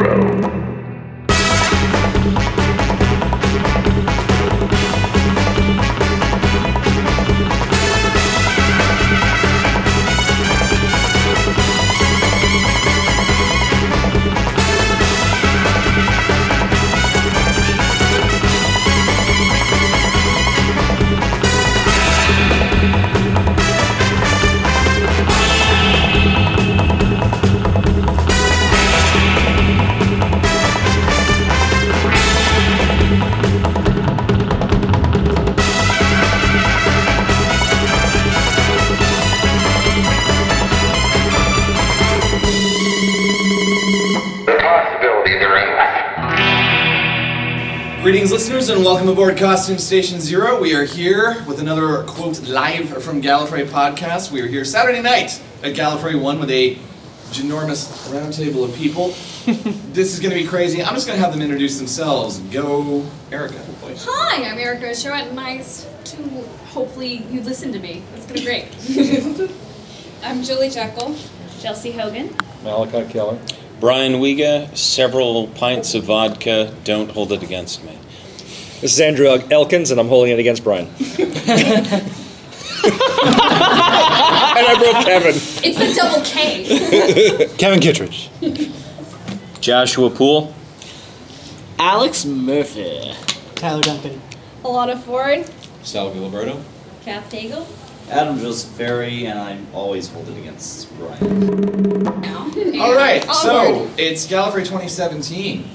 zero. And welcome aboard Costume Station Zero. We are here with another quote live from Gallifrey podcast. We are here Saturday night at Gallifrey One with a ginormous roundtable of people. this is going to be crazy. I'm just going to have them introduce themselves. Go, Erica. Hi, I'm Erica Showett. Nice to hopefully you listen to me. That's gonna be great. I'm Julie Jekyll. Chelsea Hogan. Malachi Keller. Brian Wiega, several pints of vodka. Don't hold it against me. This is Andrew Elkins, and I'm holding it against Brian. and I broke Kevin. It's the double K. Kevin Kittredge. Joshua Poole. Alex Murphy. Tyler Duncan. Alana Ford. Sal Giliberto. Kath Daigle. Adam Joseph Ferry, and I'm always holding it against Brian. All right, so onward. it's Gallifrey 2017.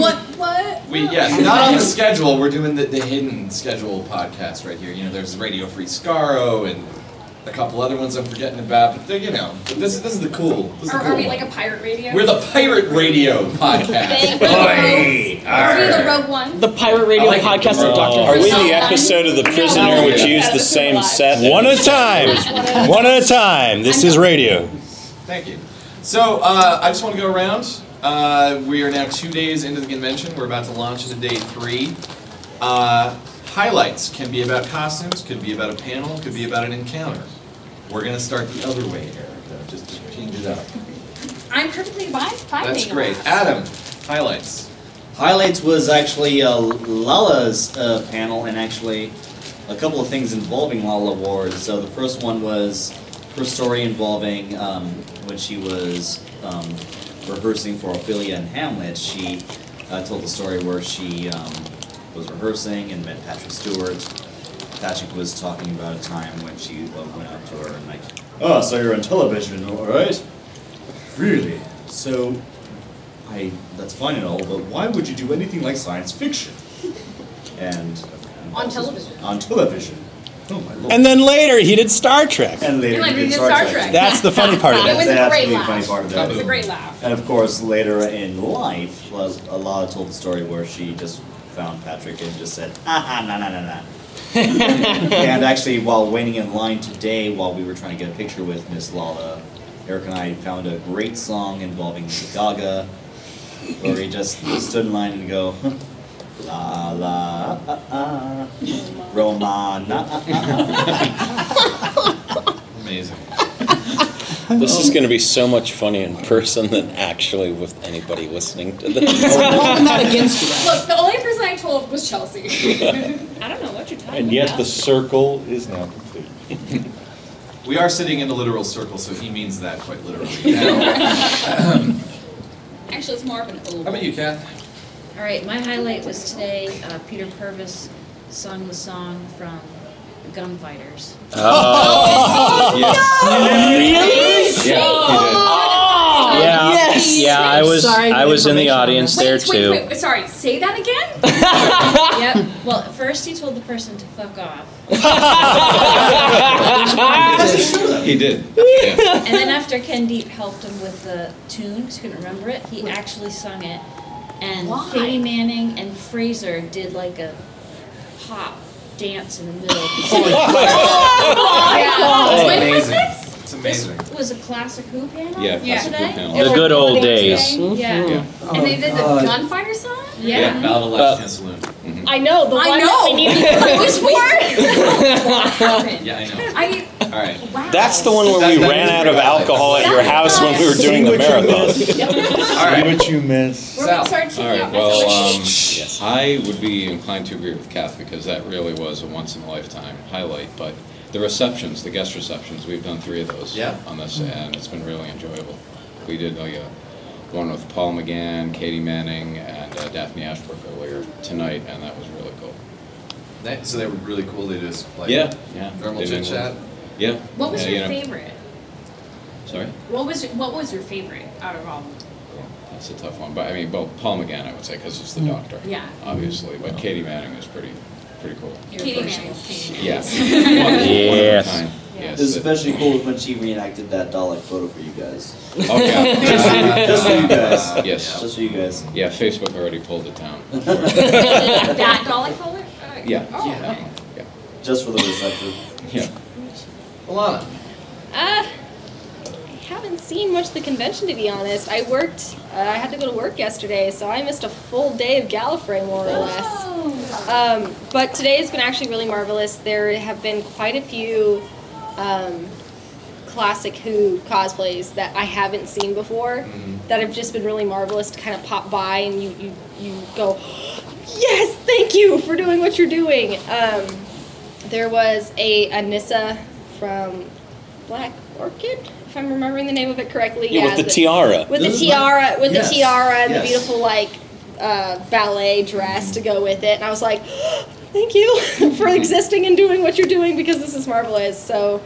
What? What? We yes, not on the schedule. We're doing the, the hidden schedule podcast right here. You know, there's Radio Free Skaro and a couple other ones I'm forgetting about. But they're, you know, but this this is the cool. This is the Are, cool are we one. like a pirate radio? We're the Pirate Radio podcast. Thank you. Are we the Rogue One? The Pirate Radio like it. podcast of Dr. Are we the episode of The Prisoner which used the same set? One at a time. One at a time. This is radio. Thank you. So uh, I just want to go around. Uh, we are now two days into the convention. We're about to launch into day three. Uh, highlights can be about costumes, could be about a panel, could be about an encounter. We're gonna start the other way here, just to change it up. I'm perfectly fine. That's great. Adam, highlights. Highlights was actually uh, Lalla's uh, panel, and actually a couple of things involving Lalla Ward. So the first one was her story involving um, when she was um, rehearsing for Ophelia and Hamlet. She uh, told the story where she um, was rehearsing and met Patrick Stewart. Patrick was talking about a time when she uh, went up to her and like, oh, so you're on television, all right? Really? So I that's fine and all, but why would you do anything like science fiction? And On television. On television. Oh my lord. And then later he did Star Trek. And later Like he we did did Star, Star Trek. Trek. That's the funny part of It it. was That's a great laugh. funny part of It that. was a great laugh. And of course, later in life, Las- Alana told the story where she just found Patrick and just said, ah, nah, nah, nah, nah. and actually, while waiting in line today, while we were trying to get a picture with Miss Lalla, Eric and I found a great song involving Lady Gaga, where we just stood in line and go, La la ah, ah, Romana. Amazing. This is going to be so much funnier in person than actually with anybody listening to this. I'm not against you. Look, the only person I told was Chelsea. I don't know what you're talking about. And yet the circle is now complete. We are sitting in a literal circle, so he means that quite literally. Actually, it's more of an oval. how about you, Kath? All right, my highlight was today. Uh, Peter Purves sung the song from The Gunfighters. Oh, yes. Yeah, Yeah, yes. yeah. I was Sorry, I was in the information on audience there wait, too. wait, wait, sorry, say that again? yep. Well, at first he told the person to fuck off, He did. Yeah. and then after Ken Deep helped him with the tune, because he couldn't remember it, he actually sung it. And Why? Katy Manning and Frazer did like a pop dance in the middle. Yeah. When was amazing. this? It's This amazing. was a classic Who panel Yeah, Yeah. classic today. Who panel. Or The good old today. days. Yeah. Yeah. And they did the God. gunfighter song? Yeah. Ballad of Lexington Saloon. Mhm. I know, the I one know. that we need to It was for What happened? Yeah, I know. I, All right. wow. That's the one where we That- that ran is out of pretty alcohol at your house when we were doing the marathon. All right. what you miss. Where Sal. we start checking All right, out well, um. I would be inclined to agree with Kath because that really was a once in a lifetime highlight. But the receptions, the guest receptions, we've done three of those Yeah. on this, and it's been really enjoyable. We did like a one with Paul McGann, Katy Manning, and uh, Daphne Ashbrook earlier tonight, and that was really cool. That- So they were really cool. They just like Yeah, yeah. normal They chit did chat. Yeah. What was yeah, your you know. favorite? Sorry. What was what was your favorite out of all? That's a tough one, but I mean, well, Paul McGann, I would say, because he's the doctor. Yeah. Obviously, but Katy Manning is pretty, pretty cool. Katy Manning's Katy Manning. Yes. One, one of a Yes. Yes. It was especially cool when she reenacted that Dalek photo for you guys. Oh, yeah. Just for you, just for you guys. Yes. Just for you guys. Yeah, Facebook already pulled it down. that Dalek color? Uh, Yeah. Oh, Yeah. okay. Yeah. Just for the reception. Yeah. Alana. Uh, I haven't seen much of the convention to be honest. I worked, uh, I had to go to work yesterday, so I missed a full day of Gallifrey more or less. Oh. Um, but today has been actually really marvelous. There have been quite a few um, classic Who cosplays that I haven't seen before that have just been really marvelous to kind of pop by and you, you, you go, yes, thank you for doing what you're doing. Um, there was a Nyssa from Black Orchid, if I'm remembering the name of it correctly. Yeah, with the the- tiara. With This the is my- tiara, with yes, the tiara and yes. the beautiful like uh, ballet dress to go with it, and I was like, "Thank you for existing and doing what you're doing because this is marvelous." So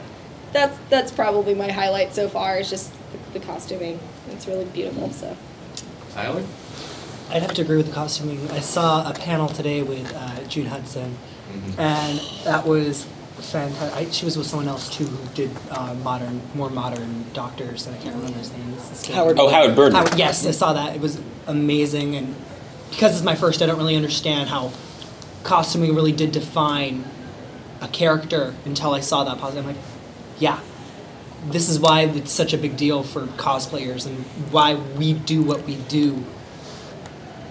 that's that's probably my highlight so far. Is just the, the costuming. It's really beautiful. So Tyler. I'd have to agree with the costuming. I saw a panel today with uh, June Hudson, and that was fantastic. I, she was with someone else too who did uh, modern, more modern doctors, and I can't remember his name. Howard. Oh, Howard Burden. Howard- yes, I saw that. It was amazing, and because it's my first, I don't really understand how costuming really did define a character until I saw that. pos- I'm like, yeah, this is why it's such a big deal for cosplayers and why we do what we do.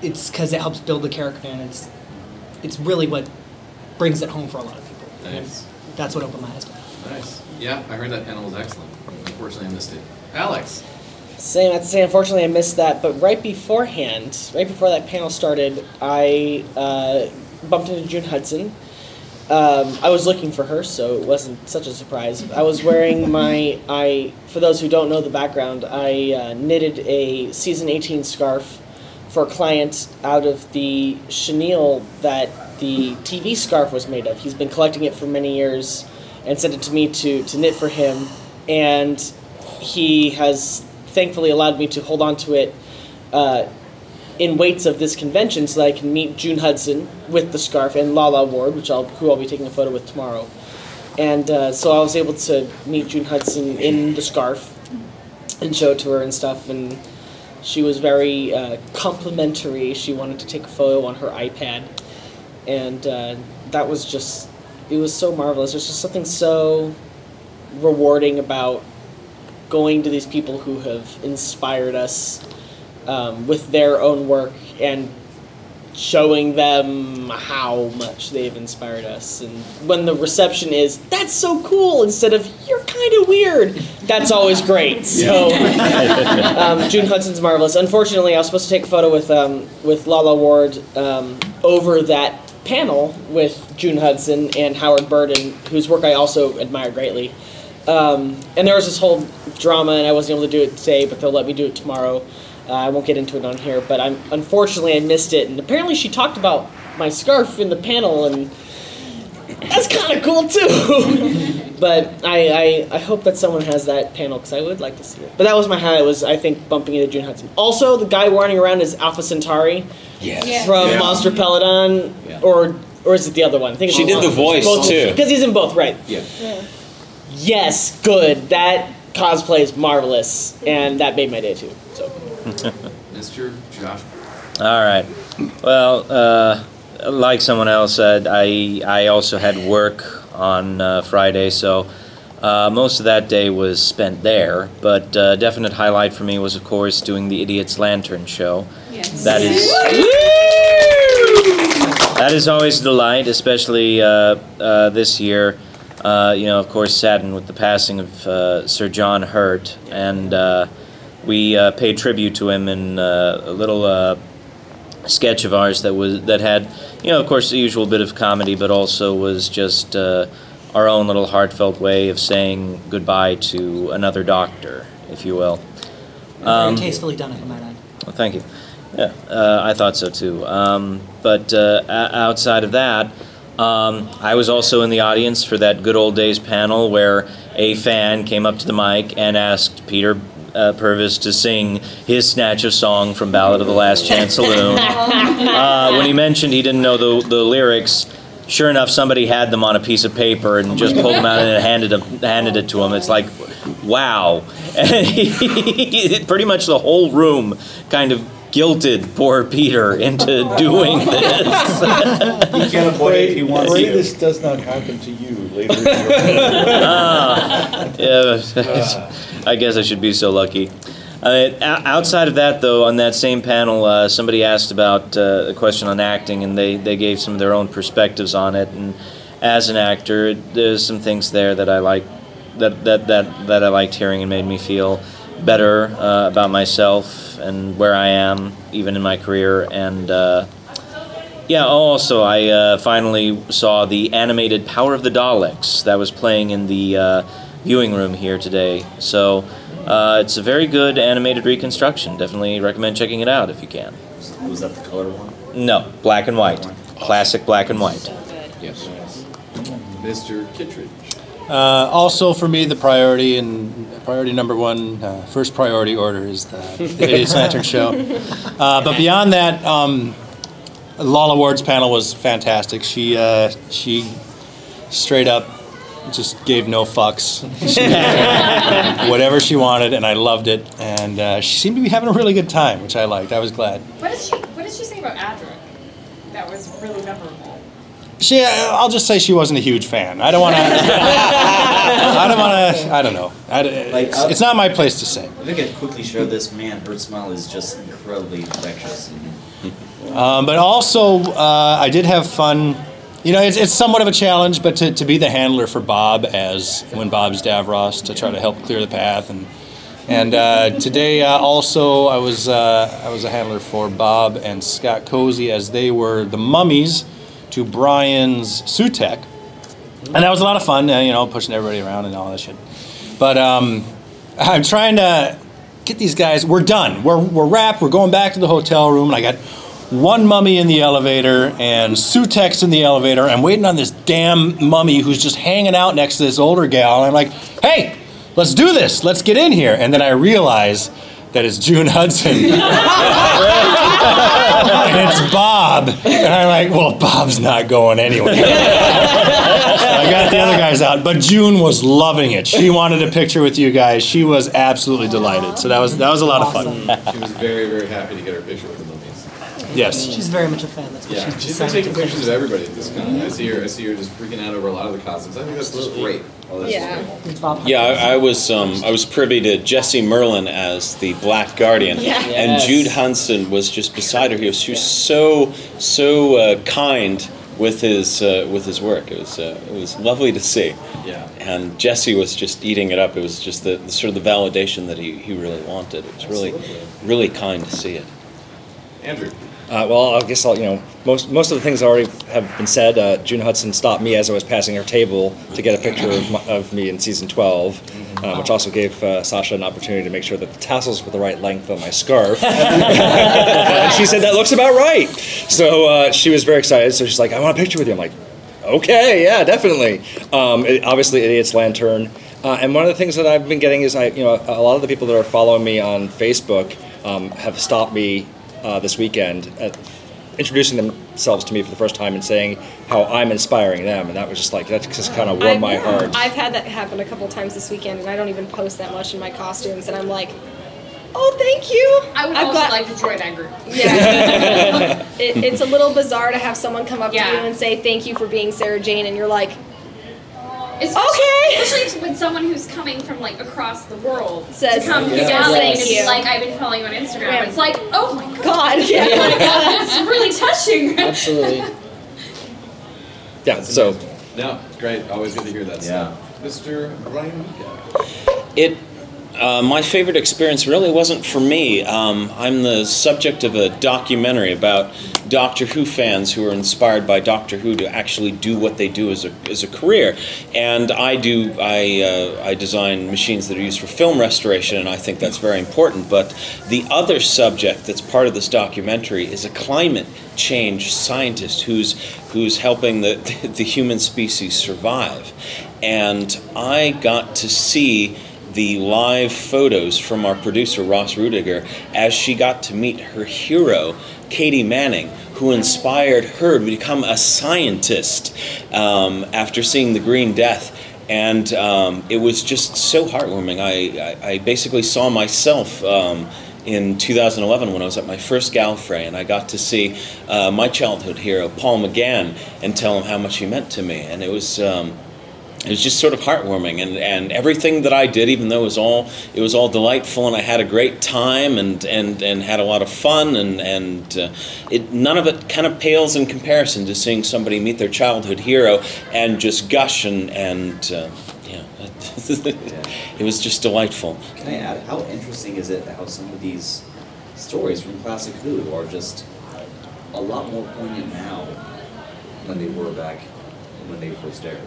It's because it helps build the character, and it's it's really what brings it home for a lot of people. And Nice. That's what opened my eyes. to it. Nice. Yeah, I heard that panel was excellent. Unfortunately, I missed it. Alex. Same, I have to say, unfortunately, I missed that. But right beforehand, right before that panel started, I uh, bumped into June Hudson. Um, I was looking for her, so it wasn't such a surprise. I was wearing my, I, for those who don't know the background, I uh, knitted a season 18 scarf for a client out of the chenille that the TV scarf was made of. He's been collecting it for many years and sent it to me to, to knit for him. And he has thankfully allowed me to hold on to it uh, in weights of this convention so that I can meet June Hudson with the scarf and Lalla Ward, which I'll who I'll be taking a photo with tomorrow. And uh, so I was able to meet June Hudson in the scarf and show it to her and stuff. And she was very uh, complimentary. She wanted to take a photo on her iPad, and uh, that was just it was so marvelous. There's just something so rewarding about going to these people who have inspired us um, with their own work and showing them how much they've inspired us. And when the reception is, that's so cool, instead of, you're kind of weird, that's always great. So, um, June Hudson's marvelous. Unfortunately, I was supposed to take a photo with, um, with Lalla Ward um, over that panel with June Hudson and Howard Burden, whose work I also admire greatly. Um, and there was this whole drama, and I wasn't able to do it today, but they'll let me do it tomorrow. Uh, I won't get into it on here, but I'm unfortunately I missed it. And apparently she talked about my scarf in the panel, and that's kind of cool too. but I, I I hope that someone has that panel because I would like to see it. But that was my highlight. Was I think bumping into June Hudson. Also, the guy running around is Alpha Centauri Yes. from Yeah. Monster Peladon, Yeah. or or is it the other one? I think She did the voice, both too. because he's in both, right? Yeah. Yes, good. That cosplay is marvelous, and that made my day too. So. Mr. Josh. All right. Well, uh, like someone else said, I I also had work on uh, Friday, so uh, most of that day was spent there. But uh, definite highlight for me was, of course, doing the Idiot's Lantern show. Yes. That is That is always a delight, especially uh, uh, this year. Uh, you know, of course, saddened with the passing of uh, Sir John Hurt, and uh, we uh, paid tribute to him in uh, a little uh, sketch of ours that was that had, you know, of course, the usual bit of comedy, but also was just uh, our own little heartfelt way of saying goodbye to another doctor, if you will. Very Um, tastefully done, if I might add. well, thank you. Yeah, uh, I thought so too. Um, but uh, o- outside of that, um, I was also in the audience for that good old days panel where a fan came up to the mic and asked Peter uh, Purves to sing his snatch of song from Ballad of the Last Chance Saloon. uh, when he mentioned he didn't know the, the lyrics, sure enough, somebody had them on a piece of paper and just pulled them out and handed, them, handed it to him. It's like, wow. And he, pretty much the whole room kind of guilted poor Peter into doing this. He can't avoid it if he wants Pray to. this does not happen to you later in your Ah, yeah, I guess I should be so lucky. Uh, o- outside of that, though, on that same panel, uh, somebody asked about uh, a question on acting, and they, they gave some of their own perspectives on it. And as an actor, there's some things there that I like, that that, that, that I liked hearing and made me feel better uh, about myself and where I am, even in my career. And uh, yeah, also, I uh, finally saw the animated Power of the Daleks that was playing in the uh, viewing room here today. So uh, it's a very good animated reconstruction. Definitely recommend checking it out if you can. Was that the color one? No, black and white. Classic black and white. Yes. Mr. Kittredge. Uh, also, for me, the priority and priority number one, uh, first priority order is the, the Idiot's Lantern Show. Uh, but beyond that, um, Lalla Ward's panel was fantastic. She uh, she straight up just gave no fucks. She- whatever she wanted, and I loved it. And uh, she seemed to be having a really good time, which I liked. I was glad. What did she What did she say about Adric? That was really memorable. She, uh, I'll just say she wasn't a huge fan. I don't want to. I don't want to. I don't know. I, it's, uh, it's not my place to say. I think I quickly showed this man. Her smile is just incredibly infectious. Um, but also, uh, I did have fun. You know, it's, it's somewhat of a challenge, but to, to be the handler for Bob as when Bob's Davros to try to help clear the path, and and uh, today uh, also I was uh, I was a handler for Bob and Scott Cozy as they were the mummies to Brian's Sutekh, and that was a lot of fun. Uh, you know, pushing everybody around and all that shit. But um, I'm trying to get these guys. We're done. We're we're wrapped. We're going back to the hotel room, and I got one mummy in the elevator and Sutekh's in the elevator. I'm waiting on this damn mummy who's just hanging out next to this older gal. And I'm like, hey, let's do this. Let's get in here. And then I realize that it's June Hudson. it's Bob. And I'm like, well, Bob's not going anywhere. I got the other guys out, but June was loving it. She wanted a picture with you guys. She was absolutely delighted. So that was that was a lot of fun. She was very, very happy to get her picture with. Yes. She's very much a fan. That's what Yeah, she's she's been decided taking do. pictures of everybody at this con. I see her. I see her just freaking out over a lot of the costumes. I think that's just great. Oh, that's Yeah. great. Bob Yeah, I, I was um, I was privy to Jesse Merlin as the Black Guardian, Yeah. and Yes. June Hudson was just beside her. He was, she was so so uh, kind with his uh, with his work. It was uh, it was lovely to see. Yeah. And Jesse was just eating it up. It was just the, the sort of the validation that he, he really wanted. It was really really kind to see it. Andrew. Uh, well, I guess I'll, you know, most most of the things already have been said. Uh, June Hudson stopped me as I was passing her table to get a picture of, my, of me in season 12, uh, which also gave uh, Sasha an opportunity to make sure that the tassels were the right length on my scarf. and she said, that looks about right. So uh, she was very excited. So she's like, I want a picture with you. I'm like, okay, yeah, definitely. Um, it, obviously, Idiot's Lantern. Uh, and one of the things that I've been getting is, I, you know, a lot of the people that are following me on Facebook um, have stopped me uh, this weekend, uh, introducing themselves to me for the first time and saying how I'm inspiring them, and that was just like that just kind of warmed my heart. I've had that happen a couple times this weekend, and I don't even post that much in my costumes, and I'm like, oh, thank you. I would I've also got- like to join that group. Yeah. it, it's a little bizarre to have someone come up Yeah. to you and say thank you for being Sarah Jane, and you're like, Especially, Okay. Especially when someone who's coming from like across the world Says, to come to yeah. Gally Thank and be you. like, I've been following you on Instagram. Yeah. It's like, oh my god, God, yeah. like, that's really touching. Absolutely. yeah, so amazing. No, it's great. Always good to hear that Yeah. stuff. Mr. Brian Mika. It, uh, my favorite experience really wasn't for me. Um, I'm the subject of a documentary about Doctor Who fans who are inspired by Doctor Who to actually do what they do as a, as a career. And I do, I, uh, I design machines that are used for film restoration, and I think that's very important. But the other subject that's part of this documentary is a climate change scientist who's, who's helping the, the human species survive. And I got to see the live photos from our producer Ross Rudiger as she got to meet her hero, Katy Manning, who inspired her to become a scientist um, after seeing The Green Death. And um, it was just so heartwarming. I, I, I basically saw myself. Um, in 2011 when I was at my first Gallifrey, and I got to see uh, my childhood hero, Paul McGann, and tell him how much he meant to me. And it was. Um, it was just sort of heartwarming and, and everything that I did, even though it was all it was all delightful and I had a great time and, and, and had a lot of fun and, and uh, it none of it kind of pales in comparison to seeing somebody meet their childhood hero and just gush and, and uh, yeah, it was just delightful. Can I add, how interesting is it how some of these stories from Classic Who are just a lot more poignant now than they were back when they first aired?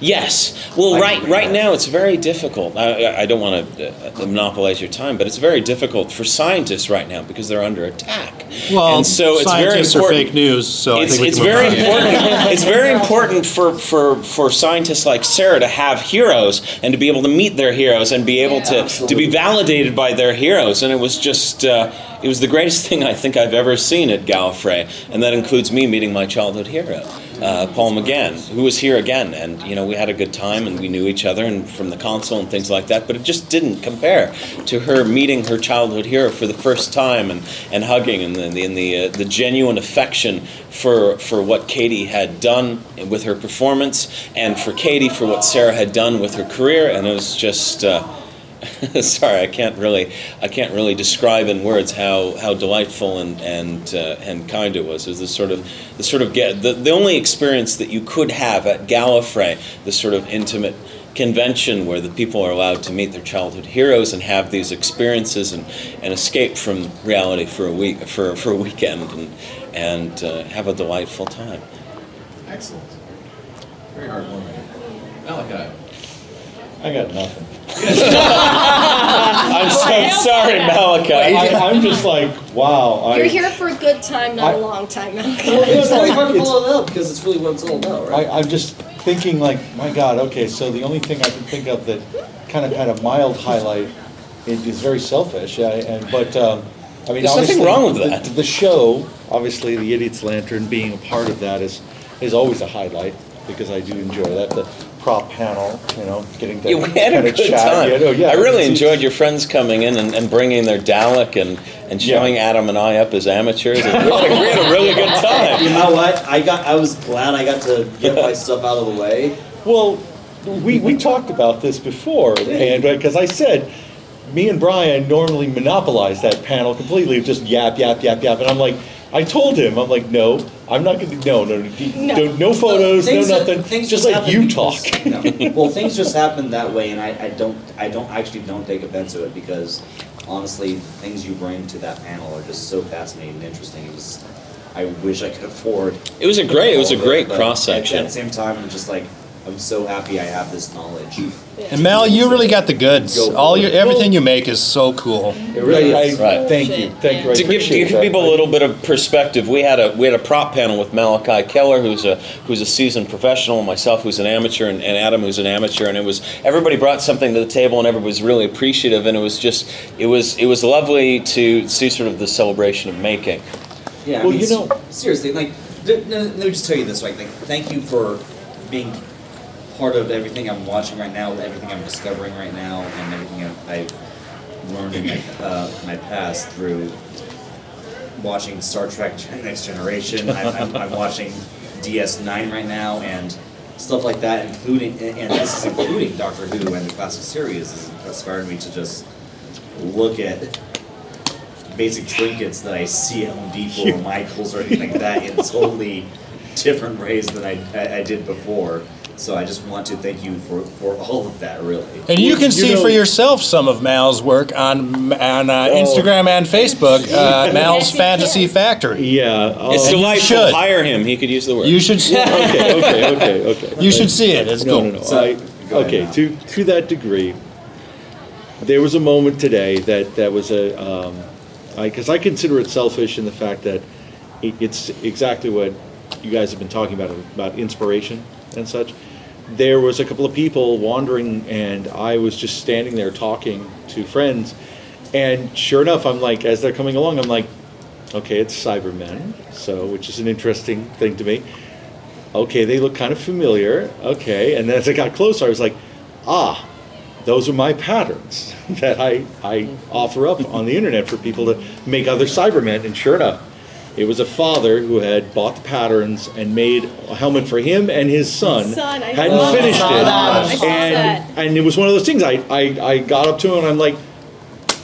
Yes. Well, I right right now it's very difficult. I, I- I don't want to uh, monopolize your time, but it's very difficult for scientists right now because they're under attack. Well, and so it's very scientists are important. fake news, so I it's, think we it's can very important. it's very important for, for, for scientists like Sarah to have heroes and to be able to meet their heroes and be able to, to be validated by their heroes. And it was just uh, it was the greatest thing I think I've ever seen at Gallifrey, and that includes me meeting my childhood hero, uh, Paul McGann, who was here again. And you know we had a good time and we knew each other and from the console and things like that. But it just didn't compare to her meeting her childhood hero for the first time and, and hugging and the in the uh, the genuine affection for for what Katy had done with her performance and for Katy for what Sarah had done with her career. And it was just. Uh, sorry, I can't really, I can't really describe in words how, how delightful and and uh, and kind it was. It was this sort of, the sort of get the, the only experience that you could have at Gallifrey, this sort of intimate convention where the people are allowed to meet their childhood heroes and have these experiences and, and escape from reality for a week for, for a weekend and and uh, have a delightful time. Excellent. Very heartwarming. Malachi. I got nothing. I'm so sorry, Malachi. I, I'm just like, wow. I, You're here for a good time, not a I- long time. Well, it's really hard to It's- follow it up because it's really what it's all about, right? I, I'm just thinking like, my God, okay, so the only thing I can think of that kind of had a mild highlight is, is very selfish, I, and, but, um, I mean, There's nothing obviously. wrong with the- that. The show, obviously, the Idiot's Lantern being a part of that is, is always a highlight, because I do enjoy that, the prop panel, you know, getting to Yeah, we had a kinda good chat, time. yeah, no, yeah, I really it's- enjoyed your friends coming in and, and bringing their Dalek and, and Yeah. showing Adam and I up as amateurs. And we, had a, we had a really good time. You know what? I got. I was glad I got to get my stuff out of the way. Well, we, we talked about this before, and because I said, me and Brian normally monopolize that panel completely, just yap, yap, yap, yap, and I'm like, I told him, I'm like, no, I'm not gonna, no, no, no, no, no photos, no Things that- nothing, things just just let happen you talk. because- no. Well, things just happen that way, and I, I don't. I don't actually don't take offense to it because honestly, the things you bring to that panel are just so fascinating and interesting. It was. I wish I could afford. It was a great- it was a great but cross-section. At, at the same time, I'm just like, I'm so happy I have this knowledge. And Mel, you really got the goods. Go All your everything you make is so cool. It really I- is. I- Thank you, thank you, I to give, to appreciate give that. people a little bit of perspective, we had a we had a prop panel with Malachi Keller, who's a who's a seasoned professional, myself, who's an amateur, and, and Adam, who's an amateur, and it was everybody brought something to the table, and everybody was really appreciative, and it was just it was it was lovely to see sort of the celebration of making. Yeah, I Well, mean, you know- seriously, like, th- no, let me just tell you this, right? Like, thank you for being part of everything I'm watching right now, everything I'm discovering right now, and everything I've, I've learned in my, uh, my past through watching Star Trek Next Generation. I'm, I'm, I'm watching DS9 right now, and stuff like that, including, and and this is including Doctor Who and the classic series, has inspired me to just look at basic trinkets that I see at Home Depot or Michaels or anything like that in totally different ways than I, I, I did before. So I just want to thank you for, for all of that, really. And you can You see know- for yourself some of Mal's work on on uh, Oh. Instagram and Facebook. Uh, Mal's Fantasy. Factory. Yeah. It's um, delightful. should. Hire him. He could use the word. You should see. okay, okay, okay, okay. You should see it. It's no, cool. no, no. So- I, okay, now. to to that degree, there was a moment today that that was a because I, consider it selfish in the fact that it, it's exactly what you guys have been talking about about inspiration and such. There was a couple of people wandering, and I was just standing there talking to friends, and sure enough, I'm like, as they're coming along, I'm like, okay, it's Cybermen, so which is an interesting thing to me okay, they look kind of familiar. Okay, and then as I got closer, I was like, ah, those are my patterns that I, I offer up on the internet for people to make other Cybermen. And sure enough, it was a father who had bought the patterns and made a helmet for him and his son. Son, I hadn't saw finished that. it, I saw and and it was one of those things. I, I, I got up to him and I'm like,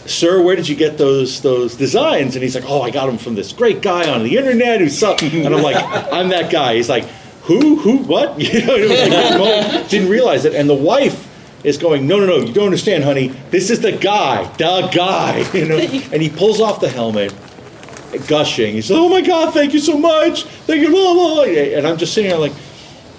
sir, where did you get those those designs? And he's like, oh, I got them from this great guy on the internet who's so-" and I'm like, I'm that guy. He's like, who, who, what? You know, it was like, moment, didn't realize it. And the wife is going, no, no, no, you don't understand, honey. This is the guy, the guy, you know. And he pulls off the helmet, gushing. He's like, oh my God, thank you so much. Thank you, blah, blah, blah. And I'm just sitting there like,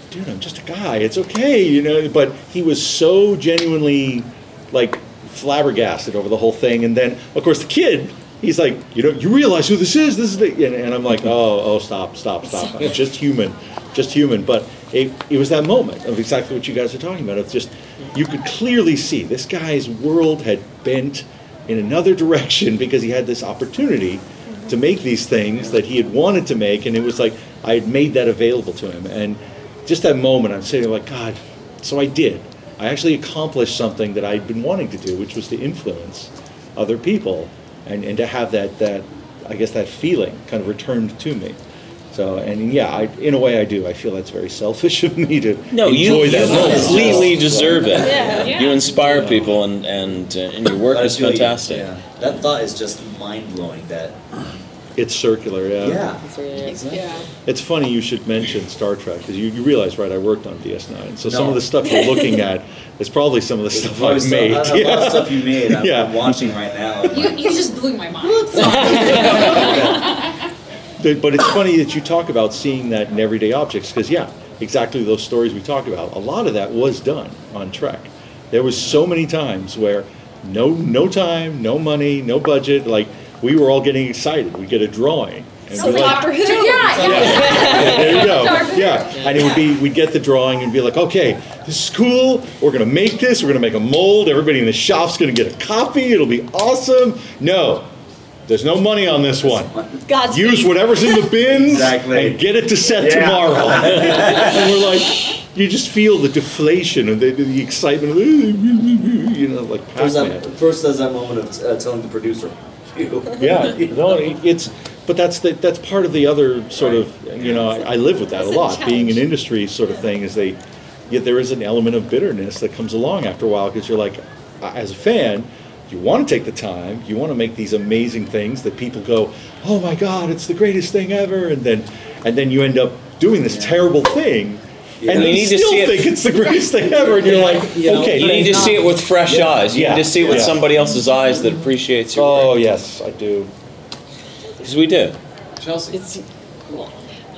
dude, I'm just a guy. It's okay, you know. But he was so genuinely like flabbergasted over the whole thing. And then, of course, the kid, he's like, you know, you realize who this is? This is the, and, and I'm like, oh, oh, stop, stop, stop. I'm just human, just human. But it, it was that moment of exactly what you guys are talking about. It's just, you could clearly see this guy's world had bent in another direction because he had this opportunity to make these things that he had wanted to make, and it was like I had made that available to him. And just that moment, I'm sitting like, God, so I did. I actually accomplished something that I'd been wanting to do, which was to influence other people and, and to have that, that, I guess, that feeling kind of returned to me. So, and yeah, I, in a way I do. I feel that's very selfish of me to No, you, enjoy you that moment. completely deserve it. Yeah. You inspire people, and and, uh, and your work is fantastic. yeah. That thought is just mind blowing. That It's circular, yeah. yeah, Yeah. It's funny you should mention Star Trek because you, you realize, right? I worked on DS9, so some of the stuff you're looking at is probably some of the stuff I've so- made. a lot Yeah. of stuff you made. I'm, Yeah. I'm watching right now. You, you just blew my mind. But but it's funny that you talk about seeing that in everyday objects because yeah, exactly those stories we talked about. A lot of that was done on Trek. There was so many times where no no time, no money, no budget. Like we were all getting excited. We'd get a drawing. And So we're like, Doctor Who. Yeah, yeah. Yeah, there you go. Doctor Yeah, and it would be we'd get the drawing and be like, okay, this is cool. We're gonna make this. We're gonna make a mold. Everybody in the shop's gonna get a copy. It'll be awesome. No, there's no money on this one. God's Use whatever's in the bins Exactly. and get it to set Yeah. tomorrow. and we're like, you just feel the deflation and the, the excitement you know, like First, Pac-Man. that, first there's that moment of uh, telling the producer. "Phew." Yeah, no, it- it's, but that's the, that's part of the other sort of, you know, I, I live with that a It's a lot. Being an challenge. industry sort of thing is they, yet there is an element of bitterness that comes along after a while because you're like, as a fan, you want to take the time, you want to make these amazing things that people go, oh my God, it's the greatest thing ever, and then, and then you end up doing this terrible thing. Yeah. And You you need to still see it- think it's the greatest thing ever, and you're like, You know, okay, You need to see it with fresh Yeah. eyes. You Yeah. need to see it with Yeah. somebody else's eyes that appreciates your Oh work. yes, I do. Because we do. Chelsea. It's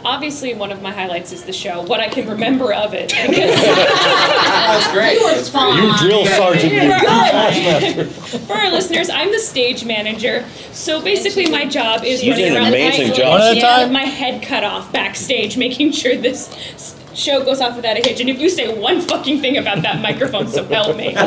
Obviously, one of my highlights is the show. What I can remember of it. That's great. You were That's fine. You drill sergeant, you You're taskmaster. For our listeners, I'm the stage manager. So basically, my job is You running did an around amazing with job. my, One at a yeah, time? my head cut off backstage, making sure this s- show goes off without a hitch. And if you say one fucking thing about that microphone, so help me.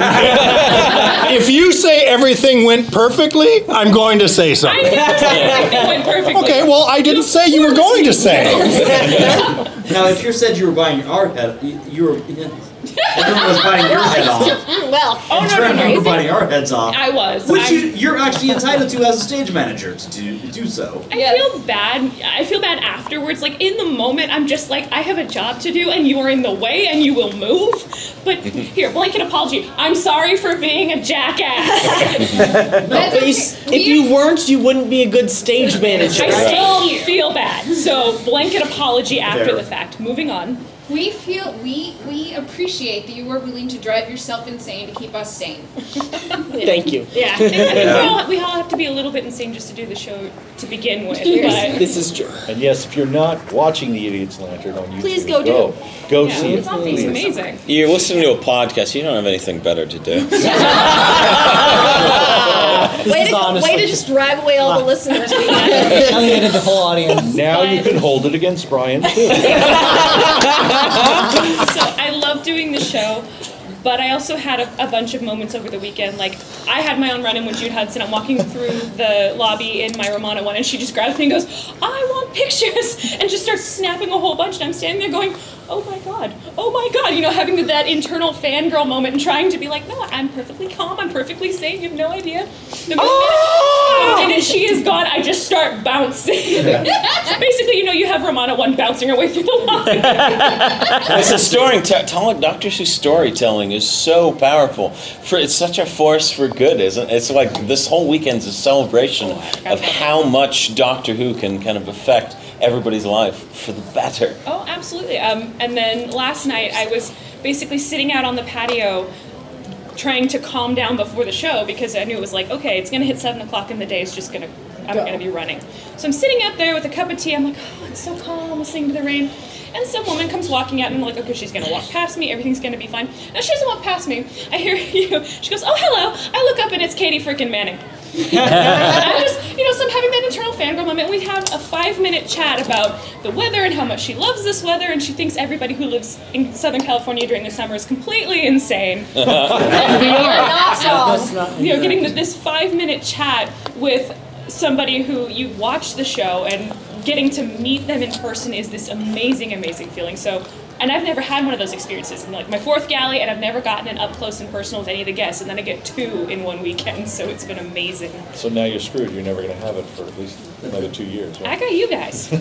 If you say everything went perfectly, I'm going to say I something. never said everything went perfectly. Okay, well, I didn't say you were going to say. Now, if you said you were buying our head, you, you were. Everyone was buying your head off. Well, Oh, no, no, Trevor, no. you were buying our heads off. I was. Which I'm- you, you're actually entitled to as a stage manager to do, do so. I feel bad. I feel bad afterwards. Like in the moment, I'm just like, I have a job to do, and you are in the way, and you will move. But here, blanket apology. I'm sorry for being a jackass. But you s- if you weren't, you wouldn't be a good stage manager. I still feel bad. So blanket apology after Fair. the fact. Moving on. We feel we we appreciate that you were willing to drive yourself insane to keep us sane. Thank you. Yeah, I think, I think we, all, we all have to be a little bit insane just to do the show to begin with. But This is true. And yes, if you're not watching The Idiot's Lantern on YouTube, Please go go, do. go Yeah, see it's it. awesome. It's please. amazing. You're listening to a podcast. You don't have anything better to do. way to, way to just drive away all the listeners we had. Alienated the whole audience. Now you can hold it against Brian too. so I love doing the show, but I also had a, a bunch of moments over the weekend. Like I had my own run-in with June Hudson. I'm walking through the lobby in my Romana one, and she just grabs me and goes, "I want pictures," and just starts snapping a whole bunch. And I'm standing there going, "Oh my god, oh my god," you know, having that internal fangirl moment and trying to be like, "No, I'm perfectly calm. I'm perfectly sane. You have no idea." The minute, the minute she is gone, I just start bouncing. Basically, you know, you have Romana one bouncing her way through the lobby. it's a story. T- telling Doctor Who's storytelling is so powerful. For it's such a force for good, isn't it? It's like this whole weekend's a celebration oh, of how much Doctor Who can kind of affect everybody's life for the better. Oh, absolutely. Um, and then last night I was basically sitting out on the patio trying to calm down before the show because I knew it was like, okay, it's gonna hit seven o'clock and the day is just gonna, I'm Go. gonna be running. So I'm sitting out there with a cup of tea. I'm like, oh, it's so calm, listening to the rain. And some woman comes walking out, and I'm like, okay, she's gonna walk past me. Everything's gonna be fine. Now she doesn't walk past me. I hear you. She goes, oh, hello. I look up, and it's Katy freaking Manning. I'm just, you know, so I'm having that internal fangirl moment. We have a five minute chat about the weather and how much she loves this weather, and she thinks everybody who lives in Southern California during the summer is completely insane. we are. You know, getting this five minute chat with somebody who you've watched the show and getting to meet them in person is this amazing, amazing feeling. So, and I've never had one of those experiences. I'm like my fourth Gally, and I've never gotten an up close and personal with any of the guests, and then I get two in one weekend. So it's been amazing. So now you're screwed. You're never going to have it for at least another two years. I got you guys.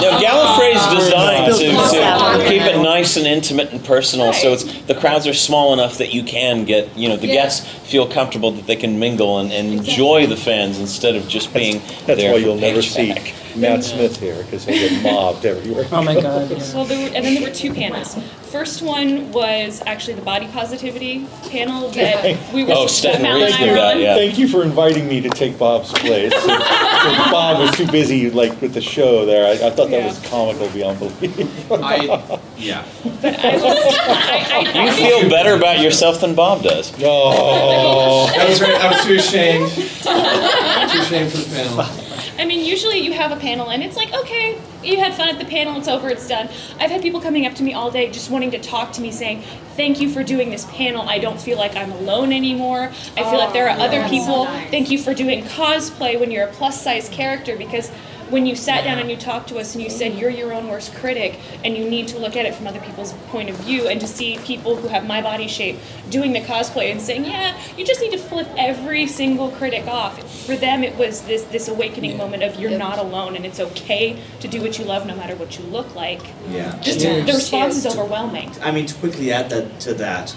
No, Gallifrey's designed to, to keep it nice and intimate and personal, so it's the crowds are small enough that you can get, you know, the Yeah. guests feel comfortable that they can mingle and, and enjoy the fans instead of just being That's there why for you'll never see paycheck. Matt Smith here because he'll get mobbed everywhere. Oh my god. yeah. Well, there were, and then there were two panels. First one was actually the body positivity panel that we were Oh, that Stephen Mal and Reed I did were that, on. yeah. Thank you for inviting me to take Bob's place. So- so Bob was too busy, like with the show there. I, I thought that Yeah. was comical beyond belief. I, yeah. I was, I, I, You feel better about yourself than Bob does. Oh. No. I was, very, I was too ashamed. too ashamed for the panel. I mean, usually you have a panel and it's like, okay, you had fun at the panel, it's over, it's done. I've had people coming up to me all day just wanting to talk to me saying, thank you for doing this panel. I don't feel like I'm alone anymore. I feel like there are oh, other that's so people. nice. Thank you for doing cosplay when you're a plus size character because when you sat down and you talked to us and you said you're your own worst critic and you need to look at it from other people's point of view and to see people who have my body shape doing the cosplay and saying yeah you just need to flip every single critic off. For them it was this this awakening moment of you're not alone and it's okay to do what you love no matter what you look like. Yeah. just And the response is overwhelming. I mean, to quickly add that to that,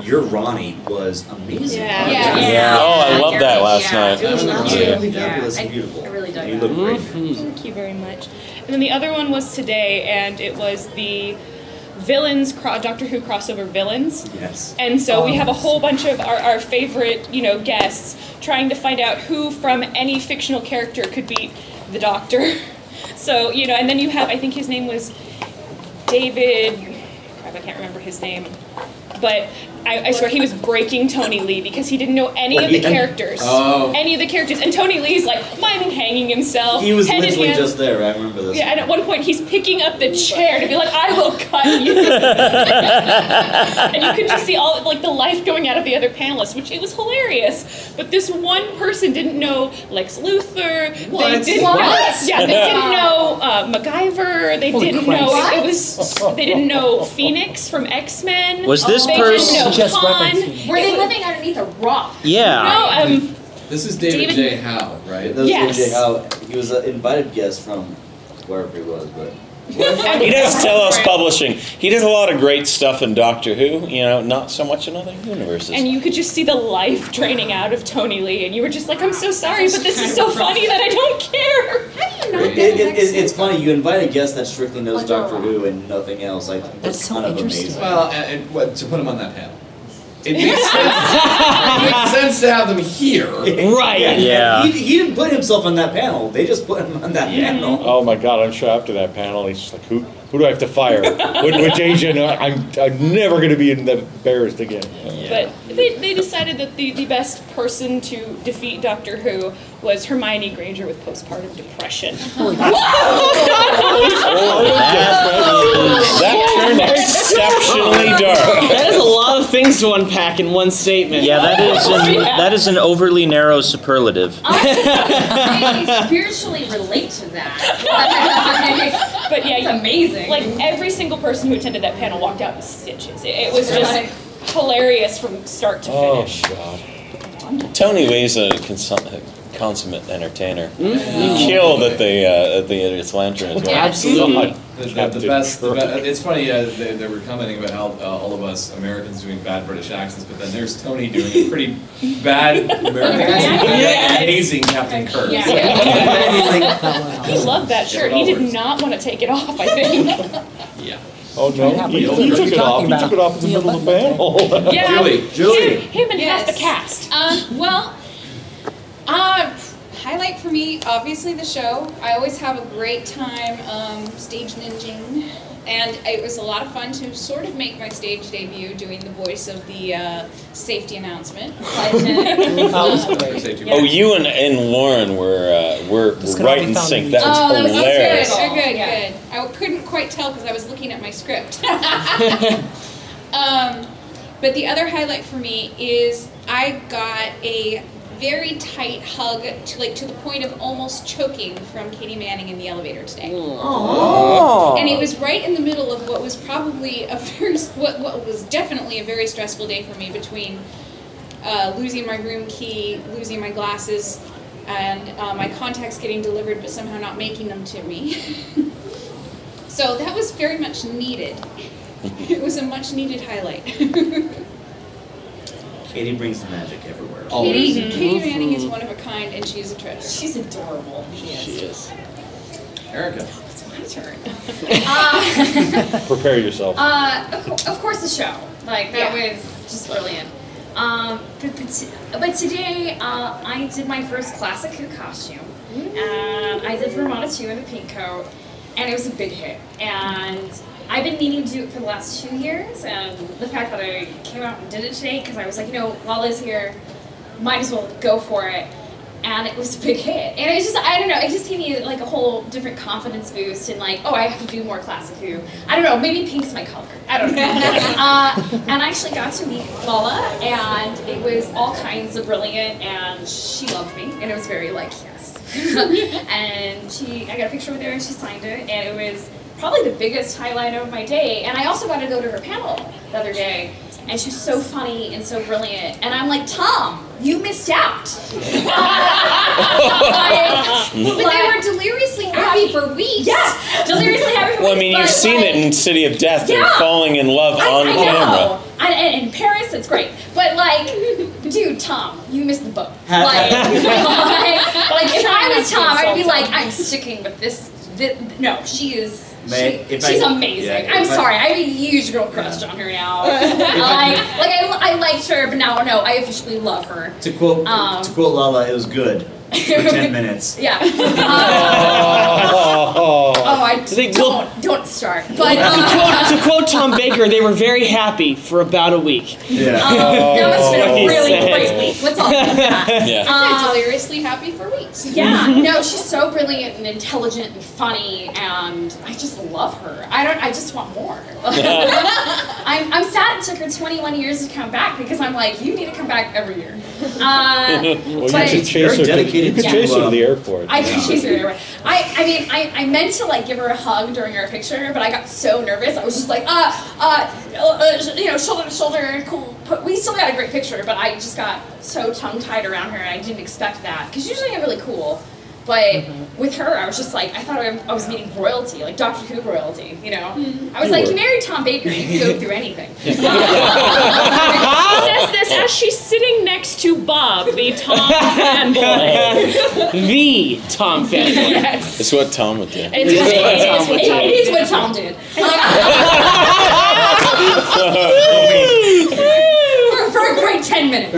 your Ronnie was amazing. Yeah. Yeah. yeah. Oh, I loved that last Yeah. night. It was Yeah. absolutely Yeah. fabulous I- and beautiful. I really dug You that. look great. Mm-hmm. Thank you very much. And then the other one was today, and it was the villains, cro- Doctor Who crossover villains. Yes. And so we have a whole bunch of our, our favorite, you know, guests trying to find out who from any fictional character could beat the Doctor. So, you know, and then you have, I think his name was David, crap, I can't remember his name. But I, I swear he was breaking Tony Lee because he didn't know any of the Yeah. characters. Oh. Any of the characters. And Tony Lee's like miming hanging himself. He was head in literally hands. just there. I remember this. Yeah, and at one point he's picking up the chair to be like, I will cut you. and you could just see all like the life going out of the other panelists, which it was hilarious. But this one person didn't know Lex Luthor. They What? didn't What? know. Yeah, they didn't know uh, MacGyver. They Holy didn't Christ. know it was. They didn't know Phoenix from X Men. Was this they person- Didn't Just Khan. reference Phoenix. Were they living underneath a rock? Yeah. No, um, This is David, David- J. Howe, right? That was Yes. AJ Howe. He was an invited guest from wherever he was, but He does Telos Publishing. He did a lot of great stuff in Doctor Who. You know, not so much in other universes. And you could just see the life draining out of Tony Lee, and you were just like, I'm so sorry, but this is so funny that I don't care. How do you know it, it, it, it's funny. You invite a guest that strictly knows Doctor Who and nothing else. I think that's, kind of amazing. Well, and, and what, to put him on that panel. It makes sense. it makes sense to have them here. Right. He, he didn't put himself on that panel. They just put him on that panel. Oh my God! I'm sure after that panel, he's just like, who who do I have to fire? Which, which agent? I'm I'm never going to be embarrassed again. But they, they decided that the, the best person to defeat Doctor Who was Hermione Granger with postpartum depression. That turned exceptionally dark. That is a lot of things to unpack in one statement. Yeah, that is an, that is an overly narrow superlative. I spiritually relate to that. But yeah, it's amazing. Like every single person who attended that panel walked out in stitches. It, it was just hilarious from start to finish. Oh, finish. Tony Lee's a consum- a consummate entertainer. He killed at the uh, at the Idiot's Lantern as well. The, the, the best, the be- it's funny, uh, they, they were commenting about how uh, all of us Americans doing bad British accents, but then there's Tony doing a pretty bad American accent. Yes. Amazing Captain Kirk. Yeah. He loved that shirt. He did not want to take it off, I think. Yeah. Oh no! He, he took it off. He took it off in the middle of the panel. Yeah. Julie. Him, him and half the cast. Um, well, uh, highlight for me, obviously the show. I always have a great time um, stage ninjing, and it was a lot of fun to sort of make my stage debut doing the voice of the uh, safety announcement. But, uh, Oh, you and, and Lauren were uh, were, This were can all right be in sync. on That was oh, that was hilarious. good. Oh, good, good. I couldn't quite tell because I was looking at my script. um, but the other highlight for me is I got a very tight hug to like to the point of almost choking from Katy Manning in the elevator today. Aw. And it was right in the middle of what was probably a very what, what was definitely a very stressful day for me between uh, losing my room key, losing my glasses, and uh, my contacts getting delivered but somehow not making them to me. so that was very much needed. It was a much needed highlight. Katy brings the magic everywhere. Katy, Katy Manning is one of a kind and she's a treasure. She's adorable. She is. Erica. It's my turn. Uh, Prepare yourself. Uh, of, of course, the show. Like that Yeah. was just brilliant. Um, but, but, but today uh, I did my first classic Who costume, and I did Romana 2 in a pink coat, and it was a big hit. And I've been meaning to do it for the last two years, and the fact that I came out and did it today because I was like, you know, Lalla's here, might as well go for it. And it was a big hit. And it was just, I don't know, it just gave me like a whole different confidence boost and like, oh, I have to do more classic Who. I don't know, maybe pink's my color. I don't know. uh, and I actually got to meet Lalla, and it was all kinds of brilliant, and she loved me, and it was very like, yes. and she, I got a picture with her, and she signed it, and it was probably the biggest highlight of my day. And I also got to go to her panel the other day, and she's so funny and so brilliant. And I'm like, Tom, you missed out. Like- but they were deliriously happy for weeks. Yes, deliriously happy for Well, I mean, you've seen like, it in City of Death. They're Yeah. falling in love I, on I camera. know. And, and in Paris, it's great. But like, dude, Tom, you missed the boat. Like, like, like if I was Tom, I'd be like, I'm sticking with this. thi- no, she is. May- she- if I- she's amazing. yeah, I'm if I- sorry, I have a huge girl crush on her now. like, I- like I, I liked her, but now no, I officially love her. To quote Um, to quote Lalla, it was good for ten minutes. Yeah. Oh, oh, I They- don't don't start. But to, uh, quote, to quote Tom Baker, they were very happy for about a week. Yeah. um, that must have been a really said. great week. Let's all admit that. Yeah. I Um, deliriously happy for weeks. Yeah, no, she's so brilliant and intelligent and funny, and I just love her. I don't. I just want more. I'm, I'm sad it took her 21 years to come back because I'm like, you need to come back every year. Uh, well, you but- could chase her. To, you could Yeah. chase her to the airport. I could chase her everywhere. I, I mean, I, I meant to like give her a hug during our picture, but I got so nervous. I was just like, uh, uh, uh you know, shoulder to shoulder, cool. But we still got a great picture, but I just got so tongue tied around her, and I didn't expect that because usually I'm really cool. But mm-hmm. with her, I was just like, I thought I I was meeting royalty, like Doctor Who royalty, you know? Mm-hmm. I was You like, were. you married Tom Baker, you can go through anything. She says this as she's sitting next to Bob, the Tom fanboy. the Tom fanboy. Yes. It's what Tom would do. It's, it is what Tom, it is what Tom did. for, for a great 10 minutes.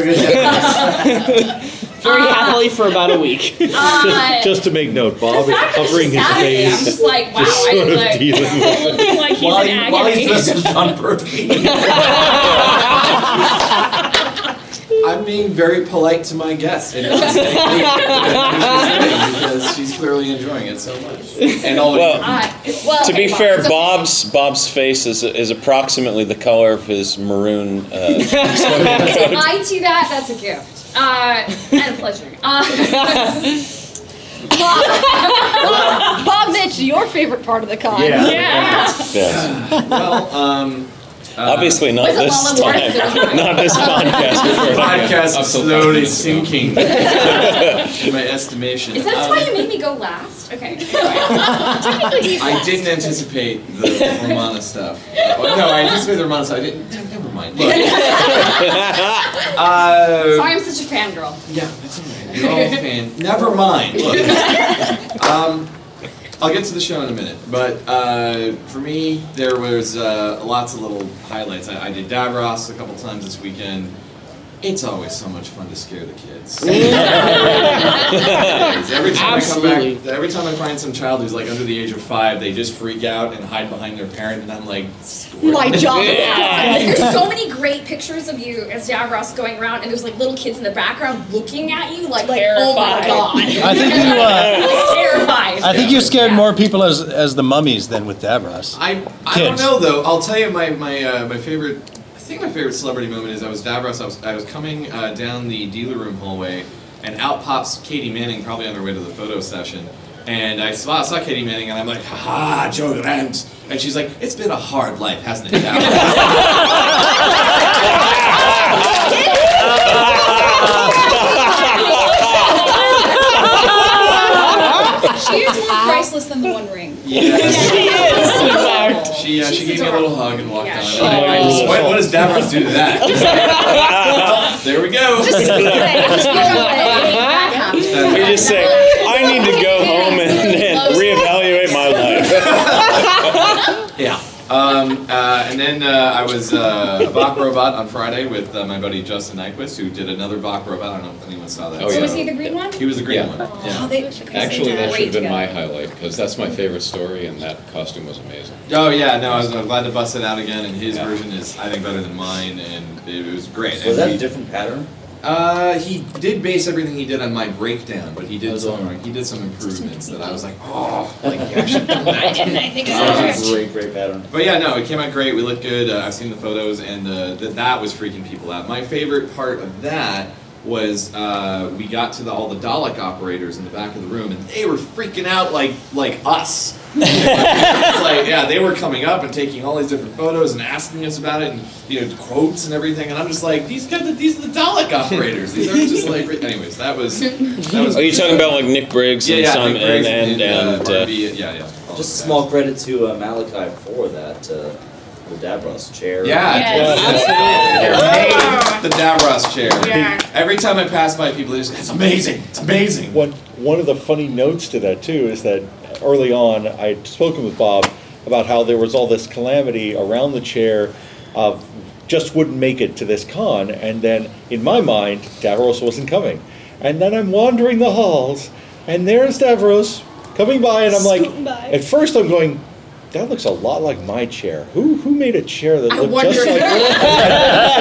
Very happily for about a week. Uh, Just to make note, Bob is covering his face. I'm just like, wow, just sort of like- dealing with it. Looking like he's While in he- agony. while he's dressed as Jon Pertwee. I'm being very polite to my guest and not saying because she's clearly enjoying it so much. And all Well, Uh, well, to be okay, fair, it's okay. Bob's Bob's face is is approximately the color of his maroon uh, If I do that, that's a gift. Uh, and a pleasure. Uh, Bob, Bob Mitch, your favorite part of the con. Yeah. Yes. well, um, Obviously not Was it this Lalla time. Not this podcast. The podcast is till slowly sinking in my estimation. is that Um, why you made me go last? Okay. Technically, he's I last. didn't anticipate the Romana stuff. Well, no, I anticipated the Romana stuff. I didn't. Never mind. Look. uh, Sorry, I'm such a fangirl. Yeah, that's alright. You're all a fan. Never mind. Look. Um, I'll get to the show in a minute, but uh, for me, there was uh, lots of little highlights. I, I did Davros a couple times this weekend. It's always so much fun to scare the kids. Every time I come back, every time I find some child who's like under the age of five, they just freak out and hide behind their parent, and I'm like, My job is There's so many great pictures of you as Davros going around, and there's like little kids in the background looking at you, like, like oh my god. I think you, uh, terrified. I think you scared more people as as the mummies than with Davros. I, I don't know though. I'll tell you my my uh, my favorite. I think my favorite celebrity moment is I was Davros. I was I was coming uh, down the dealer room hallway, and out pops Katy Manning, probably on her way to the photo session. And I saw, saw Katy Manning, and I'm like, "Ha ha, Jo Grant." And she's like, "It's been a hard life, hasn't it?" She is more priceless than the One Ring. Yes. She is. She uh, she She's gave me a little hug and walked Yeah, on. she I'm what, what does Davros do to that? well, there we go. We just say, I need to go home and, and reevaluate my life. Yeah. Um, uh, and then uh, I was uh, a VOC robot on Friday with uh, my buddy Justin Nyquist, who did another VOC robot. I don't know if anyone saw that. Oh, So yeah. was he the green one? He was the green Yeah. one. Oh, Yeah. they, because they Actually, that should have been my highlight because that's my favorite story, and that costume was amazing. Oh yeah, no, I was uh, glad to bust it out again, and his Yeah. version is I think better than mine, and it was great. Was And that we- a different pattern? Uh, he did base everything he did on my breakdown, but he did some wondering. he did some improvements that I was like, oh, like you actually done that. Didn't I think of That that? was a great, great pattern. But yeah, no, it came out great. We looked good. Uh, I've seen the photos, and uh, th- that was freaking people out. My favorite part of that was uh, we got to the, all the Dalek operators in the back of the room, and they were freaking out like like us. Like yeah, they were coming up and taking all these different photos and asking us about it, and you know quotes and everything. And I'm just like, these guys, are- these are the Dalek operators. These aren't just like. Anyways, that was. That was Are you talking about like Nick Briggs yeah, and yeah, some Briggs and and, uh, and uh, Barbie, yeah, yeah. Just a small credit to uh, Malachi for that, uh, the Davros chair. Yeah, Yes. the Davros chair. Yeah. Every time I pass by people, they just it's amazing. It's amazing. One, one of the funny notes to that too is that early on I'd spoken with Bob about how there was all this calamity around the chair of just wouldn't make it to this con, and then in my mind Davros wasn't coming, and then I'm wandering the halls, and there's Davros coming by, and I'm like, Scooting by. at first I'm going. That looks a lot like my chair. Who who made a chair that I looked just like?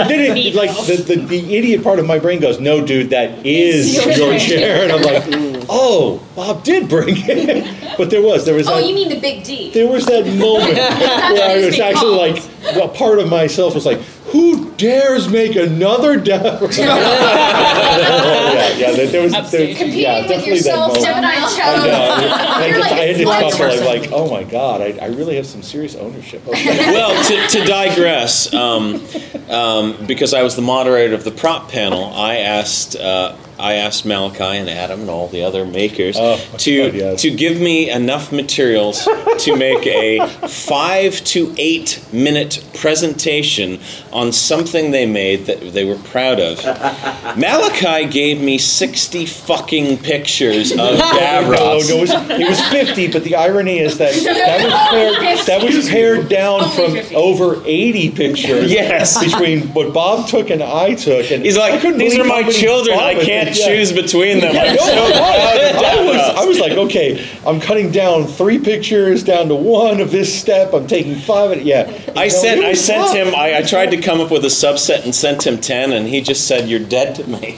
then it, like the, the the idiot part of my brain goes, "No, dude, that is your your chair." chair," and I'm like, "Oh, Bob did bring it." but there was there was Oh, that you mean the big D? there was that moment where I was actually like, well, part of myself was like, "Who dares make another death?" yeah, yeah. There, there was there, Upstage. Competing yeah, with definitely yourself, that moment. Gemini I cello. know. I, You're just, like I had to a talk flight to like, "Oh my god, I, I really have some serious ownership." of that." well, to, to digress, um, um, because I was the moderator of the prop panel, I asked uh, I asked Malachi and Adam and all the other makers Oh, to God, yes. to give me enough materials to make a five to eight minute presentation on something they made that they were proud of. Malachi gave me sixty fucking pictures of No, Davros. no, it was, it was 50, but the irony is that that was pared, that was pared down from over 80 pictures. Yes. Between what Bob took and I took. And He's like, "These are my children. I can't yeah. choose between them. I'm No, so I, proud I was, I was like, okay, I'm cutting down three pictures down to one of this step. I'm taking five. Of, yeah. I know, sent I sent him I, I tried to come up with a subset and sent him ten and he just said you're dead to me.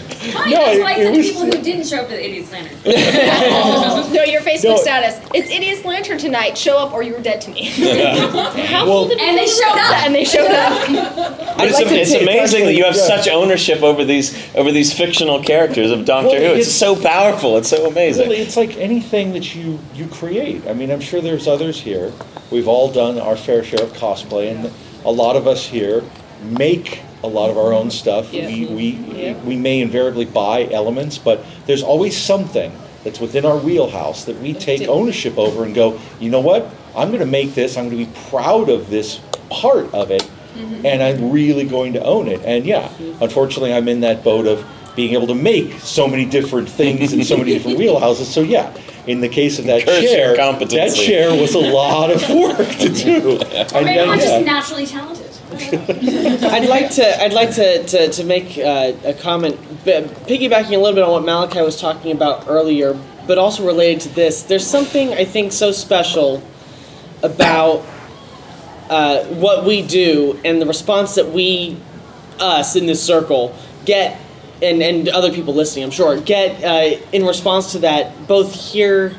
Fine, No, that's it- why I it said the was- people who didn't show up to the Idiot's Lantern. no, your Facebook No. status. It's Idiot's Lantern tonight. Show up or you're dead to me. Well, and they showed up. and they showed up. But it's, like to it's amazing that you have yeah. such ownership over these over these fictional characters of Doctor Well, Who. It's, it's- so powerful. It's so amazing. Really, it's like anything that you you create. I mean, I'm sure there's others here. We've all done our fair share of cosplay, and a lot of us here make a lot of our own stuff. Yeah. We we we may invariably buy elements, but there's always something that's within our wheelhouse that we take ownership over and go, you know what? I'm going to make this. I'm going to be proud of this part of it, mm-hmm. and I'm really going to own it. And yeah, mm-hmm. unfortunately, I'm in that boat of being able to make so many different things in so many different wheelhouses. So yeah, in the case of that Curse chair, that chair was a lot of work to do. Or maybe I'm yeah. just naturally talented. I'd like to. I'd like to to, to make uh, a comment, piggybacking a little bit on what Malachi was talking about earlier, but also related to this. There's something I think so special about uh, what we do and the response that we, us in this circle, get, and and other people listening, I'm sure, get uh, in response to that, both here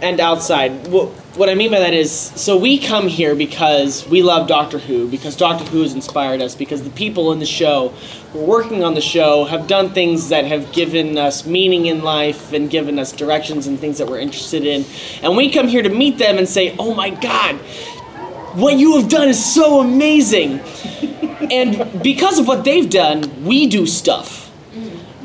and outside. What, what I mean by that is, so we come here because we love Doctor Who, because Doctor Who has inspired us, because the people in the show who are working on the show have done things that have given us meaning in life and given us directions and things that we're interested in. And we come here to meet them and say, oh my God, what you have done is so amazing. and because of what they've done, we do stuff.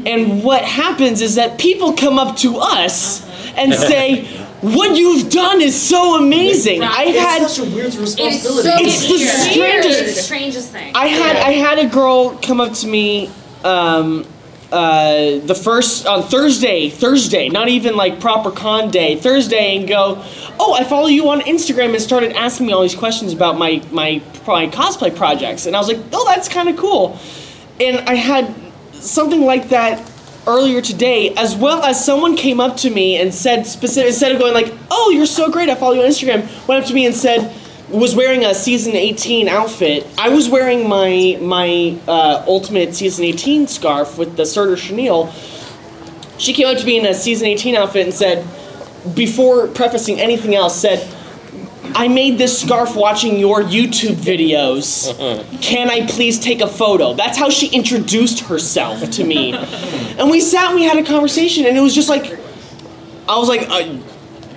And what happens is that people come up to us and say, "What you've done is so amazing." I've had such a weird responsibility. so It's the strangest- It's the strangest thing. I had I had a girl come up to me um, uh, the first on Thursday, Thursday, not even like proper con day, Thursday, and go, "Oh, I follow you on Instagram," and started asking me all these questions about my my, my cosplay projects, and I was like, "Oh, that's kind of cool," and I had something like that earlier today, as well as someone came up to me and said specific instead of going like, "Oh, you're so great, I follow you on Instagram," went up to me and said was wearing a season 18 outfit. I was wearing my my uh, ultimate season 18 scarf with the Surtur chenille. She came up to me in a season 18 outfit and said, before prefacing anything else, said, I made this scarf watching your YouTube videos. Can I please take a photo? That's how she introduced herself to me. and we sat and we had a conversation, and it was just like, I was like, uh,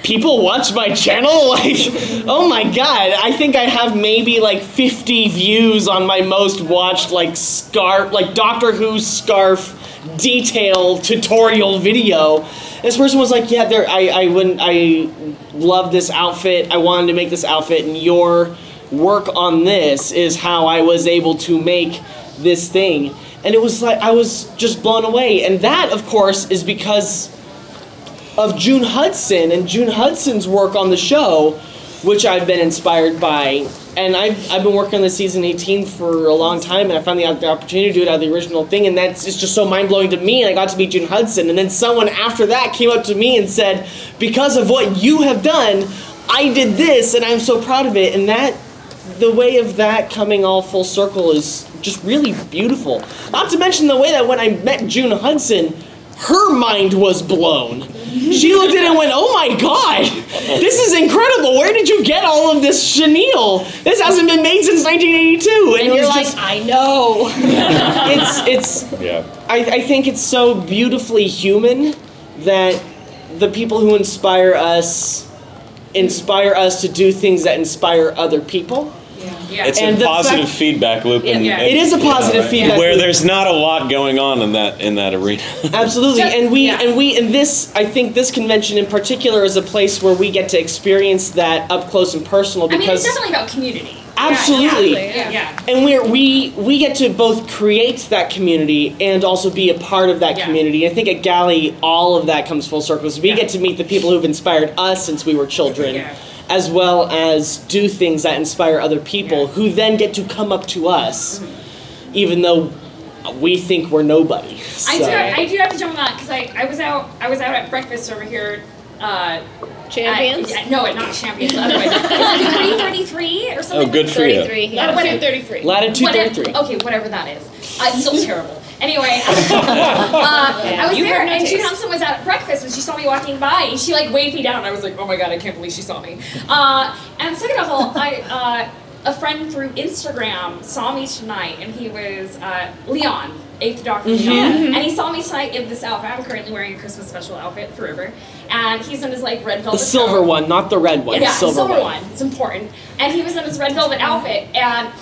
people watch my channel? Like, oh my god, I think I have maybe like 50 views on my most watched, like, scarf, like Doctor Who scarf detail tutorial video. This person was like, yeah, there, I, I wouldn't, I love this outfit. I wanted to make this outfit, and your work on this is how I was able to make this thing. And it was like, I was just blown away. And that, of course, is because of June Hudson and June Hudson's work on the show, which I've been inspired by. And I've, I've been working on the season 18 for a long time, and I finally had the opportunity to do it out of the original thing, and that's it's just so mind blowing to me. And I got to meet June Hudson, and then someone after that came up to me and said, "Because of what you have done, I did this, and I'm so proud of it." And that, the way of that coming all full circle is just really beautiful. Not to mention the way that when I met June Hudson, her mind was blown. She looked at it and went, "Oh my god, this is incredible! Where did you get all of this chenille? This hasn't been made since 1982." And, And it you're was like, just, I know. it's it's. Yeah. I, I think it's so beautifully human that the people who inspire us inspire us to do things that inspire other people. Yeah. It's And a positive fact- feedback loop. And, Yeah. and- It is a positive feedback Where loop. there's not a lot going on in that in that arena. Absolutely, Just- and we yeah. and we and this I think this convention in particular is a place where we get to experience that up close and personal I mean, it's because definitely about community. Absolutely. Yeah. yeah. and we're we we get to both create that community and also be a part of that Yeah. community. I think at Gally all of that comes full circle. So we Yeah. get to meet the people who've inspired us since we were children. Yeah. As well as do things that inspire other people who then get to come up to us, even though we think we're nobody. I So- do. I do have to jump on that because I, I was out. I was out at breakfast over here. Uh, Champions? At, no, not champions. Otherwise, three thirty three or something. Oh, good for you. 33. Yeah, Yeah. whatever. 33. Latitude 33. Okay, whatever that is. Uh, it's still terrible. Anyway, uh, I was You there, have no and June taste. Thompson was out at breakfast, and she saw me walking by, and she like waved me down. and I was like, oh my god, I can't believe she saw me. Uh, and second of all, I. Uh, a friend through Instagram saw me tonight, and he was uh, Leon, Eighth Doctor Leon, and he saw me tonight in this outfit. I'm currently wearing a Christmas special outfit for River, and he's in his like red velvet. The silver coat. one, not the red one. Yeah, the silver, silver one. one. It's important. And he was in his red velvet outfit, and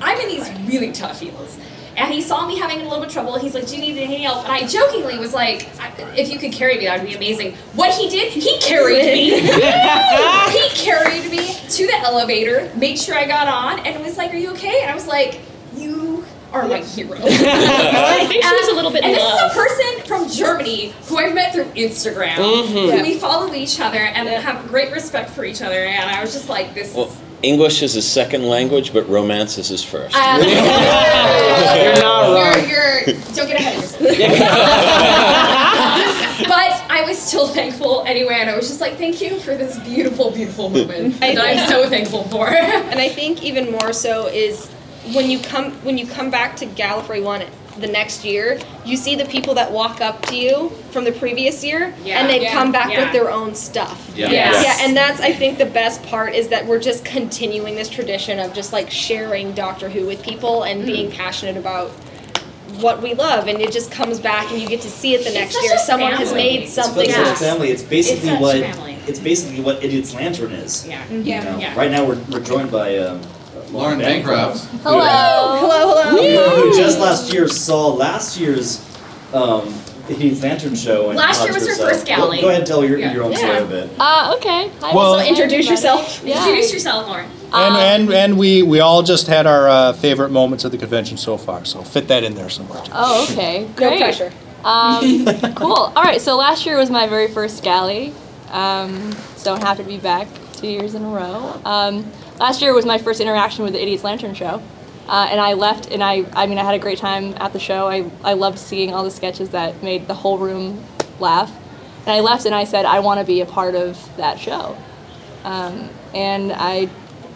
I'm in these really tough heels. And he saw me having a little bit of trouble. He's like, "Do you need any help?" And I jokingly was like, "If you could carry me, that would be amazing." What he did, he carried me. he carried me to the elevator, made sure I got on, and was like, "Are you okay?" And I was like, "You are my hero." I think she was a little bit And in this love. is a person from Germany who I've met through Instagram. Mhm. Who we follow each other and have great respect for each other. And I was just like, this Well, is. English is his second language, but romance is his first. Uh, You're not wrong. You're, you're, don't get ahead of yourself. but I was still thankful anyway, and I was just like, thank you for this beautiful, beautiful moment that I'm so thankful for. and I think even more so is when you come when you come back to Gallifrey One the next year, you see the people that walk up to you from the previous year, Yeah. and they've Yeah. come back Yeah. with their own stuff. Yeah. Yes. Yeah, and that's I think the best part is that we're just continuing this tradition of just like sharing Doctor Who with people and being Mm. passionate about what we love, and it just comes back and you get to see it the next year. a Someone has made something It's Yeah. else. family. It's basically such what family. it's basically what Idiot's Lantern is. yeah. You Yeah. know? Yeah. Right now we're, we're joined by um, Lauren Bancroft. Hello, hello, Who, hello. who just last year saw last year's um, Idiot's Lantern show. And Last year was her herself. first Gally. Go, go ahead and tell your, Yeah. your own Yeah. story a bit. Uh, okay. Hi, Well- So introduce yourself. Yeah. Introduce yourself, Lauren. And, Um, and and we we all just had our uh, favorite moments of the convention so far, so fit that in there somewhere. Too. Oh, okay. No pressure. Um, cool. All right. So last year was my very first Gally. Um, so I'm happy to be back two years in a row. Um, last year was my first interaction with the Idiot's Lantern show. Uh, and I left, and I, I mean, I had a great time at the show. I, I loved seeing all the sketches that made the whole room laugh. And I left, and I said, I want to be a part of that show. Um, and I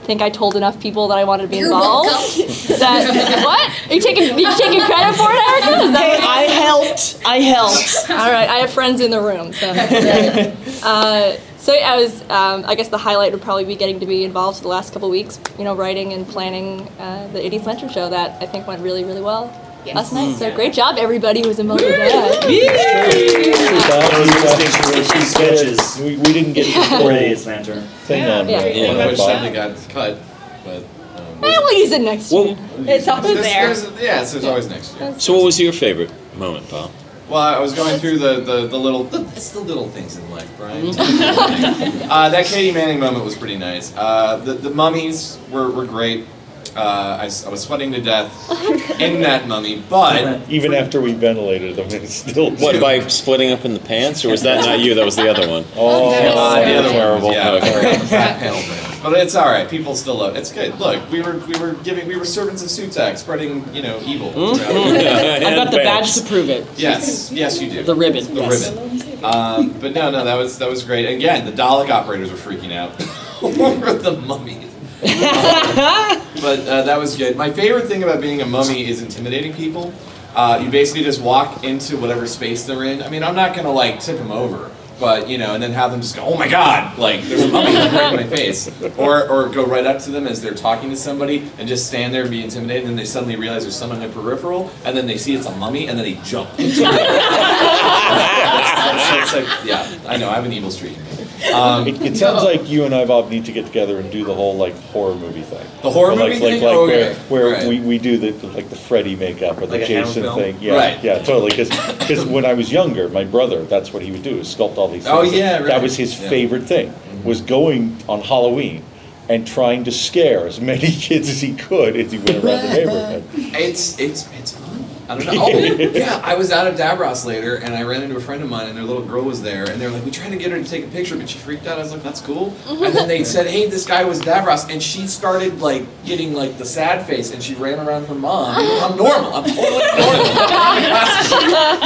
think I told enough people that I wanted to be You're involved. That what? Are you taking are you taking credit for it, Erica? Is that Hey, what I helped. I helped. all right, I have friends in the room, so. uh, so yeah, I was. Um, I guess the highlight would probably be getting to be involved for the last couple weeks. You know, writing and planning uh, the Idiot's Lantern show that I think went really, really well last night. So great job, everybody who was involved with that. Those mistakes were two sketches We, we didn't get for the Idiot's Lantern. thing on. Yeah. Yeah. One which sadly got cut, but. Um, Eh, we'll use it next Well- year. It's always there. yeah, so there's always next year. So, what was your favorite moment, Bob? Well, I was going through the, the, the little, the, it's the little things in life, Brian. uh, that Katy Manning moment was pretty nice. Uh, the, the mummies were, were great. Uh, I, s- I was sweating to death in that mummy, but Even after we ventilated them, it's still. What by splitting up in the pants, or was that not you? That was the other one. Oh, uh, the other terrible. one, yeah, Okay. fat panel. But it's all right. People still love. It's good. Look, we were we were giving we were servants of Sutekh, spreading you know evil. throughout- I got the badge to prove it. Yes, yes, you do. The ribbon. The yes. ribbon. Um, but no, no, that was that was great. Again, the Dalek operators were freaking out over the mummy. but uh, that was good. My favorite thing about being a mummy is intimidating people. Uh, you basically just walk into whatever space they're in. I mean, I'm not gonna like tip them over, but you know, and then have them just go, "Oh my God!" Like there's a mummy right in my face, or or go right up to them as they're talking to somebody and just stand there and be intimidated, and then they suddenly realize there's someone in the peripheral, and then they see it's a mummy, and then they jump. That's- that's- that's like- yeah, I know. I have an evil streak. Um, It, it sounds like you and I, Bob, need to get together and do the whole like horror movie thing. The horror like, movie like, thing? Like Oh, where, okay. where Right. we, we do the, the- like the Freddy makeup or the Like a Hammer Jason film? thing. Yeah, Right. yeah, totally. Because when I was younger, my brother, that's what he would do, is sculpt all these things. Oh, yeah, right. That was his Yeah. Mm-hmm. favorite thing, was going on Halloween and trying to scare as many kids as he could as he went around the neighborhood. It's it's it's fun. I don't know. Oh, yeah. I was out of Davros later, and I ran into a friend of mine, and their little girl was there, and they were like, "We tried to get her to take a picture, but she freaked out." I was like, "That's cool." And then they said, "Hey, this guy was Davros," and she started like getting like the sad face, and she ran around her mom. I'm normal. I'm totally normal.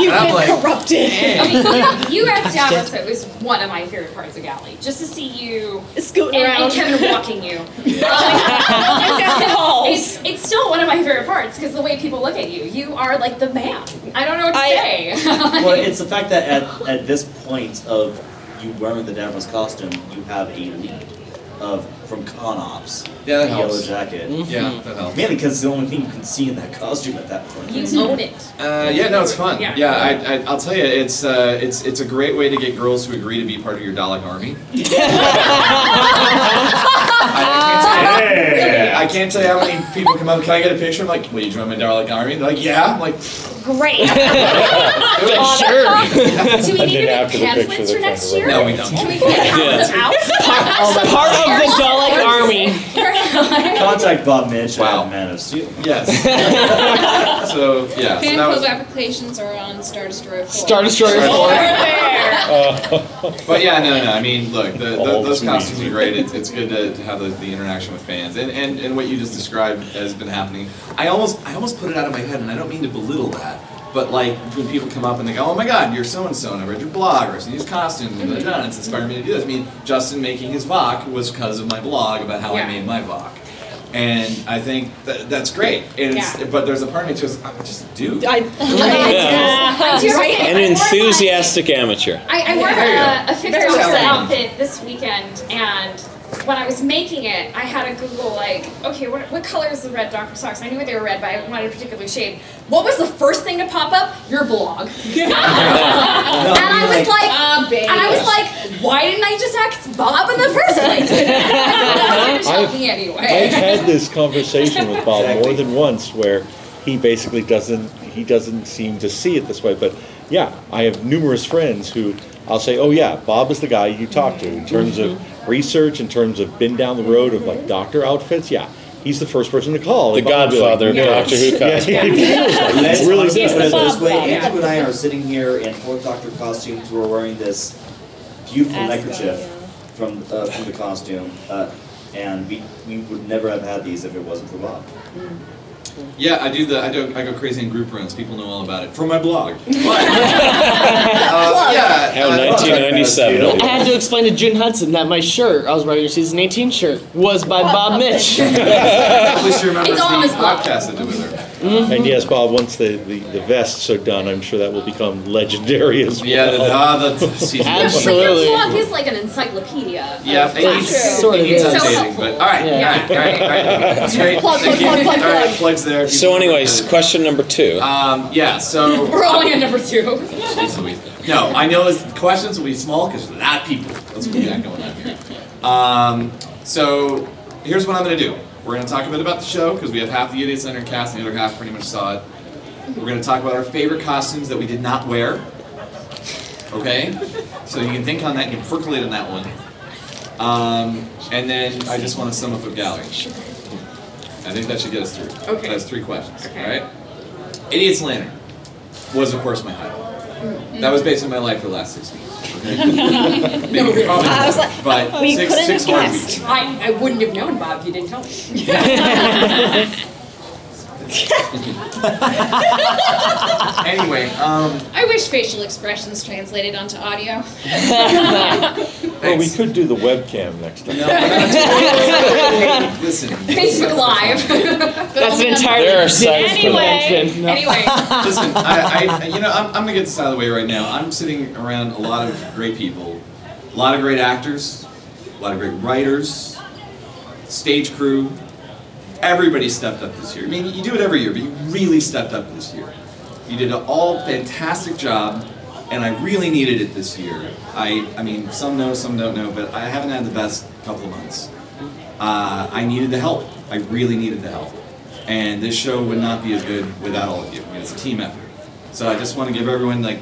You've And I'm been like, corrupted. I mean, you at Davros, it was one of my favorite parts of Gally. Just to see you Scooting and, around. and Kevin walking you. it's, it's still one of my favorite parts because the way people look at you, you are like the man. I don't know what to I- say. well, it's the fact that at, at this point of you wearing the Davros costume, you have a lead of from con ops. Yeah, that the yellow helps. jacket. Yeah, that helps. Mainly because it's the only thing you can see in that costume at that point. you own it. Uh, yeah, no, it's fun. Yeah. Yeah, I, I, I'll tell you, it's uh, it's it's a great way to get girls to agree to be part of your Dalek army. I, I can't tell you how many people come up. Can I get a picture? I'm like, will you join my Dalek army? They're like, yeah. I'm like, Great. sure. Do we And need to then make after the picture, pamphlets they're for next trying year? No, we don't. Can we get them out? Part of the Dalek army. Contact Bob Mitch Wow. at Man of Steel. Yes. so yeah, so Fan that club was. applications are on Star Destroyer 4. Star Destroyer Four. 4. But yeah, no, no. I mean, look, the, the, those costumes are great. It's, it's good to, to have the, the interaction with fans, and, and and what you just described has been happening. I almost I almost put it out of my head, and I don't mean to belittle that. But like when people come up and they go, "Oh my God, you're so and so," and I read your blog, or I've seen these costumes, and, and it's inspired me to do this. I mean, Justin making his VOC was because of my blog about how Yeah. I made my VOC, and I think that, that's great. And it's, Yeah. But there's a part of me that goes, "I'm just a dude." I, I do. Right. An I wore amateur. I, I wore There a, a 50 Very well. outfit this weekend, and when I was making it, I had to Google like, okay, what, what color is the red Docker socks? I knew what they were red, but I wanted a particular shade. What was the first thing to pop up? Your blog. and I was like, Ah, and I was like, why didn't I just ask Bob in the first place? I was gonna tell me anyway. I've had this conversation with Bob Exactly. more than once where he basically doesn't he doesn't seem to see it this way. But yeah, I have numerous friends who I'll say, oh yeah, Bob is the guy you talk to in terms of research, in terms of been down the road of like doctor outfits. Yeah, he's the first person to call. The And Bob will be godfather of yeah. Doctor Who Yeah, costumes. it feels like it. Let's It really honestly does. this Bob way. Bob. Andrew and I are sitting here in fourth Doctor costumes. We're wearing this beautiful Ascot, neckerchief yeah. from uh, from the costume, uh, and we we would never have had these if it wasn't for Bob. Yeah, I do the I do I go crazy in group runs. People know all about it from my blog. But, uh, yeah, How uh, 1997. I had to explain to June Hudson that my shirt, I was wearing your season 18 shirt, was by Bob Mitch. At least you remember It's the podcast I did with her. And yes, Bob, once the, the, the vests are done, I'm sure that will become legendary as well. Yeah, the, uh, the, the season. Absolutely. But is like an encyclopedia. Yeah, of it needs, facts. Sort it of needs is. So updating, helpful. but all right, Yeah. all right, all right, all right. That's great. Plug, Thank plug, you. plug, plug, All right, plug. plugs there. So, People- anyways, question number two. Um, yeah, so. We're only at number two. Jeez Louise. No, I know this, questions will be small because there's a lot of people. That's what we got going on here. Um, so here's what I'm going to do. We're going to talk a bit about the show because we have half the Idiot's Lantern cast and the other half pretty much saw it. We're going to talk about our favorite costumes that we did not wear. Okay? So you can think on that, you can percolate on that one. Um, and then I just want to sum up a gallery. I think that should get us through. Okay. That's three questions. Okay. All right? Idiot's Lantern was, of course, my highlight. That was based on my life for the last six weeks. Okay? Maybe probably I was like, but we six, couldn't six have hard guessed. weeks. I, I wouldn't have known, Bob, if you didn't tell me. Anyway, um, I wish facial expressions translated onto audio. Well, we could do the webcam next time. no, we're listen. Facebook Live. That's an entirely There are different sites for that. anyway, Listen, I, I, you know, I'm, I'm gonna get this out of the way right now. I'm sitting around a lot of great people, a lot of great actors, a lot of great writers, stage crew. Everybody stepped up this year. I mean, you do it every year, but you really stepped up this year. You did an all fantastic job. and I really needed it this year. I, I mean, some know, some don't know, but I haven't had the best couple of months. Uh, I needed the help. I really needed the help, and this show would not be as good without all of you. I mean, it's a team effort. So I just want to give everyone like.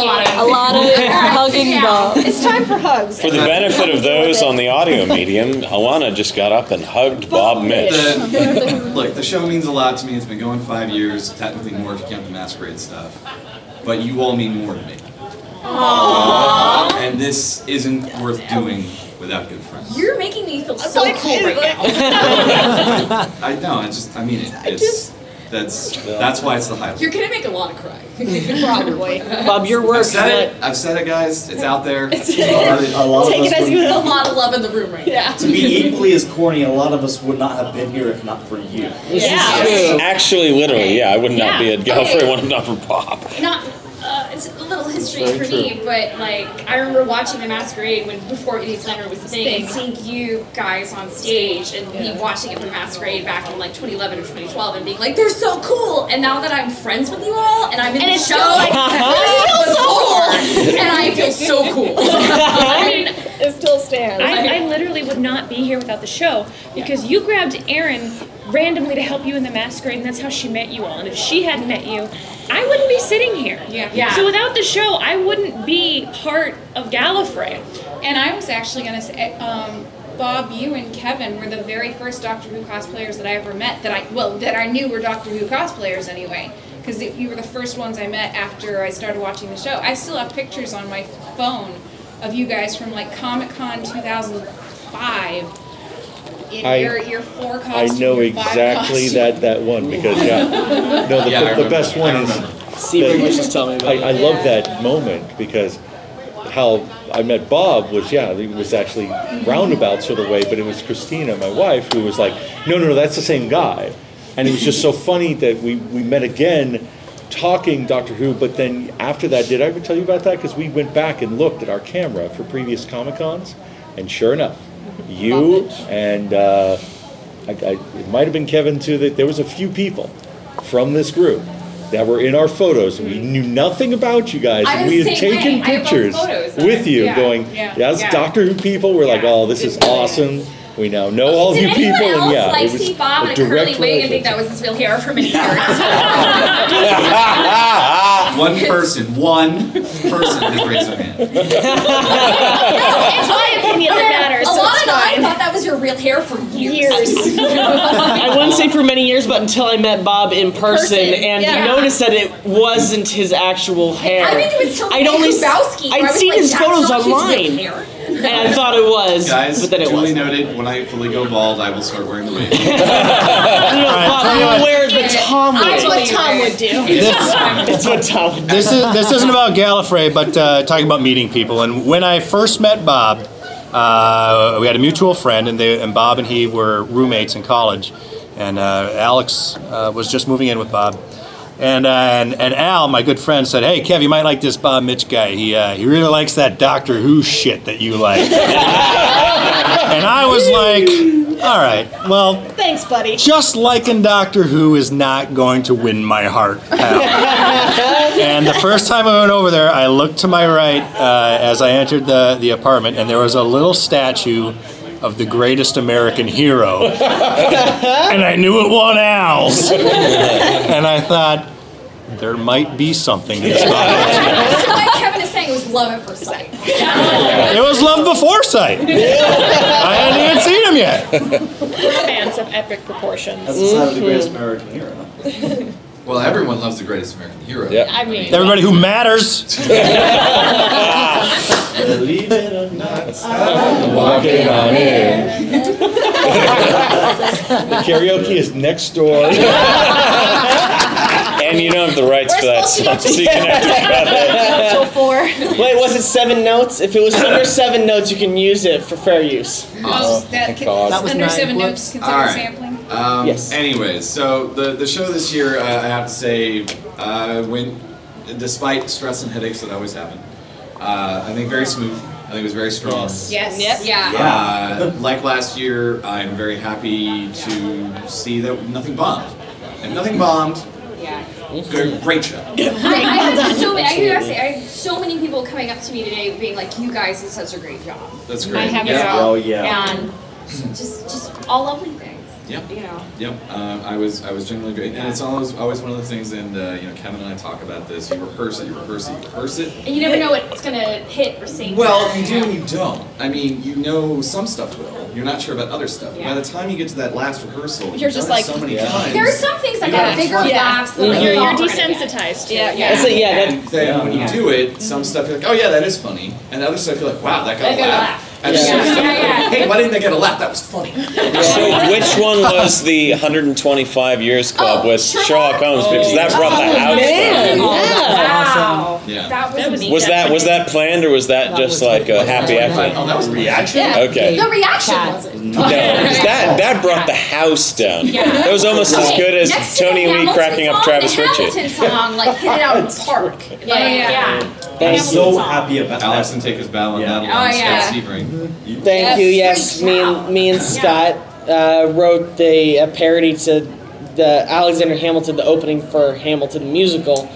And sit there's down, hugging. Lana. A lot of All right, hugging sit down. Bob. It's time for hugs. For the benefit of those on the audio medium, Alana just got up and hugged Bob Mitch. The, look, the show means a lot to me. It's been going five years, technically more if you count the masquerade stuff. But you all mean more to me. Aww. And this isn't worth doing without good friends. You're making me feel so cool right now. I know. I just. I mean it. It's. That's. That's why it's the highlight. You're gonna make a lot of cry. Probably. Bob, your work. I've said it. I've said it, guys. It's out there. A lot of Take it us as would- you There's a will. lot of love in the room right now. To be equally as corny, a lot of us would not have been here if not for you. Yeah. Actually, literally, yeah, I would not be at Gallifrey Okay. one if not for Bob. Not. Uh, it's a little history Very for true. me, but like I remember watching the Masquerade when before Idiot's Lantern was a thing, and seeing you guys on stage, and me watching it for Masquerade back in like 2011 or 2012, and being like, "They're so cool!" And now that I'm friends with you all, and I'm in And the it's show, like, I feel so cool, and I feel so cool. I mean, It still stands. I, I literally would not be here without the show because you grabbed Erin randomly to help you in the masquerade, and that's how she met you all. And if she hadn't met you, I wouldn't be sitting here. Yeah. Yeah. So without the show, I wouldn't be part of Gallifrey. And I was actually gonna say, um, Bob, you and Kevin were the very first Doctor Who cosplayers that I ever met. That I well, that I knew were Doctor Who cosplayers anyway, because you were the first ones I met after I started watching the show. I still have pictures on my phone of you guys from like Comic Con 2005. In I- your your four I know your five exactly costume. that, that one because yeah, no, the, Yeah, I the, remember best one I is. remember. Seaver that- was just telling me about I, I it. love that moment because how I met Bob was yeah, it was actually roundabout sort of way, but it was Christina, my wife, who was like, no, no, no, that's the same guy, and it was just so funny that we we met again. Talking Doctor Who, but then after that, did I ever tell you about that? Because we went back and looked at our camera for previous Comic Cons, and sure enough, you and uh, I, I, it might have been Kevin too. That there was a few people from this group that were in our photos. We knew nothing about you guys, and we had taken way. I have both pictures photos of with it. you, Yeah, going, yeah, "As yeah. Doctor Who people." We're like, "Oh, this is awesome." We now know all Did you anyone people, else and yeah, like it was see Bob in a a curly direct wig and think that was his real hair for many years? One person, one person has raised their hand. it's my opinion that matters. A so lot it's of I fine. thought that was your real hair for years. Years. I wouldn't say for many years, but until I met Bob in person, Person, and yeah. noticed that it wasn't his actual hair. I think it was till I'd only s- Grabowski, where I I'd seen like, his photos not his online, and I thought it was, Guys, but then it duly wasn't. noted. When I fully go bald, I will start wearing the wig. You know, Bob, you I'm what. aware that Tom would. That's what Tom would do. That's what Tom would do. this is this isn't about Gallifrey, but uh, talking about meeting people. And when I first met Bob, uh, we had a mutual friend, and they and Bob and he were roommates in college. And uh, Alex uh, was just moving in with Bob. And, uh, and and Al, my good friend, said, "Hey, Kev, you might like this Bob Mitch guy. He uh, he really likes that Doctor Who shit that you like." and I was like, "All right, well, Thanks, buddy. just liking Doctor Who is not going to win my heart, pal. and the first time I went over there, I looked to my right uh, as I entered the, the apartment, and there was a little statue of the greatest American hero. and I knew it won Al's. and I thought, there might be something to this podcast. So like Kevin is saying, it was love at first sight. It was love before sight. I hadn't even seen him yet. Romance of epic proportions. That's the sign of the greatest American hero. Well, everyone loves the greatest American hero. Yeah. I mean, Everybody who matters. Believe it or not. I'm Walking on air. the karaoke is next door. And you don't have the rights for that song, so you can have to cut it. Until four. Wait, was it seven notes? If it was under seven notes, you can use it for fair use. Oh, that, God. That was under nine. seven Whoops. notes considered All right. sampling. Um, Yes. Anyways, so the the show this year, uh, I have to say, uh, went despite stress and headaches that always happen. Uh, I think very smooth. I think it was very strong. Yes. Yep. Yeah. Uh, like last year, I'm very happy to see that nothing bombed. and nothing bombed. Yeah. Good, great show. I, I had so many. I gotta say, I had so many people coming up to me today, being like, "You guys did such a great job." That's I great. have Yeah. it all. Oh, yeah. And just, just all lovely things. Yep. You know. Yep, um, I was I was generally great, and it's always always one of the things. And uh, you know, Kevin and I talk about this. You rehearse it, you rehearse it, you rehearse it. And you never know what's gonna hit or sing. Well, you do and you don't. I mean, you know some stuff will. You're not sure about other stuff. Yeah. By the time you get to that last rehearsal, You're you've just done it like- so many Yeah. times. There are some things that you got have bigger fun. laughs than You're, you you're thought were gonna get. desensitized to Yeah, it. yeah. That's it, yeah, that- And then when you do it, some stuff you're like, oh yeah, that is funny, and other stuff you're like, wow, that got That a got a laugh. Laugh. And Yeah. some Yeah, yeah. hey, why didn't they get a laugh? That was funny. So which one was the 125 Years Club oh, with Sherlock Holmes? Because that brought oh, the house man, down. Wow. Yeah. That was, amazing. Was that was that planned or was that just like a happy accident? Oh, that was reaction. Yeah. Okay. The reaction wasn't. No, 'cause that that brought the house down. Yeah. That was almost as good as next to the Tony Lee Hamilton cracking up song, Travis the Ritchie. Hamilton song, like hit it out of the park. Like, yeah. I'm so song. happy about that. Alex take his bow on that Oh, one. yeah. Scott Sebring. Thank Yes, you. Yes, me and me and Scott uh, wrote the a parody to the Alexander Hamilton, the opening for Hamilton the musical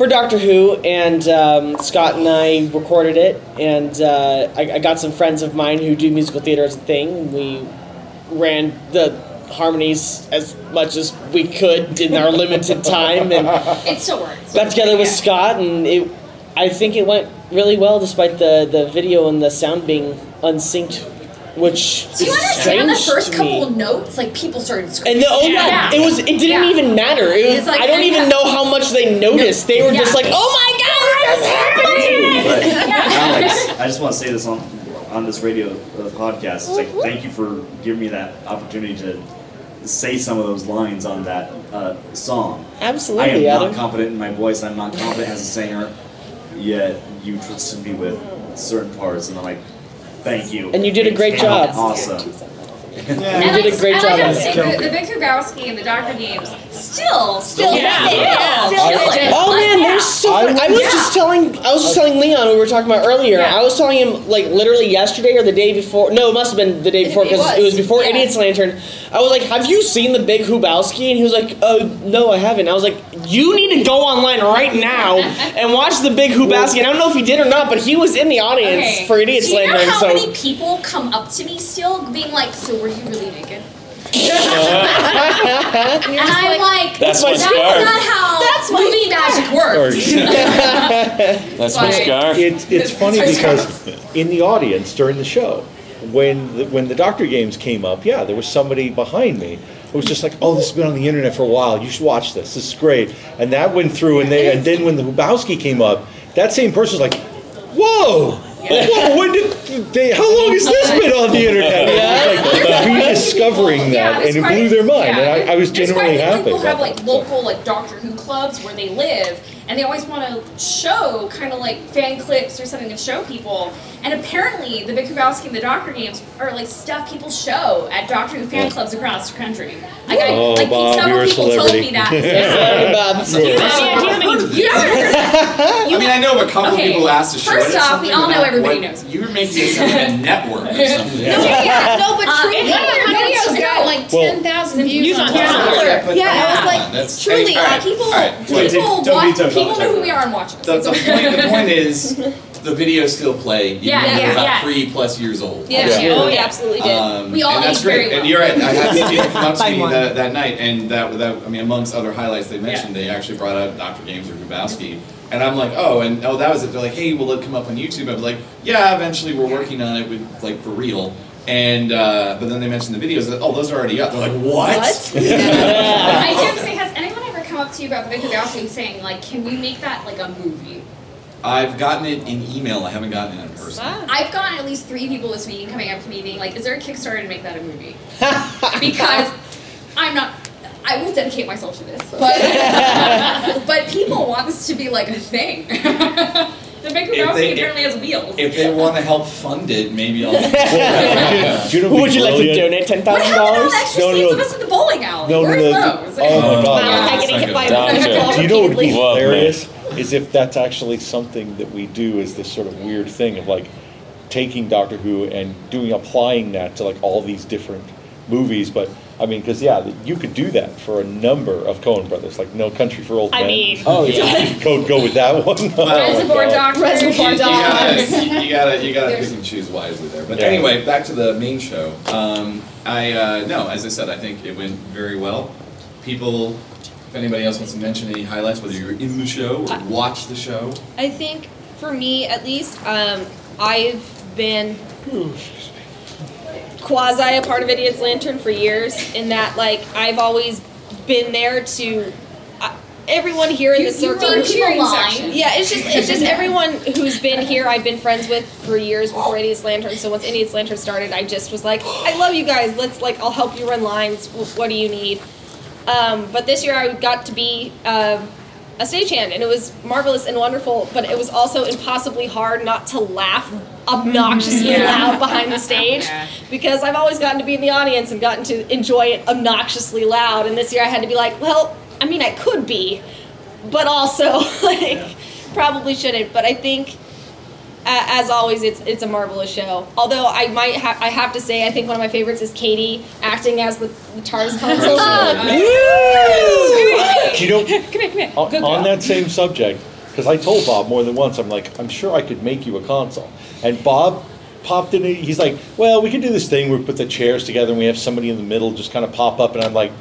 for Doctor Who, and um, Scott and I recorded it, and uh, I, I got some friends of mine who do musical theater as a thing. We ran the harmonies as much as we could in our limited time, and It still works. got together with Scott, and it, I think it went really well, despite the, the video and the sound being unsynced, which Do you is understand the first couple me. notes? Like people started screaming. And the, oh yeah, it was it didn't Yeah. even matter. It was, like- I don't even know how much they noticed. They were just like, "Oh my god, this is happening!" But Alex, I just want to say this on on this radio uh, podcast. It's like thank you for giving me that opportunity to say some of those lines on that uh, song. Absolutely, I am Adam. not confident in my voice. I'm not confident as a singer. Yet you trusted me with certain parts, and I'm like, thank you. And you did a great job. Awesome. You did a great I job like on to it. say the, the Big Lebowski and the Doctor games still, still, Yeah. still, Yeah. still, I- Oh man, yeah. they're so. Fun. I was Yeah. just telling. I was just telling Leon we were talking about earlier. Yeah. I was telling him like literally yesterday or the day before. No, it must have been the day before because it, was, was before yeah. Idiot's Lantern. I was like, "Have you seen the Big Hubowski?" And he was like, "Uh, no, I haven't." I was like, "You need to go online right now and watch the Big Hubowski." And I don't know if he did or not, but he was in the audience Okay. for Idiot's Do you know Lantern. how so many people come up to me still, being like, "So were you really naked?" and I'm like, That's my "That's scarf." not how That's my movie magic works." That's my But- scarf. It's, it's funny It's because in the audience during the show, when the, when the Doctor games came up, yeah, there was somebody behind me who was just like, "Oh, this has been on the internet for a while. You should watch this. This is great." And that went through, and they and then when the Hubowski came up, that same person was like, "Whoa." Oh, whoa, when did they, how long has this been on the internet? It was like rediscovering Yeah, that, and it blew their mind, yeah. and I, I was genuinely happy people about have like that. local like Doctor Who clubs where they live, and they always want to show kind of like fan clips or something to show people. And apparently, the Big Lebowski and the Doctor games are like stuff people show at Doctor Who fan clubs across the country. Like, I, Oh, like Bob, several you're a people told celebrity. me that. Sorry, Bob. You Do you have any idea how many you I mean, I know a couple Okay, people asked to show first it. or off, we all know everybody what- knows. You were making it sound like a network or something. yeah, no, but Uh, truly, one of your videos got like 10,000 views, Views on on Tumblr. Tumblr. But Yeah, I was like, that's- truly, hey, all right, people, all right. People, watch, tough, people know who we are and watch us. The, the, point, the point is, the videos still play. even Yeah, they're yeah, about yes. three plus years old. Yeah. Yeah. Oh, yeah, absolutely did. Um, We all and that's great. well. And you're right. I had some people come up to By me that, that night, and that, that I mean, amongst other highlights they mentioned, they actually brought out Dr. Games or Grabowski. And I'm like, oh, and oh, that was it. They're like, hey, will it come up on YouTube? I was like, yeah, eventually we're working on it with like for real. And uh, but then they mentioned the videos. That, oh, those are already up. They're like, what? I do have to say, has anyone ever come up to you about the Big Lebowski saying like, can we make that like a movie? I've gotten it in email. I haven't gotten it in person. I've gotten at least three people this week coming up to me being like, "Is there a Kickstarter to make that a movie?" because I'm not. I will dedicate myself to this, but but people want this to be like a thing. the Big If Lebowski they- apparently has wheels. If they want to help fund it, maybe I'll. Do you know what'd Would be you like to brilliant? donate ten what thousand happened to all dollars? the extra No, no, scenes no. of us in the bowling alley? No, no, Where's no. those? Oh my god. Wow, that's getting not hit good. by Down the to- Do you know what would be Love, man. hilarious? Is if that's actually something that we do is this sort of weird thing of like taking Doctor Who and doing applying that to like all these different movies, but I mean, because yeah, you could do that for a number of Coen brothers, like No Country for Old I Men. mean- oh yeah, go go with that one. Oh, my Reservoir God. Dogs. Reservoir You gotta, Dogs. you, you gotta, you gotta pick and choose wisely there. But Yeah. anyway, back to the main show. Um, I uh, no, as I said, I think it went very well. People, if anybody else wants to mention any highlights, whether you're in the show or watch the show. I think for me, at least, um, I've been quasi a part of Idiot's Lantern for years. In that, like, I've always been there to. Uh, everyone here in You- the you circle. mean cheering line. Yeah, it's just it's just everyone who's been here. I've been friends with for years before Idiot's Lantern. So once Idiot's Lantern started, I just was like, I love you guys. Let's like, I'll help you run lines. What do you need? Um, but this year I got to be um, a stagehand, and it was marvelous and wonderful. But it was also impossibly hard not to laugh obnoxiously mm-hmm. Yeah. loud behind the stage Yeah. because I've always gotten to be in the audience and gotten to enjoy it obnoxiously loud. And this year I had to be like, well, I mean, I could be, but also like probably shouldn't. But I think. A- As always, it's it's a marvelous show. Although I might ha- I have to say I think one of my favorites is Katie acting as the, the TARDIS console. You know, Come here, come here. on, on that same subject, because I told Bob more than once, I'm like, I'm sure I could make you a console. And Bob popped in, he's like, well, we can do this thing where we put the chairs together and we have somebody in the middle just kind of pop up. And I'm like,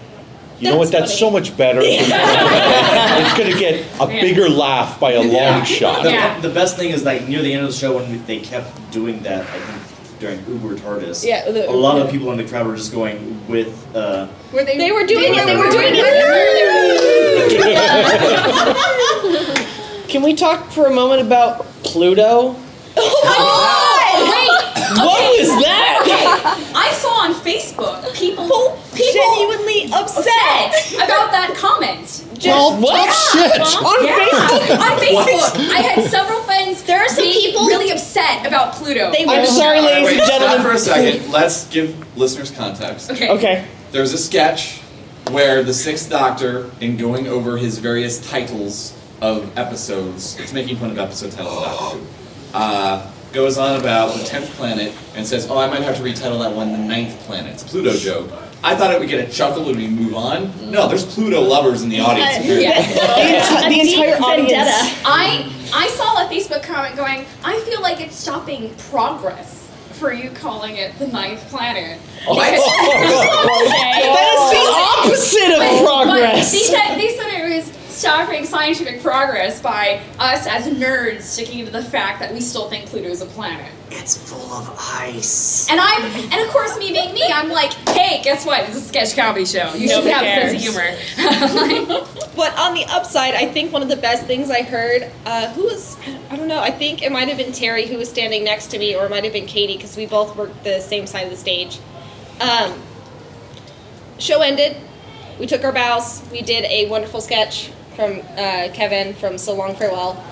you know what? That's That's so much better. it's going to get a bigger laugh by a long shot. The, Yeah. the best thing is like near the end of the show when they kept doing that. I think during Uber TARDIS. Yeah, the- a lot of people in the crowd were just going with. Uh, Were they? They were doing it. They were doing it. Can we talk for a moment about Pluto? What was that? I saw on Facebook people people Genuinely upset. about that comment. Well, what? Shit. On Yeah. Facebook? On Facebook, I had several friends. There are some be people- really upset about Pluto. They I'm were sorry, ladies wait, and stop gentlemen. for a second. Let's give listeners context. okay. Okay. There's a sketch where the Sixth Doctor, in going over his various titles of episodes, it's making fun of episode titles of Doctor Who, uh, goes on about the tenth planet and says, "Oh, I might have to retitle that one the ninth planet." It's a Pluto joke. I thought it would get a chuckle and we move on. No, there's Pluto lovers in the audience. apparently. The, enti- the entire audience. I I saw a Facebook comment going, I feel like it's stopping progress for you calling it the ninth planet. Oh, what? Oh, oh, that is the opposite of But progress. they said they said it was stopping scientific progress by us as nerds sticking to the fact that we still think Pluto's a planet. it's full of ice. And I'm and of course me being me, I'm like, hey, guess what? It's a sketch comedy show. You should Nobody have a sense of cares. humor. But on the upside, I think one of the best things I heard, uh, who was, I don't know, I think it might have been Terry who was standing next to me, or it might have been Katie, because we both worked the same side of the stage. Um, show ended. We took our bows. We did a wonderful sketch from uh, Kevin from So Long Farewell.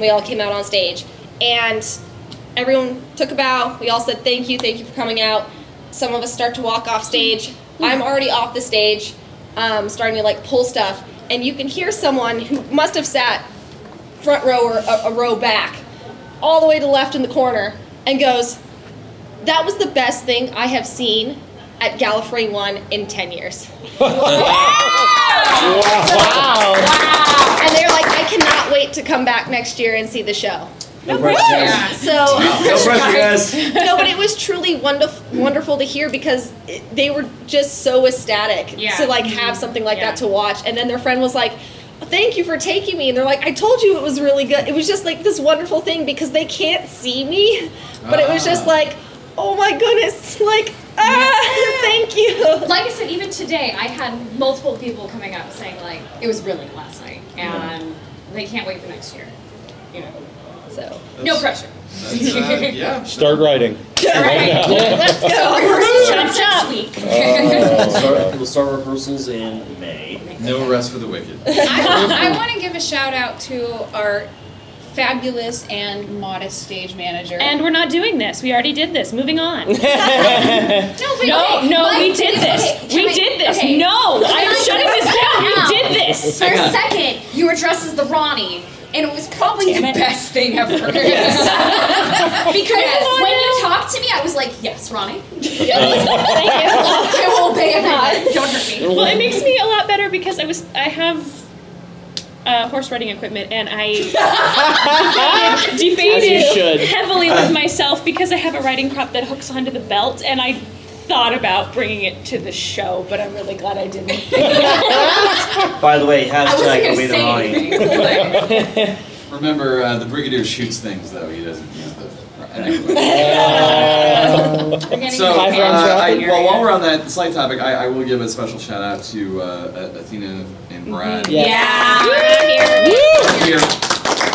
We all came out on stage. And everyone took a bow. We all said thank you, thank you for coming out. Some of us start to walk off stage. I'm already off the stage, um, starting to like pull stuff, and you can hear someone who must have sat front row or a, a row back, all the way to the left in the corner, and goes, "That was the best thing I have seen at Gallifrey One in ten years." Wow. Wow. And they're like, "I cannot wait to come back next year and see the show." No pressure, guys. So No pressure, guys. no, but it was truly wonderful, wonderful to hear because it, they were just so ecstatic Yeah. to like have something like Yeah. that to watch. And then their friend was like, "Thank you for taking me." And they're like, "I told you it was really good." It was just like this wonderful thing because they can't see me, but it was just Ah. like, "Oh my goodness!" Like, ah, thank you. like I said, even today, I had multiple people coming up saying like it was brilliant last night, and they can't wait for next year. You know, so no pressure. That's, uh, yeah. Start writing. All right, let's go. Rehearsal starts next week. we'll, start, we'll start rehearsals in May. No rest for the wicked. I, I want to give a shout out to our fabulous and modest stage manager. And we're not doing this. We already did this. Moving on. No, wait, No, okay, no, we did this. okay, We I- did this. okay. No, Can I'm I shutting this down. now? We did this. For a second, you were dressed as the Rani, and it was probably the it. best thing ever. because when you talked to me, I was like, "Yes, Rani. Thank you. I will obey every Don't hurt me. Well, it makes me a lot better because I was I have uh, horse riding equipment and I debated, As you debated should. heavily with myself because I have a riding crop that hooks onto the belt and I thought about bringing it to the show, but I'm really glad I didn't. By the way, I wasn't hashtag gonna Obey the say Remember, uh, the Brigadier shoots things, though. He doesn't use the. Anyway. So, uh, I, well, while we're on that slight topic, I, I will give a special shout out to uh, Athena and Brad. Yes. Yeah. here,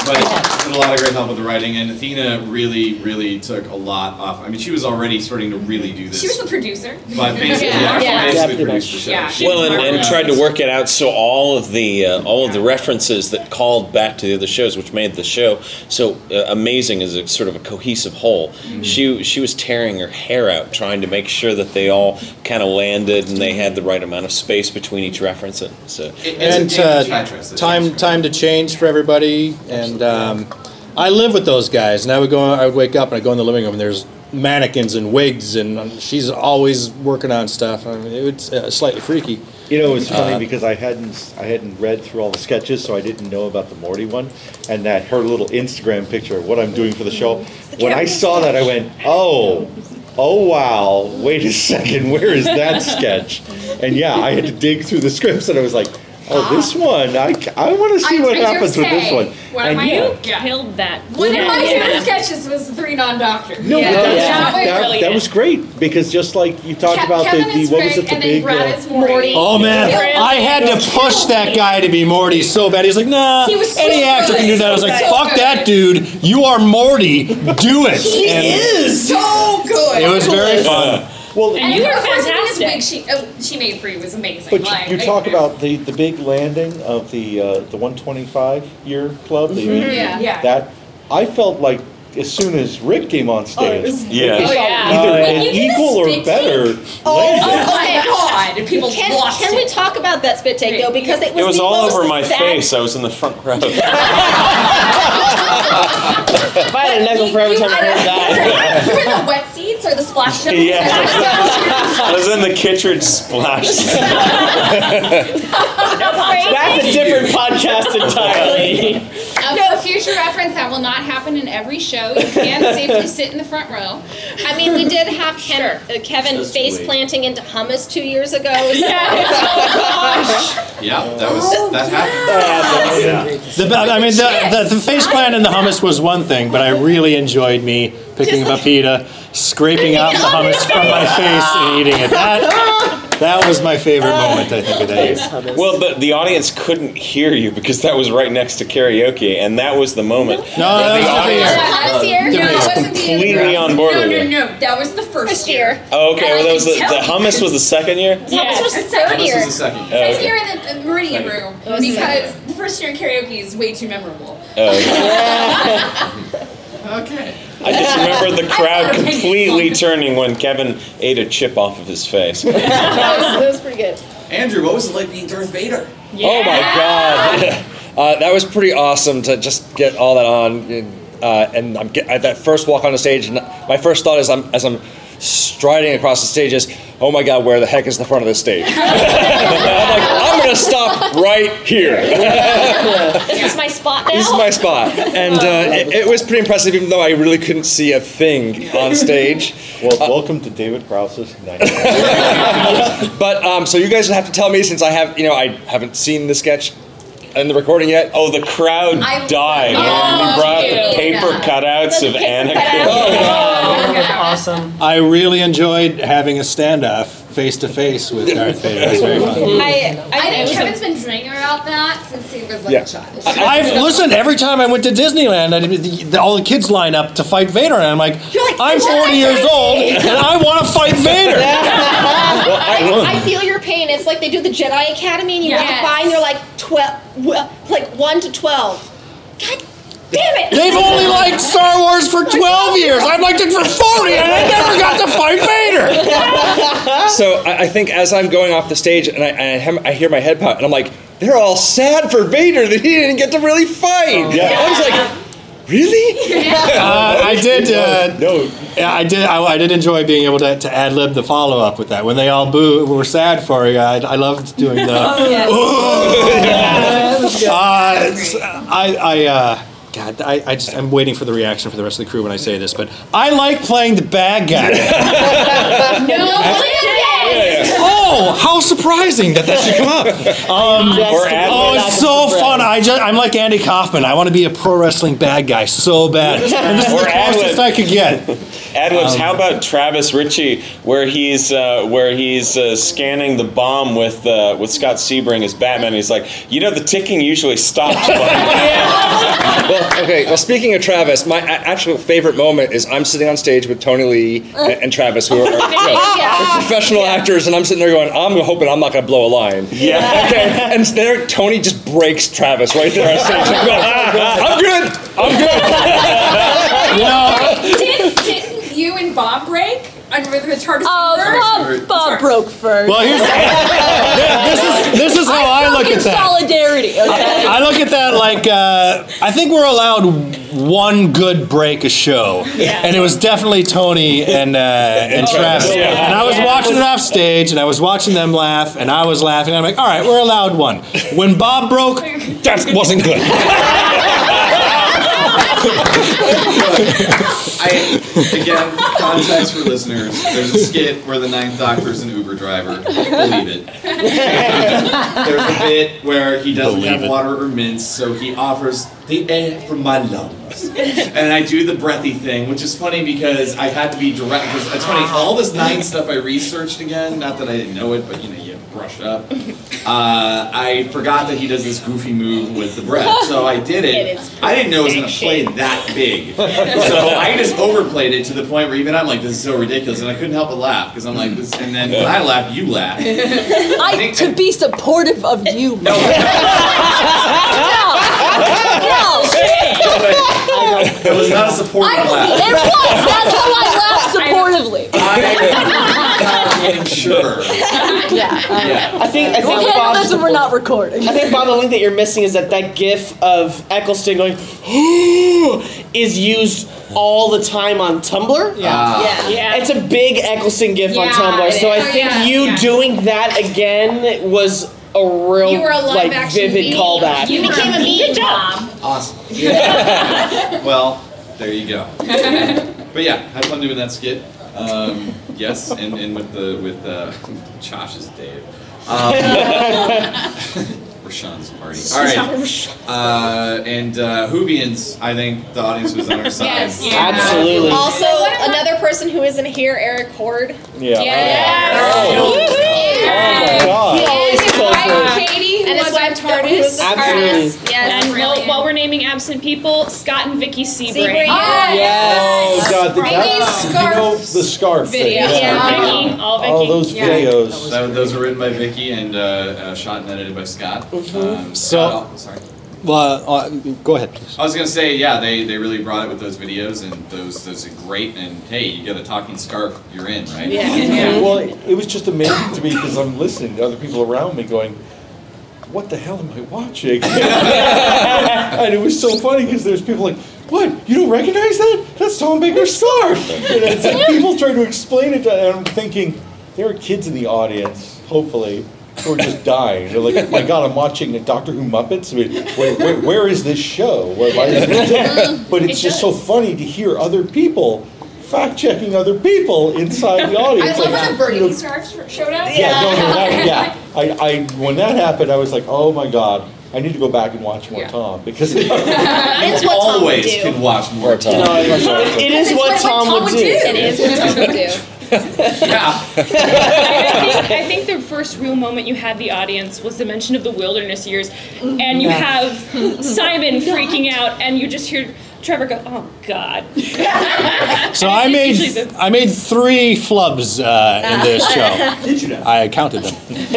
but did a lot of great help with the writing, and Athena really, really took a lot off. I mean, she was already starting to really do this, She was the producer. but basically, Yeah. yeah, Yeah. basically Yeah, produced the show. Yeah. Well, and, and tried to work it out so all of the uh, all of the references that called back to the other shows, which made the show so uh, amazing as a sort of a cohesive whole. She she was tearing her hair out trying to make sure that they all kind of landed and they had the right amount of space between each reference. And so It- and uh, of Tetris, it's time time to change for everybody. And um, I live with those guys, and I would go. I would wake up and I would go in the living room, and there's mannequins and wigs, and she's always working on stuff. I mean, it's uh, slightly freaky. You know, it was funny Uh, because I hadn't I hadn't read through all the sketches, so I didn't know about the Morty one, and that her little Instagram picture of what I'm doing for the show. When I saw that, I went, "Oh, oh wow! Wait a second, where is that sketch?" And yeah, I had to dig through the scripts, and I was like, "Oh, this one! I, I want to see I- what I dare happens with this say, one." one of And my- yeah, You killed that. One of my Yeah. favorite sketches was the three non-doctors. no, yeah. but that's, That was that, brilliant. that was great because just like you talked Ke- about Kevin the, the is what was Rick, it the and then big Brad uh, is Morty. Oh man, I had to push that guy to be Morty so bad. He's like, nah, He was so any actor can do that. I was like, So fuck good. that dude. You are Morty. Do it. He And is so good. It was very fun. well, And you were of course, fantastic. Wig she, uh, she made for you was amazing. But like, you, you I- talk about the, the big landing of the uh, the 125 year club. the- Yeah. Yeah. That I felt like as soon as Rick came on oh, stage, Yeah. Oh, yeah. either Oh, an yeah. You did a equal or spit better Oh landing. my god! People Can, lost can it. we talk about that spit take though? Because it was, It was the all most over my sad- face. I was in the front row. If I had a nickel for every time I heard that. You were in the wet seats or the splash? Yeah. I was in the Kittredge splash. That's a different podcast entirely. Uh, for future reference, that will not happen in every show. You can safely sit in the front row. I mean, we did have Ken, uh, Kevin Just face wait. planting into hummus two years ago. So. Yeah, that was that happened. The, I mean, the, the, the face plant and the hummus was one thing, but I really enjoyed me picking up a pita, scraping out the hummus from my face and eating it. That, that was my favorite ah. moment, I think, of that year. Well, the, the audience couldn't hear you because that was right next to karaoke, and that was the moment. No, that was the different year. Yeah, last year. Different No, wasn't Completely on board No, with no, you. no. That was the first, First year. Oh, okay. Well, that was the, the hummus was the second year. Hummus was the Yes. third This year. was the second. Oh, Second okay. year in the, the Meridian room was the because the first year in karaoke is way too memorable. Oh, okay. Okay. I just remember the crowd completely turning when Kevin ate a chip off of his face. that, was, that was pretty good. Andrew, what was it like being Darth Vader? Yeah. Oh my god, uh, that was pretty awesome to just get all that on. And, uh, and I'm get, at that first walk on the stage, and my first thought is, I'm as I'm striding across the stage is, oh my god, where the heck is the front of the stage? I'm like, I'm gonna stop right here. This is my spot now. This is my spot, and uh, it, it was pretty impressive, even though I really couldn't see a thing on stage. Well, welcome to David Krause's night. But um, so you guys have to tell me since I have, you know, I haven't seen the sketch and the recording yet. Oh, the crowd I died when love we brought the you. paper cutouts The of paper Anakin. That was awesome. I really enjoyed having a standoff face to face with Darth Vader. It was very fun. I, I I, think it was Kevin's been dreaming about that since he was like Yeah. a child. I've listened every time I went to Disneyland. I, the, the, all the kids line up to fight Vader, and I'm like, like, I'm 40 years old, and I want to fight Vader. I, I feel your pain. It's like they do the Jedi Academy, and you Yes. walk by, and you're like twelve, well, like one to twelve. God damn it! They've only liked Star Wars for 12 years. I've liked it for 40, and I never got to fight Vader. So I, I think as I'm going off the stage and I, and I, I hear my head pop, and I'm like, they're all sad for Vader that he didn't get to really fight. Yeah. I was like, Really? Uh, I did. Uh, no. Yeah, I did. I, I did enjoy being able to, to ad lib the follow up with that. When they all boo, were sad for you. I, I loved doing the. Uh, I, I, uh, God, I, I just, I'm waiting for the reaction for the rest of the crew when I say this, but I like playing the bad guy. oh, how surprising that that should come up. Um, oh, it's so fun. I just, I'm like Andy Kaufman. I want to be a pro wrestling bad guy so bad. And this is the closest. I could get. AdLibs. Um, how about Travis Ritchie, where he's uh, where he's uh, scanning the bomb with uh, with Scott Sebring as Batman? He's like, you know, the ticking usually stops. well, okay. Well, speaking of Travis, my a- actual favorite moment is I'm sitting on stage with Tony Lee and, and Travis, who are, are, you know, Yeah. they're professional actors, and I'm sitting there going, I'm hoping I'm not going to blow a line. Yeah. Okay. And there, Tony just breaks Travis right there on stage. I'm, going, I'm good. I'm good. Did, didn't you and Bob break? I remember the charter Oh, Bob, Bob broke first. Well, here's this is this is how I, look broke at in that. solidarity. Okay. I look at that like uh, I think we're allowed one good break a show, and it was definitely Tony and uh, and Oh, Travis. yeah. And I was Yeah. watching it off stage, and I was watching them laugh, and I was laughing. I'm like, all right, we're allowed one. When Bob broke, that wasn't good. I again context for listeners. There's a skit where the Ninth Doctor is an Uber driver. Believe it. There's a bit where he doesn't Believe have it. water or mints, so he offers the air from my lungs, and I do the breathy thing, which is funny because I had to be direct. Because it's funny, all this nine stuff I researched again. Not that I didn't know it, but you know you brush up. Uh, I forgot that he does this goofy move with the breath, so I did It it. is I didn't know it was gonna play that big, so I just overplayed it to the point where even I'm like, this is so ridiculous, and I couldn't help but laugh because I'm like, this. And then when I laugh, you laugh. I to be supportive of you. No. No. It was not a supportive laugh. It was. That's how I laughed supportively. I'm sure. Yeah. Yeah. I think I think handle Bob, this when we're not recording. I think Bob, the link that you're missing is that that GIF of Eccleston going is used all the time on Tumblr. Yeah. Ah. Yeah. It's a big Eccleston GIF on Tumblr, so I is. Oh, think Yeah, you yeah. doing that again was a real You were a live like action vivid meme. callback. You became a meme. Good job. Awesome. well, there you go. But yeah, had fun doing that skit. Um, yes, and, and with the with uh, Josh's Dave. Um, Rashawn's party. All right. Uh, and uh, Whovians, I think the audience was on our side. Yes. Absolutely. Also, another person who isn't here, Eric Horde. Yeah. Yeah. God. He always And his kills wife, it. Katie, who And his was wife, Tardis. Absolutely. Yes. And while, while we're naming absent people, Scott and Vicky Sebring. Sebring. Yes. Oh God, the, Vicky that, you know, scarf the scarf thing. video. Yeah. Vicky, all Vicky. All those Yeah. videos. That, those were written by Vicky and uh, uh, shot and edited by Scott. Um, So- Scott, oh, sorry. Well, uh, go ahead, please. I was gonna say, yeah, they, they really brought it with those videos, and those those are great. And hey, you get a talking scarf, you're in, right? Yeah. Well, it, it was just amazing to me because I'm listening to other people around me going, "What the hell am I watching?" and it was so funny because there's people like, "What? You don't recognize that? That's Tom Baker's scarf." And it's like people trying to explain it, to, and I'm thinking there are kids in the audience, hopefully. Who are just dying. They're like, oh my God, I'm watching the Doctor Who Muppets. I mean, where, where, where is this show? Where, why is it but it's just so funny to hear other people fact checking other people inside the I audience. love Like, when the you Burgundy know, scarf showed up. yeah, no, no, that, yeah. I, I, when that happened, I was like, oh my god, I need to go back and watch more Yeah. Tom because It's You what Tom would always do. can watch more More Tom. Tom. No, it, it is It's what what Tom, Tom would would do. do. It is what Tom would do. Yeah. I think, I think the first real moment you had the audience was the mention of the wilderness years, and you have Simon freaking out, and you just hear Trevor go, "Oh God!" So I made I made three flubs uh, in this show. Did you know? I counted them.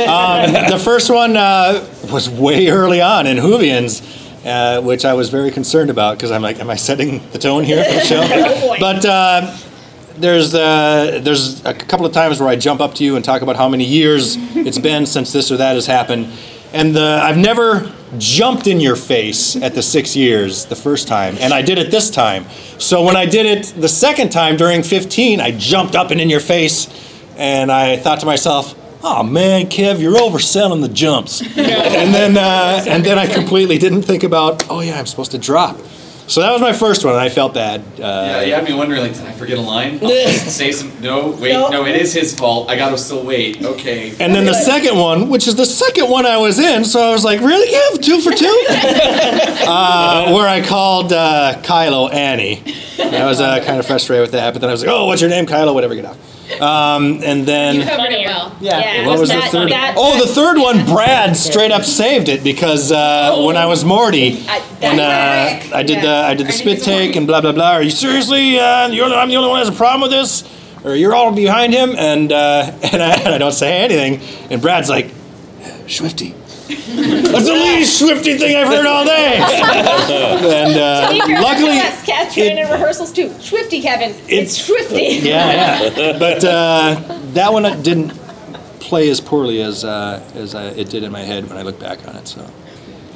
Um, the first one uh, was way early on in Whovians, uh, which I was very concerned about because I'm like, am I setting the tone here for the show? but uh, there's uh, there's a couple of times where I jump up to you and talk about how many years it's been since this or that has happened. And the I've never jumped in your face at the six years the first time, and I did it this time. So when I did it the second time during 15, I jumped up and in your face, and I thought to myself, "Oh man, Kev, you're overselling the jumps." and then uh, and then I completely didn't think about, "Oh yeah, I'm supposed to drop." So that was my first one, and I felt bad. Uh, Yeah, you had me wondering, like, did I forget a line? I'll say some. No, wait, No. no, it is his fault. I gotta still wait. Okay. And then the second one, which is the second one I was in, so I was like, really, You have Two for two? uh, where I called uh, Kylo Annie. I was uh, kind of frustrated with that, but then I was like, oh, what's your name, Kylo? Whatever, get off. Um, and then. You covered it well. Yeah. What was the third? oh, the third one. Brad straight up saved it because uh, when I was Morty and uh, I did the I did the spit take and blah blah blah. Are you seriously? Uh, you're, I'm the only one who has a problem with this, or you're all behind him? And uh, and, I, and I don't say anything. And Brad's like, Swifty. That's the least Swifty thing I've heard all day. and uh, to be fair, luckily, that's Catherine in rehearsals too. Swifty, Kevin. It's, Swifty. yeah, yeah. But uh, that one didn't play as poorly as uh, as I, it did in my head when I look back on it. So.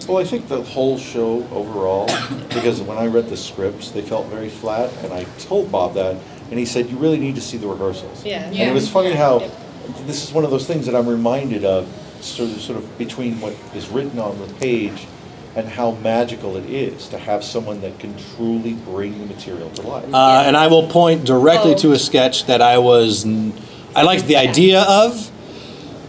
Well, I think the whole show overall, because when I read the scripts, they felt very flat, and I told Bob that, and he said, you really need to see the rehearsals. Yeah. And it was funny how, this is one of those things that I'm reminded of, sort of, sort of between what is written on the page and how magical it is to have someone that can truly bring the material to life. Uh, and I will point directly to a sketch that I was, I liked the idea of.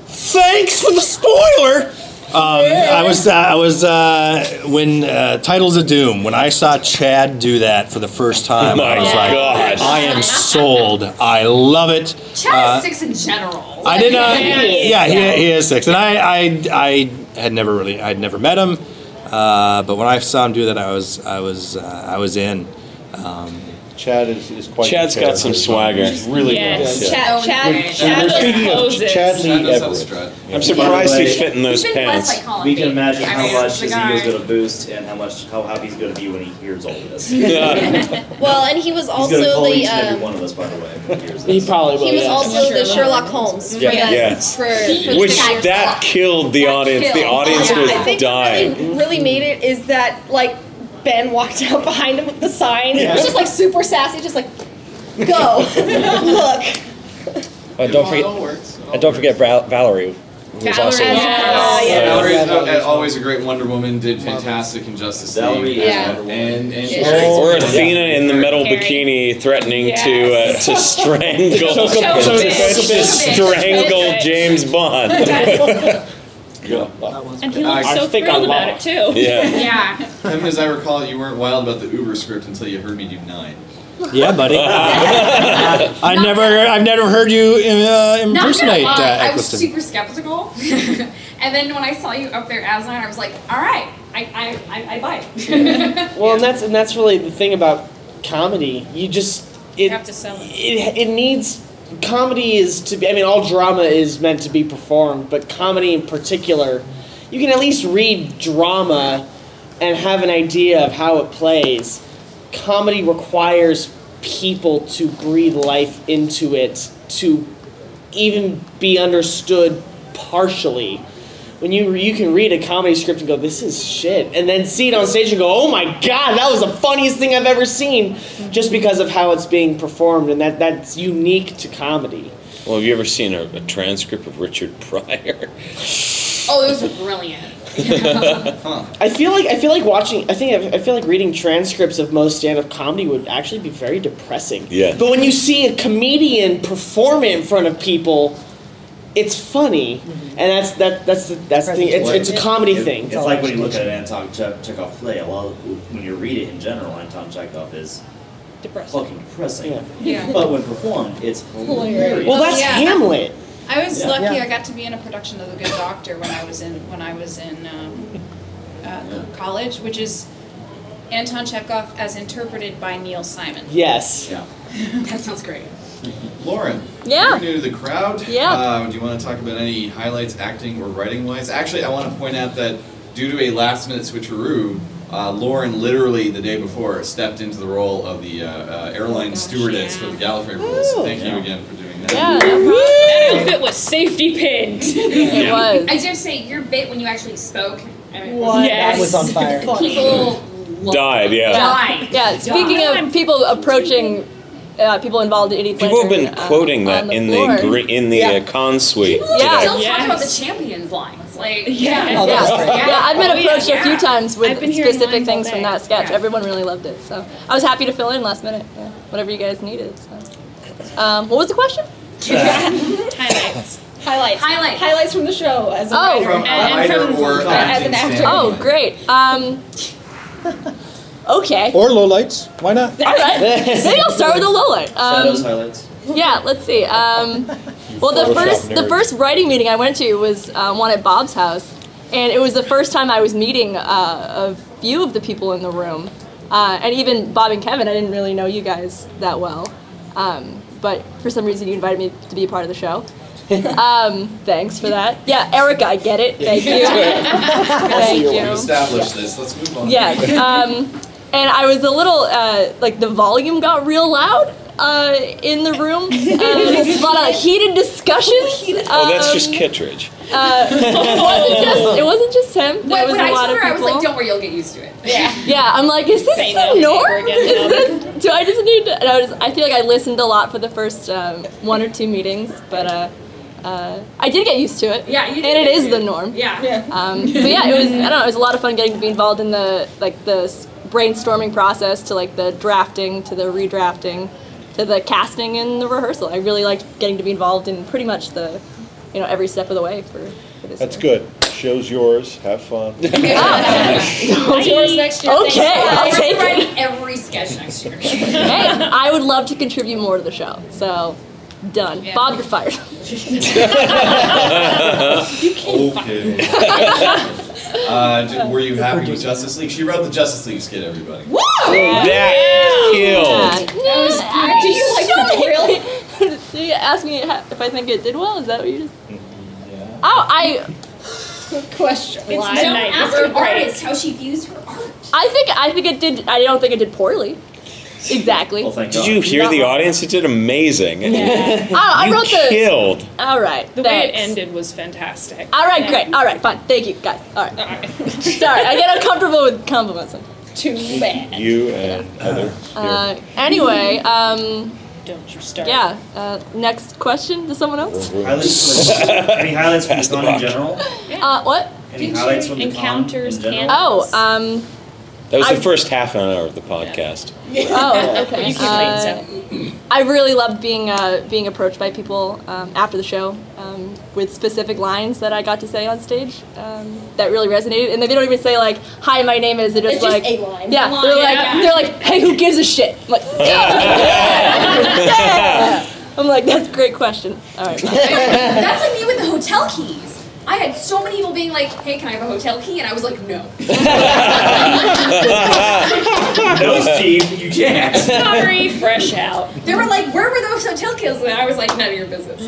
Thanks for the spoiler. Um, I was, uh, I was uh, when uh, Titles of Doom. When I saw Chad do that for the first time, I My was like, gosh. I am sold. I love it. Chad Uh, is six in general. I did not. Yeah. Yeah, he, he is six, and I, I, I had never really, I'd never met him, uh, but when I saw him do that, I was, I was, uh, I was in. Um, Chad is, is quite. Chad's got some swagger. He's really Yes. good. Chad, Chad, Chad we're was speaking of poses. Chad Chad knows how Everett. strut. I'm surprised By the he's way, fitting those He's been blessed pants. by Colin We can Baker. imagine I how mean, much the his ego is going to boost and how much how happy he's going to be when he hears all of this. Well, and he was also going to call the each and every um, one of us, by the way. when he hears He this. probably will. he was yeah. also the Sherlock Holmes for Yeah. the Yes. for, for Which Sherlock that killed the audience. The killed. audience Yeah. was I think dying. really, really made it is that like Ben walked out behind him with the sign. It was just like super sassy, just like go look. Uh, don't forget, and don't forget Val- Valerie, who was also. Valerie. Uh, Yeah. Valerie's uh, always a great Wonder Woman. Did fantastic in Justice League. Valerie is Yeah. Wonder Woman. And and she's Yeah. Or great. Athena in the metal Carrie. bikini threatening Yes. to uh, to strangle Choke him- choke to him. strangle Choke him. James Bond. And he looked I so think thrilled I'm about lost. it too. Yeah. Yeah. Kevin, as I recall, you weren't wild about the Uber script until you heard me do nine. yeah, buddy. I never, I've never heard you uh, Not gonna impersonate uh, I was Eccleston. super skeptical, and then when I saw you up there as nine, I was like, all right, I I I, I buy it. Well, and that's and that's really the thing about comedy. You just it You have to sell it. it, it needs comedy is to be. I mean, all drama is meant to be performed, but comedy in particular, you can at least read drama and have an idea of how it plays. Comedy requires people to breathe life into it to even be understood partially. When you you can read a comedy script and go, "This is shit," and then see it on stage and go, "Oh my god, that was the funniest thing I've ever seen," just because of how it's being performed, and that that's unique to comedy. Well, have you ever seen a, a transcript of Richard Pryor? oh, it was brilliant. I feel like I feel like watching. I think I feel like reading transcripts of most stand-up comedy would actually be very depressing. Yeah. But when you see a comedian perform it in front of people, it's funny, and that's that that's the, that's the thing. It's it's a comedy It- thing. It's like when you look at an Anton Chekhov play. A lot of, when you read it in general, Anton Chekhov is Depressing. fucking depressing. Yeah. Yeah. But when performed, it's hilarious. Well, that's Yeah. Hamlet. I was Yeah. lucky. Yeah. I got to be in a production of The Good Doctor when I was in when I was in um, uh, college, which is Anton Chekhov as interpreted by Neil Simon. Yes. Yeah. that sounds great. Lauren, Yeah. you're new to the crowd. Yeah. Uh, do you want to talk about any highlights, acting or writing wise? Actually, I want to point out that due to a last minute switcheroo, uh, Lauren literally the day before stepped into the role of the uh, uh, airline stewardess for the Gallifrey rules. Ooh. Thank you again for doing that. Yeah, no. That outfit was safety pinned. It was. I just say your bit when you actually spoke. I mean, What? Yes. That was on fire. People Died, yeah. died. Yeah, speaking of people approaching, uh, people involved in Idiot's People have been uh, quoting that the in floor. the gre- in the Yeah. uh, con suite People Yeah. still Yes. talk about the champions lines. Like, Yeah. Oh, that Yeah. yeah, I've been Oh, yeah, approached a few yeah. times with I've been hearing specific lines all things from day. that sketch. Yeah. Everyone really loved it, so I was happy to fill in last minute. Yeah, whatever you guys needed. So. Um, what was the question? Highlights. Highlights. Highlights. Highlights from the show as a Oh. writer. From And- and either from- or as an actor. standpoint. Oh, great. Um, okay. Or lowlights. Why not? All right. Maybe I'll start with the low light. Shadows Um, highlights. yeah, let's see. Um, well, the first the first writing meeting I went to was um, one at Bob's house, and it was the first time I was meeting uh, a few of the people in the room, uh, and even Bob and Kevin. I didn't really know you guys that well, um, but for some reason you invited me to be a part of the show. um, thanks for that. Yeah, Erica, I get it. Thank you. Thank We you. established this. Let's move on. Yes. Um, and I was a little uh, like the volume got real loud uh, in the room. Um, a lot of heated discussions. oh that's just Um, Kittredge Uh, it wasn't just it wasn't just him. There When, was when a I lot told of her, I was like, don't worry, you'll get used to it. Yeah. yeah, I'm like, is this Say the norm? Is this? Do I just need to? I, was, I feel like I listened a lot for the first um, one or two meetings, but uh, uh, I did get used to it. Yeah, you and did it get is used the norm. Yeah. Yeah. Um, but yeah, it was I don't know, it was a lot of fun getting to be involved in the like the s- brainstorming process to like the drafting to the redrafting to the casting and the rehearsal. I really liked getting to be involved in pretty much the you know every step of the way for, for this. That's good. Show's yours. Have fun. It's yours next year. Okay. I'll We're take it. every sketch next year. Hey, I would love to contribute more to the show. So done. Yeah. Bob, you're fired. Okay. uh, d- were you happy with Justice League? She wrote the Justice League skit, everybody. that killed That was great. Do you like the real? Do you ask me if I think it did well? Is that what you just? Oh, I Question. It's Why? don't ask This is an artist how she views her art. I think I think it did. I don't think it did poorly. Exactly. Well, thank did God. you hear Not the wrong. audience it did amazing Yeah. Oh, I you wrote the. killed All right. The way it ended was fantastic. All right, great. All right, fine. Thank you, guys. All right. Alright. Sorry, I get uncomfortable with compliments. Too bad. You and Heather. Uh, anyway, um, Don't you start. yeah. Uh, next question to someone else. Highlights from the, any highlights from Pass the the con in rock. general? Uh, what? Any Didn't highlights you from the encounters con in general? Oh, um, that was I- the first half an hour of the podcast oh, okay. You can Uh, wait, so. I really loved being uh, being approached by people um, after the show um, with specific lines that I got to say on stage um, that really resonated. And they don't even say like, "Hi, my name is." They're just It's just like, a line. Yeah, Line, they're like, yeah. they're like, "Hey, who gives a shit?" I'm like, yeah. I'm like, that's a great question. All right. That's like me with the hotel keys. I had so many people being like, "Hey, can I have a hotel key?" And I was like, "No." No, Steve, you can't. Sorry, fresh out. They were like, "Where were those hotel keys?" And I was like, "None of your business."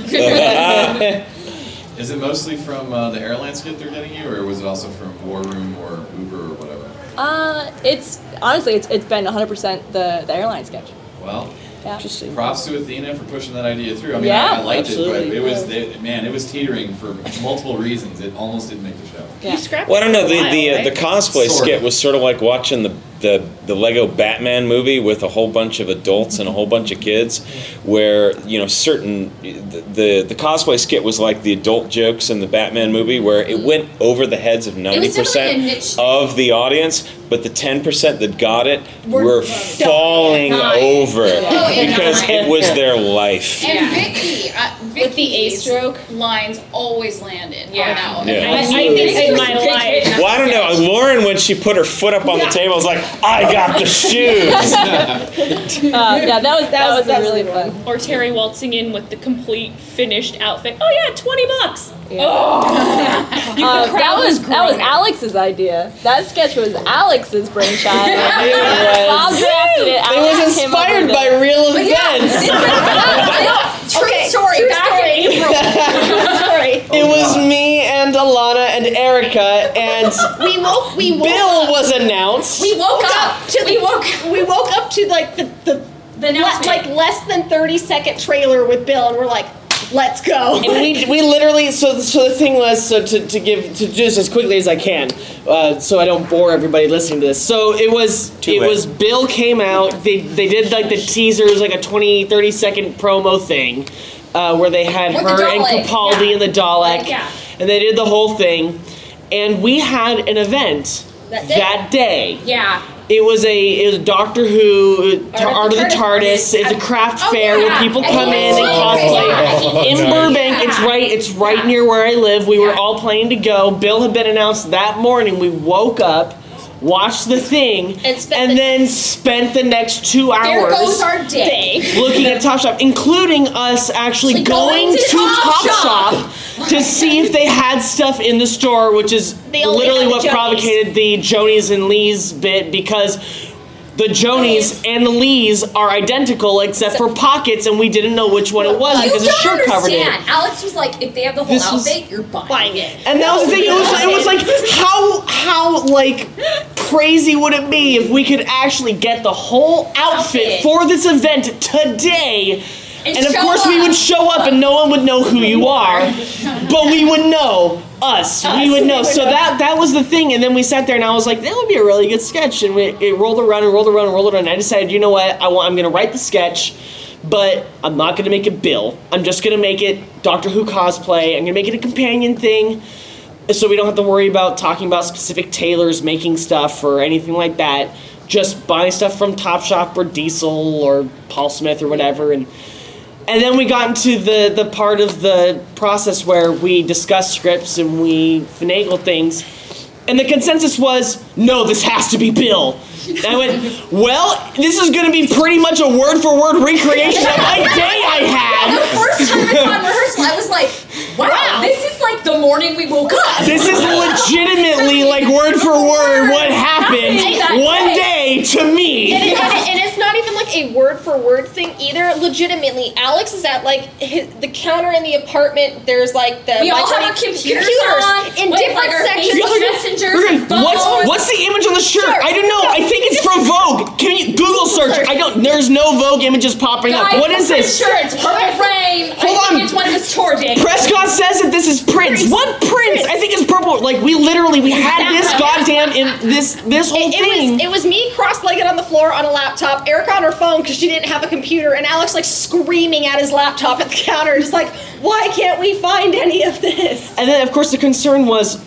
Is it mostly from uh, the airline skit they're getting you, or was it also from War Room or Uber or whatever? Uh, it's honestly, it's it's been 100% the the airline sketch. Well, Yeah. props to Athena for pushing that idea through. I mean, Yeah, I, I liked it, absolutely. but it was it, man, it was teetering for multiple reasons. It almost didn't make the show. Yeah. You scrapped well I don't know it the while, the, uh, right? the cosplay Sort skit of. was sort of like watching the, the the Lego Batman movie with a whole bunch of adults and a whole bunch of kids where you know certain the, the the cosplay skit was like the adult jokes in the Batman movie where it went over the heads of 90% was definitely a niche thing. of the audience but the 10% that got it Were were falling Dying. over Oh, yeah, because dying. it was their life And Vicky, uh, With the A stroke. lines always landed. Yeah. I know. Yeah. I need this in my life. Well, I don't know. Lauren, when she put her foot up on the table, was like, "I got the shoes." Uh, yeah, that was that, was- was, that was really a good fun. one. Or Terry waltzing in with the complete finished outfit. Oh yeah, twenty bucks. Yeah. Oh, you, Uh, that was that was. Alex's idea. That sketch was Alex's brainchild. It Bob was. drafted it. It was inspired by it. real events. True Okay, story. true back story. in April. Sorry. It was me and Alana and Erica and We woke. We woke Bill up. was announced. We woke up to We the woke. we woke up to like the the The le- announcement. like less than thirty second trailer with Bill, and we're like, Let's go. and we, we literally so so the thing was so to, to give to just as quickly as I can, uh, so I don't bore everybody listening to this. So it was it late. was Bill came out. They they did like the teaser, it was like a 20, 30 second promo thing, uh, where they had With the her and Dalek, Capaldi yeah. and the Dalek, Yeah. and they did the whole thing, and we had an event That day. that day. Yeah. It was a it was a Doctor Who uh, Art of the TARDIS. It's a craft Oh, fair where people And come in and was cosplay. yeah. In Nice. Burbank, it's right it's right near where I live. We were all planning to go. Bill had been announced that morning. We woke up, watched the thing, And spent the- then spent the next two hours There goes our day. looking at Top Shop, including us actually Like going, going to to Top Shop. Shop to see if they had stuff in the store, which is literally the what Jonis. provocated the Jonis and Leighs bit because the Jonis and the Leighs are identical except for pockets, and we didn't know which one it was because the shirt covered it. Alex was like, if they have the whole This was- outfit, you're buying, Buying it. And that was the thing. It was it was like how how like crazy would it be if we could actually get the whole outfit Outfit. for this event today? And And, of course, we would show up, and no one would know who you are, but we would know us. We would know. we would So know. that that was the thing. And then we sat there, and I was like, that would be a really good sketch. And we, it rolled around and rolled around and rolled around. And I decided, you know what? I want. I'm going to write the sketch, but I'm not going to make it Bill. I'm just going to make it Doctor Who cosplay. I'm going to make it a companion thing so we don't have to worry about talking about specific tailors making stuff or anything like that. Just buying stuff from Topshop or Diesel or Paul Smith or whatever, and and then we got into the the part of the process where we discussed scripts and we finagle things, and the consensus was no, this has to be Bill. And I went, well, this is going to be pretty much a word for word recreation of my day I had. The first time I saw rehearsal, I was like, wow, this is like the morning we woke up. This is legitimately like word for word what happened Exactly. one day to me. And, it, and, it- and it's not even like a word for word thing either. Legitimately, Alex is at like his, the counter in the apartment. There's like the We all have our computers, computers on, in with, different like, our sections. Facebook messengers, Okay, and phones. what's what's the image on the shirt? I don't know. I think it's from Vogue. Can you Google search? I don't. There's no Vogue images popping up. Guys, What is I'm this? Sure it's Purple Rain. Hold I think on. it's one of his tour days. Prescott says that this is Prince. What Prince? I think it's purple. Like we literally we had this goddamn in this this whole It, it thing. was it was me cross-legged on the floor on a laptop, Erica on her phone because she didn't have a computer, and Alex like screaming at his laptop at the counter, just like, why can't we find any of this? And then, of course, the concern was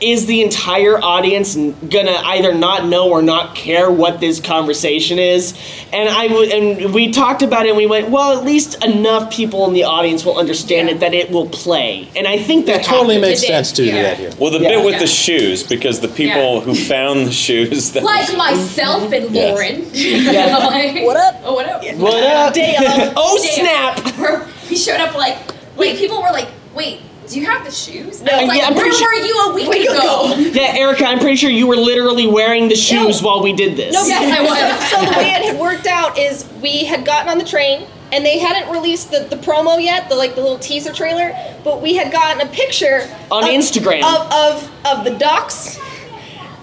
is the entire audience gonna either not know or not care what this conversation is? And I w- and we talked about it and we went, well, at least enough people in the audience will understand it that it will play. And I think that It totally happened. makes sense to do Yeah. that here. Well, the Yeah. bit with Yeah. the shoes, because the people Yeah. who found the shoes. That Like myself and Yes. Lauren. Yeah. Like, What up? Oh, what up? What up? Day of. oh Day snap! Where we showed up like, wait, people were like, wait, do you have the shoes? No, I was like, yeah, I'm where pretty sure- were you a week, Week ago? ago. Yeah, Erica, I'm pretty sure you were literally wearing the shoes while we did this. No, Yes, I was. So, so the way it had worked out is we had gotten on the train and they hadn't released the, the promo yet, the like the little teaser trailer, but we had gotten a picture On of- Instagram. of, of of the ducks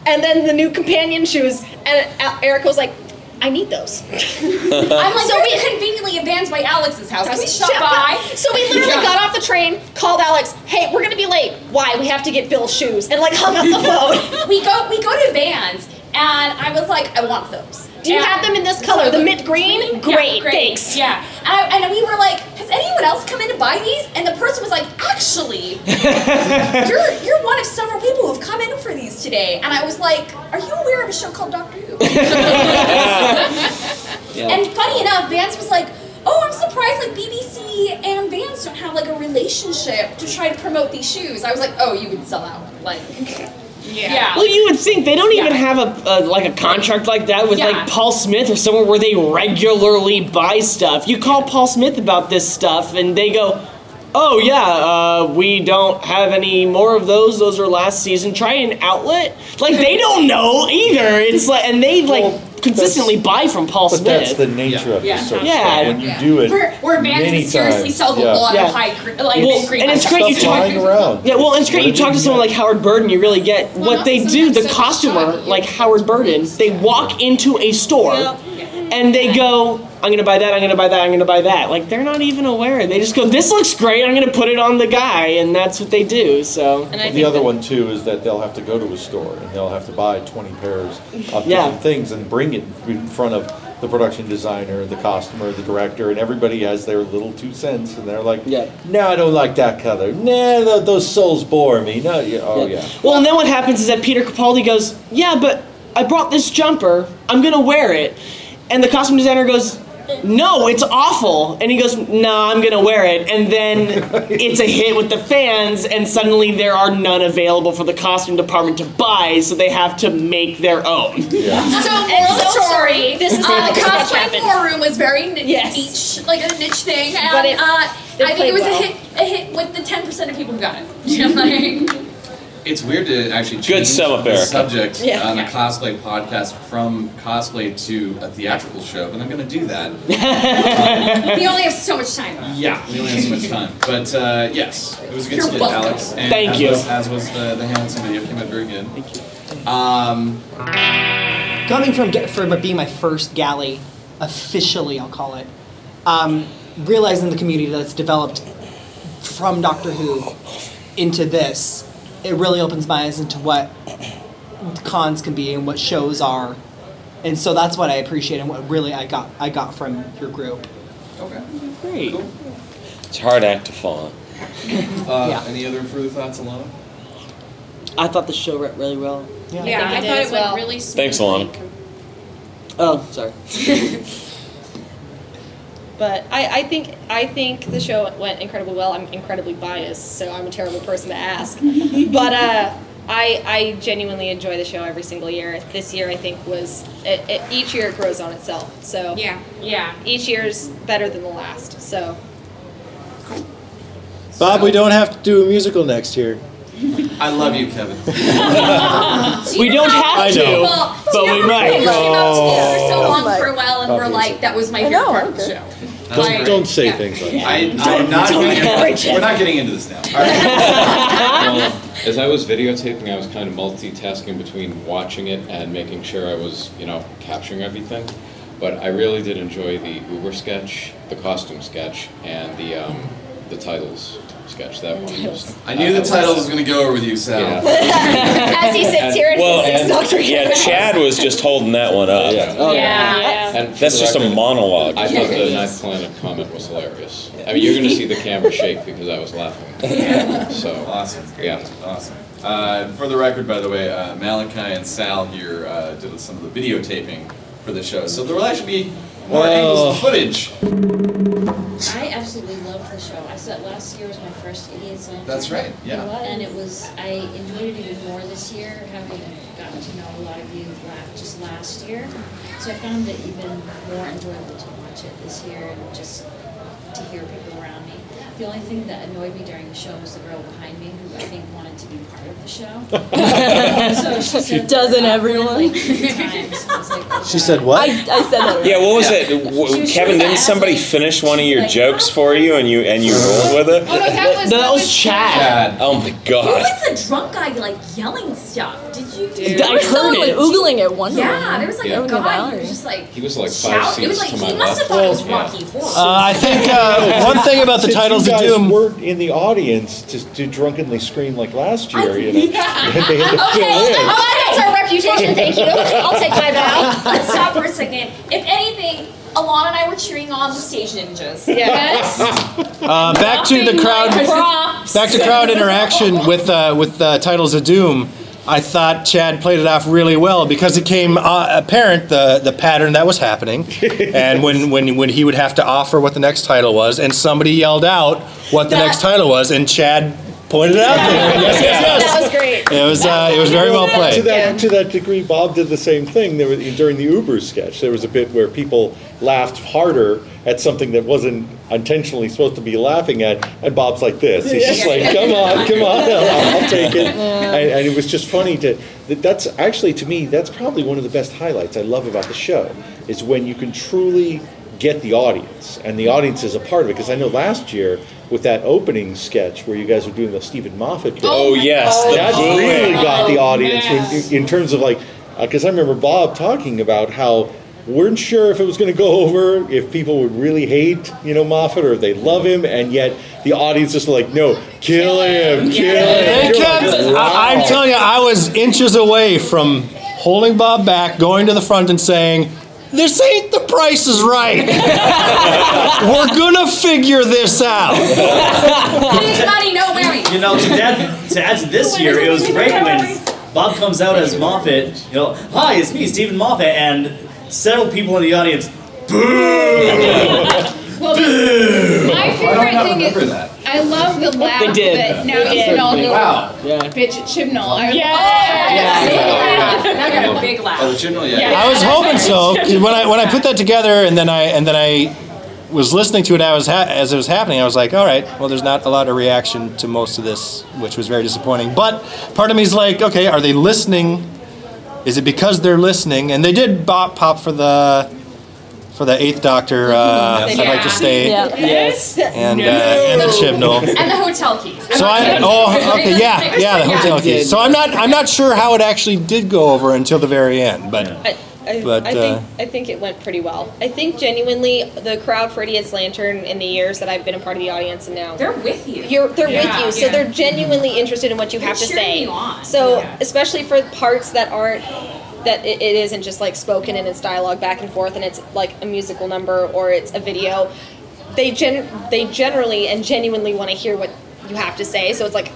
and then the new companion shoes. And uh, Erica was like, I need those. I'm like, So we- conveniently advanced by Alex's house. Can we stop by? So we literally Yeah. got off the train, called Alex, hey, we're gonna be late. Why? We have to get Bill's shoes. And like hung up the phone. we go we go to Vans, and I was like, I want those. Do you And- have them in this color? The mint green? Yeah, Great, thanks. Yeah, and, I, and we were like, has anyone else come in to buy these? And the person was like, actually, you're you're one of several people who've come in for these today. And I was like, are you aware of a show called Doctor Who? And funny enough, Vance was like, oh, I'm surprised like BBC and Vans don't have like a relationship to try to promote these shoes. I was like, oh, you would sell out. Like, yeah. Well, you would think they don't even Yeah. have a, a like a contract like that with Yeah. like Paul Smith or somewhere where they regularly buy stuff. You call Paul Smith about this stuff, and they go, "Oh yeah, uh, we don't have any more of those. Those are last season. Try an outlet." Like they don't know either. It's like, and they like Well, consistently buy from Paul But Smith. that's the nature of Yeah. this sort of Yeah. stuff. When you Yeah. do it Where, where Vans many seriously times, sells yeah. a lot Yeah. of high cre- like Well, mint green. and it's stuff. great you talk. lying around. Yeah, well, it's great you talk to someone like Howard Burden, you really get what also they do. sometimes The stuff costumer, shoddy. like Howard Burden, they walk into a store, Yep. And and they go, "I'm gonna buy that. I'm gonna buy that. I'm gonna buy that." Like they're not even aware. They just go, "This looks great. I'm gonna put it on the guy," and that's what they do. So. And I the think other that- one too is that they'll have to go to a store and they'll have to buy 20 pairs of Yeah. different things and bring it in front of the production designer, the costumer, the director, and everybody has their little two cents, and they're like, Yeah. "No, I don't like that color. Nah, tho- those souls bore me. No, yeah, oh yeah." Well, and then what happens is that Peter Capaldi goes, "Yeah, but I brought this jumper. I'm gonna wear it," and the costume designer goes. No, it's awful. And he goes, No, I'm gonna wear it. And then it's a hit with the fans, and suddenly there are none available for the costume department to buy, so they have to make their own. So, And moral so story. this is uh, the this match war room was very ni- Yes. niche, like a niche thing, and But it- uh, I think it was well. a hit, a hit with the ten percent of people who got it. like, It's weird to actually change sum up, the Erica. subject Yeah. on a cosplay podcast from cosplay to a theatrical show, but I'm going to do that. we only have so much time. Yeah, we only have so much time. But uh, yes, it was a good You're skit, welcome. Alex. And Thank as you. Was, as was the, the Hamilton video, came out very good. Thank you. Um, coming from get, from being my first Gally, officially I'll call it, um, realizing the community that's developed from Doctor Who into this, it really opens my eyes into what cons can be and what shows are, and so that's what I appreciate and what really I got I got from your group. okay. Great. It's a hard act to follow. Uh, Yeah. Any other further thoughts, Alana? I thought the show went really well. Yeah, think I it did thought as it went well. really smooth. Thanks, Alana. Oh, sorry. But I, I think I think the show went incredibly well. I'm incredibly biased, so I'm a terrible person to ask. but uh, I I genuinely enjoy the show every single year. This year I think was it, it, each year it grows on itself. So Yeah, yeah. each year's better than the last. So Bob, we don't have to do a musical next year. I love you, Kevin. We don't have I to, know. Well, but we might. We came up together so Oh. long for a while, and we're like, that was my favorite know, part of the okay. show. That's Don't, great. don't say Yeah. things like that. I, I'm not don't getting encourage into, it. We're not getting into this now. All right. Well, as I was videotaping, I was kind of multitasking between watching it and making sure I was, you know, capturing everything. But I really did enjoy the Uber sketch, the costume sketch, and the um, the titles sketch. That one was. I knew the title was going to go over with you, Sal. Yeah. as he sits here and Well, he and, Doctor yeah, Chad was just holding that one up. Yeah. Oh, Yeah. And for That's the just a record, monologue. I thought the Ninth Planet comment was hilarious. I mean, you're going to see the camera shake because I was laughing. So, Awesome. yeah. Awesome. Uh, for the record, by the way, uh, Malachi and Sal here uh, did some of the videotaping for the show, so there will actually be more oh. angles of footage. I absolutely loved the show. I saw it last year was my first Idiot's Lantern. That's right, yeah. And it was I enjoyed it even more this year, having gotten to know a lot of you just last year. So I found it even more enjoyable to watch it this year and just to hear people around me. The only thing that annoyed me during the show was the girl behind me, who I think wanted to be part of the show. so she said Doesn't that everyone? like three times. I was like, oh, She God. said what? I, I said that. Yeah, what was it? W- She was- Kevin, didn't asking, somebody finish one of your like, jokes for you and you and you rolled with it? Oh no, that was that was Chad. Chad. Oh my god. Who god. was the drunk guy like yelling stuff? Did you? Dude. There I was heard someone, it. like, Oogling at one Yeah, there was like Yeah. a guy who was just like He was like five shout. It was seats like to he my must have left. thought it was Yeah. Rocky Horror. Uh, I think uh, one thing about the titles you of guys Doom. weren't in the audience to, to drunkenly scream like last year, you know, Yeah. they had to fill Okay, in. oh, that's our reputation, thank you. I'll take my bow. Let's stop for a second. If anything, Alana and I were cheering on the stage ninjas. Yes. Uh, back to the crowd. Props. Back to crowd interaction with uh, with uh, titles of Doom. I thought Chad played it off really well because it came uh, apparent the the pattern that was happening, and when when when he would have to offer what the next title was, and somebody yelled out what the next title was, and Chad pointed it out there. Yes, yes, yes. That was great. It was uh, it was very well To played. that, to that degree, Bob did the same thing. There was, during the Uber sketch, there was a bit where people laughed harder at something that wasn't intentionally supposed to be laughing at, and Bob's like this. He's just like, "Come on, come on, I'll, I'll take it." And, and it was just funny to. that- That's actually to me, that's probably one of the best highlights I love about the show is when you can truly get the audience, and the audience is a part of it. Because I know last year with that opening sketch where you guys were doing the Steven Moffat. bit, Oh, oh yes, the that booing. really got the oh, audience Yes. in, in terms of like uh, because I remember Bob talking about how weren't sure if it was going to go over, if people would really hate, you know, Moffat or if they love him, and yet the audience just like, no, kill him, kill him. They You're kept, like, I, I'm telling you, I was inches away from holding Bob back, going to the front and saying, this ain't the price is right. We're gonna figure this out. Please, money, no Mary. You know, to add, to add to this year, it was great when Bob comes out as Moffat. You know, hi, it's me, Steven Moffat, and several people in the audience. Well, Boo! my favorite thing is I love the laugh They did. that now They you did. can all do. Wow. Bitch at Chibnall. I was, Yeah. Oh, Now I got a big laugh. Oh, the chimney, yeah. I was hoping so. 'cause When I when I put that together and then I and then I was listening to it I was ha- as it was happening, I was like, all right, well, there's not a lot of reaction to most of this, which was very disappointing. But part of me is like, okay, are they listening? Is it because they're listening? And they did bop pop for the for the Eighth Doctor. Uh, I'd like to stay. Yes. And, uh, and the Chibnall. And the hotel keys. So I oh okay yeah yeah the hotel keys. So I'm not I'm not sure how it actually did go over until the very end, but I, I, But, I think uh, I think it went pretty well. I think genuinely the crowd for Idiot's Lantern in the years that I've been a part of the audience and now They're with you. You're they're Yeah. with you, so Yeah. they're genuinely interested in what you They're have to cheering say. you on. So Yeah. especially for parts that aren't that it, it isn't just like spoken and it's dialogue back and forth and it's like a musical number or it's a video. They gen they generally and genuinely want to hear what you have to say. So it's like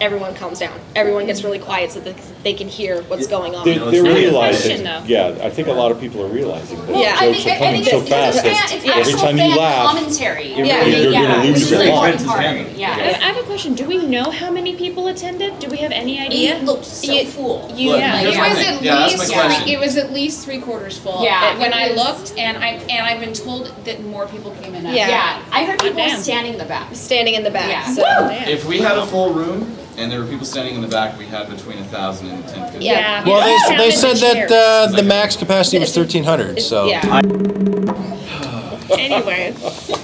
everyone calms down. Everyone gets really quiet so that they can hear what's going on. They're, they're realizing, question, yeah, I think a lot of people are realizing that Well, Yeah. I jokes think, are I coming think so it's, fast it's, fan, that it's every actual time fan you laugh, commentary. you're, yeah, you're yeah, going to which lose is your the laugh. important part. I Yeah. I have a question. Do we know how many people attended? Do we have any idea? It looked so You- full. you- Look, yeah. here's It my was thing. at Yeah, that's least my question. three, it was at least three quarters full. Yeah, when it I looked, and I and I've been told that more people came in. Yeah. Yeah, oh, I heard people damn. standing in the back. standing in the back. Yeah. So If we had a full room and there were people standing in the back, we had between a thousand and ten fifty. Yeah. well Yeah. they, they said that uh, the max capacity was 1300. So yeah. anyway,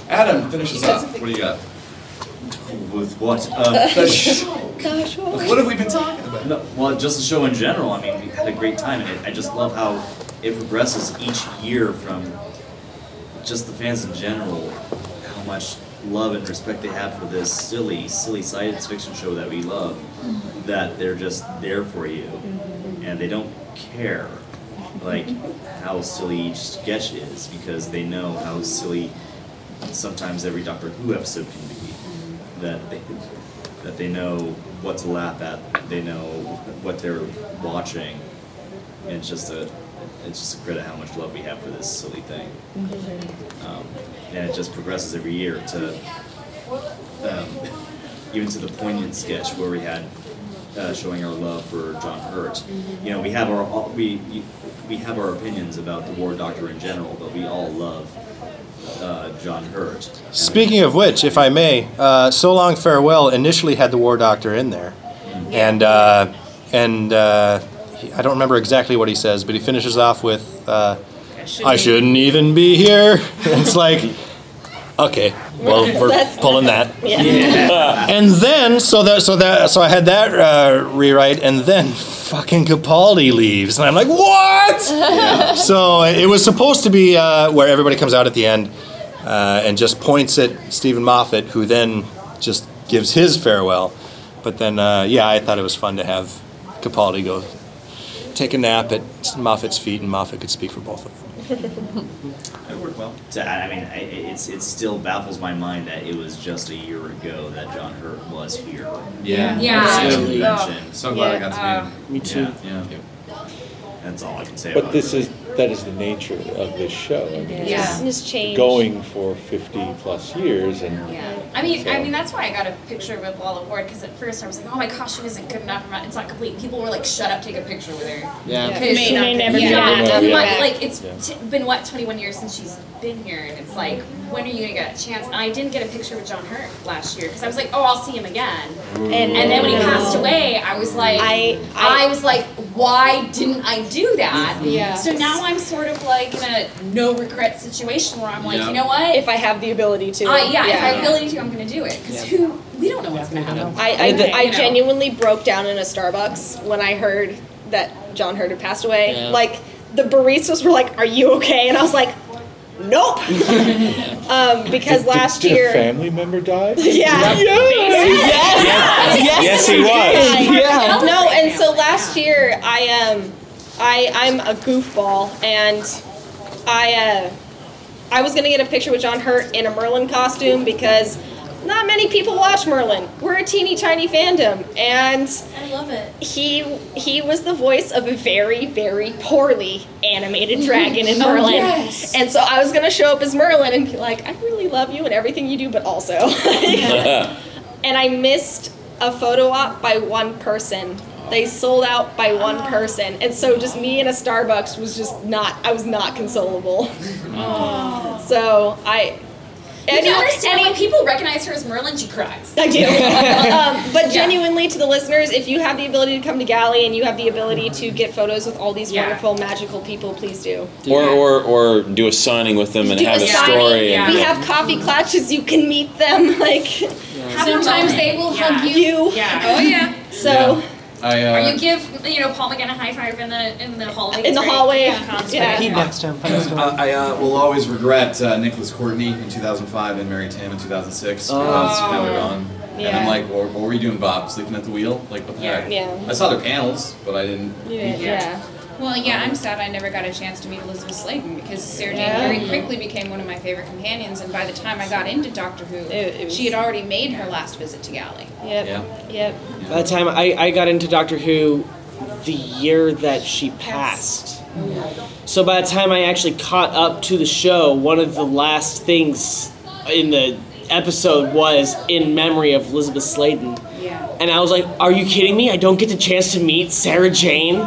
Adam, finish us off. What do you got? With what? Uh, What have we been talking about? No, well, just the show in general. I mean, we had a great time, and it, I just love how it progresses each year from just the fans in general, how much love and respect they have for this silly, silly science fiction show that we love. That they're just there for you, and they don't care like how silly each sketch is because they know how silly sometimes every Doctor Who episode can be. That they that they know what to laugh at, they know what they're watching. And it's just a it's just a credit how much love we have for this silly thing. Um, and it just progresses every year to um, even to the poignant sketch where we had uh, showing our love for John Hurt. You know, we have our all- we we have our opinions about the War Doctor in general, but we all love uh, John Hurt. And Speaking of which, if I may, uh, So Long Farewell initially had the War Doctor in there, and uh, and uh, he- I don't remember exactly what he says, but he finishes off with, uh, "I shouldn't even be here." It's like, okay, well we're pulling that. Yeah. And then so that so that so I had that uh, rewrite, and then fucking Capaldi leaves, and I'm like, what? So it was supposed to be uh, where everybody comes out at the end uh, and just points at Steven Moffat, who then just gives his farewell. But then, uh, yeah, I thought it was fun to have Capaldi go take a nap at Moffat's feet, and Moffat could speak for both of them. It worked well. So, I I mean, I- it's it still baffles my mind that it was just a year ago that John Hurt was here. Yeah. Yeah. As you oh. Absolutely. So glad I got to Yeah. meet him. Me too. Yeah. That's all I can say But about this it. is, that is the nature of this show. I mean, it's Yeah. It's changed. Going for 50 plus years and Yeah, I mean, So- I mean that's why I got a picture with Lalla Ward because at first I was like, oh my costume isn't good enough, not- it's not complete. People were like, shut up, take a picture with her. Yeah. Because May- may never yeah, be yeah, back. and Yeah. like, like it's Yeah. t- been what 21 years since she's been here, and it's like, when are you gonna get a chance? And I didn't get a picture with John Hurt last year because I was like, oh, I'll see him again. And, And then when he passed away, I was like, I- I, I- was like, why didn't I do that? Yeah. So now I'm sort of like in a no regret situation where I'm like, Yeah. you know what? if I have the ability to. I, yeah, if I have ability to, I'm gonna do it. Because who, we don't know what's gonna happen. I, I, You know. I genuinely broke down in a Starbucks when I heard that John Hurt had passed away. Yeah. Like the baristas were like, "Are you okay?" And I was like, "Nope." um, because Did- last did, year, Did a family member die? yeah, Yes. yes, Yes, he was. Yeah. No, and so last year I um, I I'm a goofball and I uh, I was gonna get a picture with John Hurt in a Merlin costume because not many people watch Merlin. We're a teeny tiny fandom, and I love it. he he was the voice of a very very poorly animated dragon in Oh, Merlin. yes. And so I was gonna show up as Merlin and be like, I really love you and everything you do, but also, and I missed a photo op by one person. They sold out by one person, and so just me in a Starbucks was just not. I was not consolable. So I. You and- can understand and when people recognize her as Merlin, she cries. I do. um, but genuinely, to the listeners, if you have the ability to come to Gally and you have the ability to get photos with all these wonderful, magical people, please do. Or, or, or do a signing with them and Do have a signing. story. And, We have coffee clutches. You can meet them. Like Sometimes they will hug you. Yeah. Oh yeah. So I, uh, or you give you know Paul McGann a high five in the in the hallway. In the It's great. hallway, Yeah. yeah. Pete next time. Funny story. Uh, I uh, will always regret uh, Nicholas Courtney in 2005 and Mary Tamm in 2006 Oh. because now they're gone. And I'm like, well, what were you doing, Bob? Sleeping at the wheel? Like, what the Yeah. heck? Yeah. I saw their panels, but I didn't. Yeah. Well, yeah, I'm sad I never got a chance to meet Elizabeth Sladen because Sarah Jane Yeah. very quickly became one of my favorite companions, and by the time I got into Doctor Who, It- it was- she had already made her last visit to Gally. Yep. Yeah. Yep. By the time I, I got into Doctor Who, the year that she passed. So by the time I actually caught up to the show, one of the last things in the episode was in memory of Elizabeth Sladen. Yeah. And I was like, "Are you kidding me? I don't get the chance to meet Sarah Jane."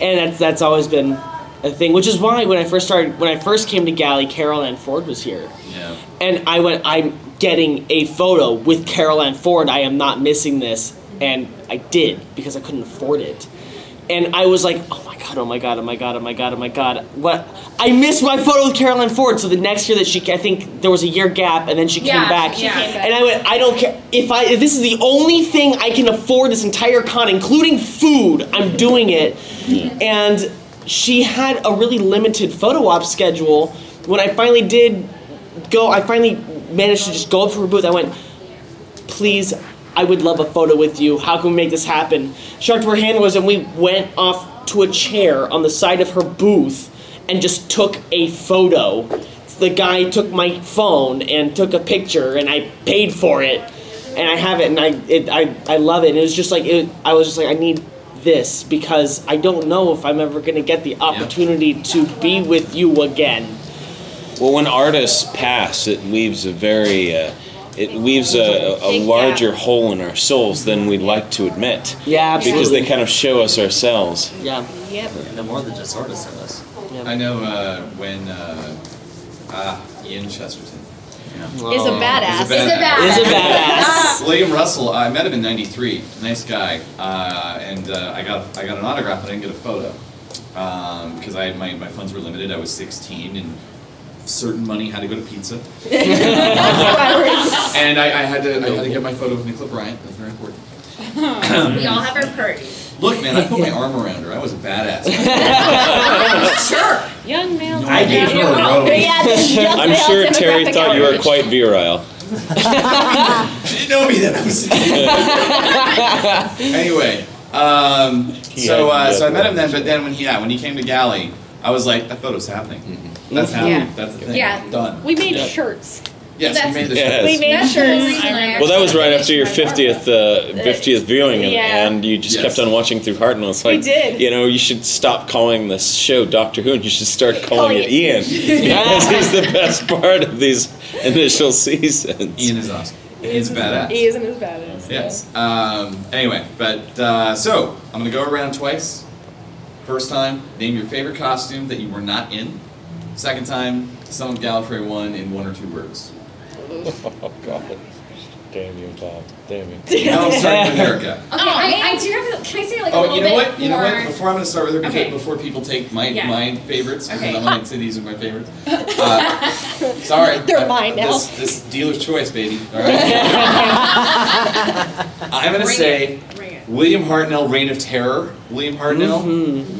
And that's that's always been a thing, which is why when I first started, when I first came to Gally, Carole Ann Ford was here. Yeah. And I went, I'm getting a photo with Carole Ann Ford. I am not missing this. And I did because I couldn't afford it. And I was like, oh god, oh my god, oh my god, oh my god, oh my god. What? I missed my photo with Carole Ann Ford. So the next year that she, I think there was a year gap, and then she Yeah, came back. she came back. And I went, I don't care if I if this is the only thing I can afford this entire con, including food. I'm doing it. And she had a really limited photo op schedule. When I finally did go, I finally managed to just go up to her booth. I went, please, I would love a photo with you. How can we make this happen? She her handlers, and we went off to a chair on the side of her booth and just took a photo. The guy took my phone and took a picture, and I paid for it, and I have it, and I it, I I love it. And it was just like it, I was just like I need this because I don't know if I'm ever gonna get the opportunity to be with you again. Well, when artists pass, it leaves a very, uh, it leaves a, a, a larger hole in our souls than we'd like to admit. Yeah, absolutely. Because they kind of show us ourselves. Yeah. Yep. They're more than just artists in this. I know uh, when uh, ah, Ian Chesterton. Yeah. Is a badass. Is a badass. Is a badass. William Russell, I met him in '93. Nice guy, uh, and uh, I got I got an autograph, but I didn't get a photo um, because I my, my funds were limited. I was 16, and certain money had to go to pizza. and I, I had to I had to get my photo with Nicola Bryant. That's very important. we all have our parties. Look, man, I put my arm around her. I was a badass. sure. Young male. I gave her a rose. I'm sure Terry thought you were quite virile. She didn't know me then. I was anyway, um, so uh, so I met him then, but then when he yeah, when he came to Gally, I was like, that photo's happening. That's happening. Yeah. That's the thing. Yeah. Done. We made Yeah. shirts. Yes, we That's- made the Yes. shirts. We made That's the shirts. reason I Well, that was right after your 50th, uh, 50th viewing, and, Yeah. and you just Yes. kept on watching through Hartnell. It's We like, did. you know, you should stop calling this show Doctor Who, and you should start calling Calling it it- Ian, because he's the best part of these initial seasons. Ian is awesome. He's a badass. He isn't as badass. Yes. Um, anyway, but uh, so I'm gonna go around twice. First time, name your favorite costume that you were not in. Second time, sum up Gallifrey one in one or two words. Oh God. Damn you, Bob. Damn you. Now I'm starting with Erica. Okay, I, I do have. A, can I say like a Oh, little you know bit what? You know what? Before I'm going to start with her, Okay. before people take my Yeah. my favorites, because Okay. I'm going to say these are my favorites. Uh, sorry, They're uh, mine now. This, this dealer's choice, baby. All right. I'm going to Bring say it. William Hartnell, Reign of Terror. William Hartnell.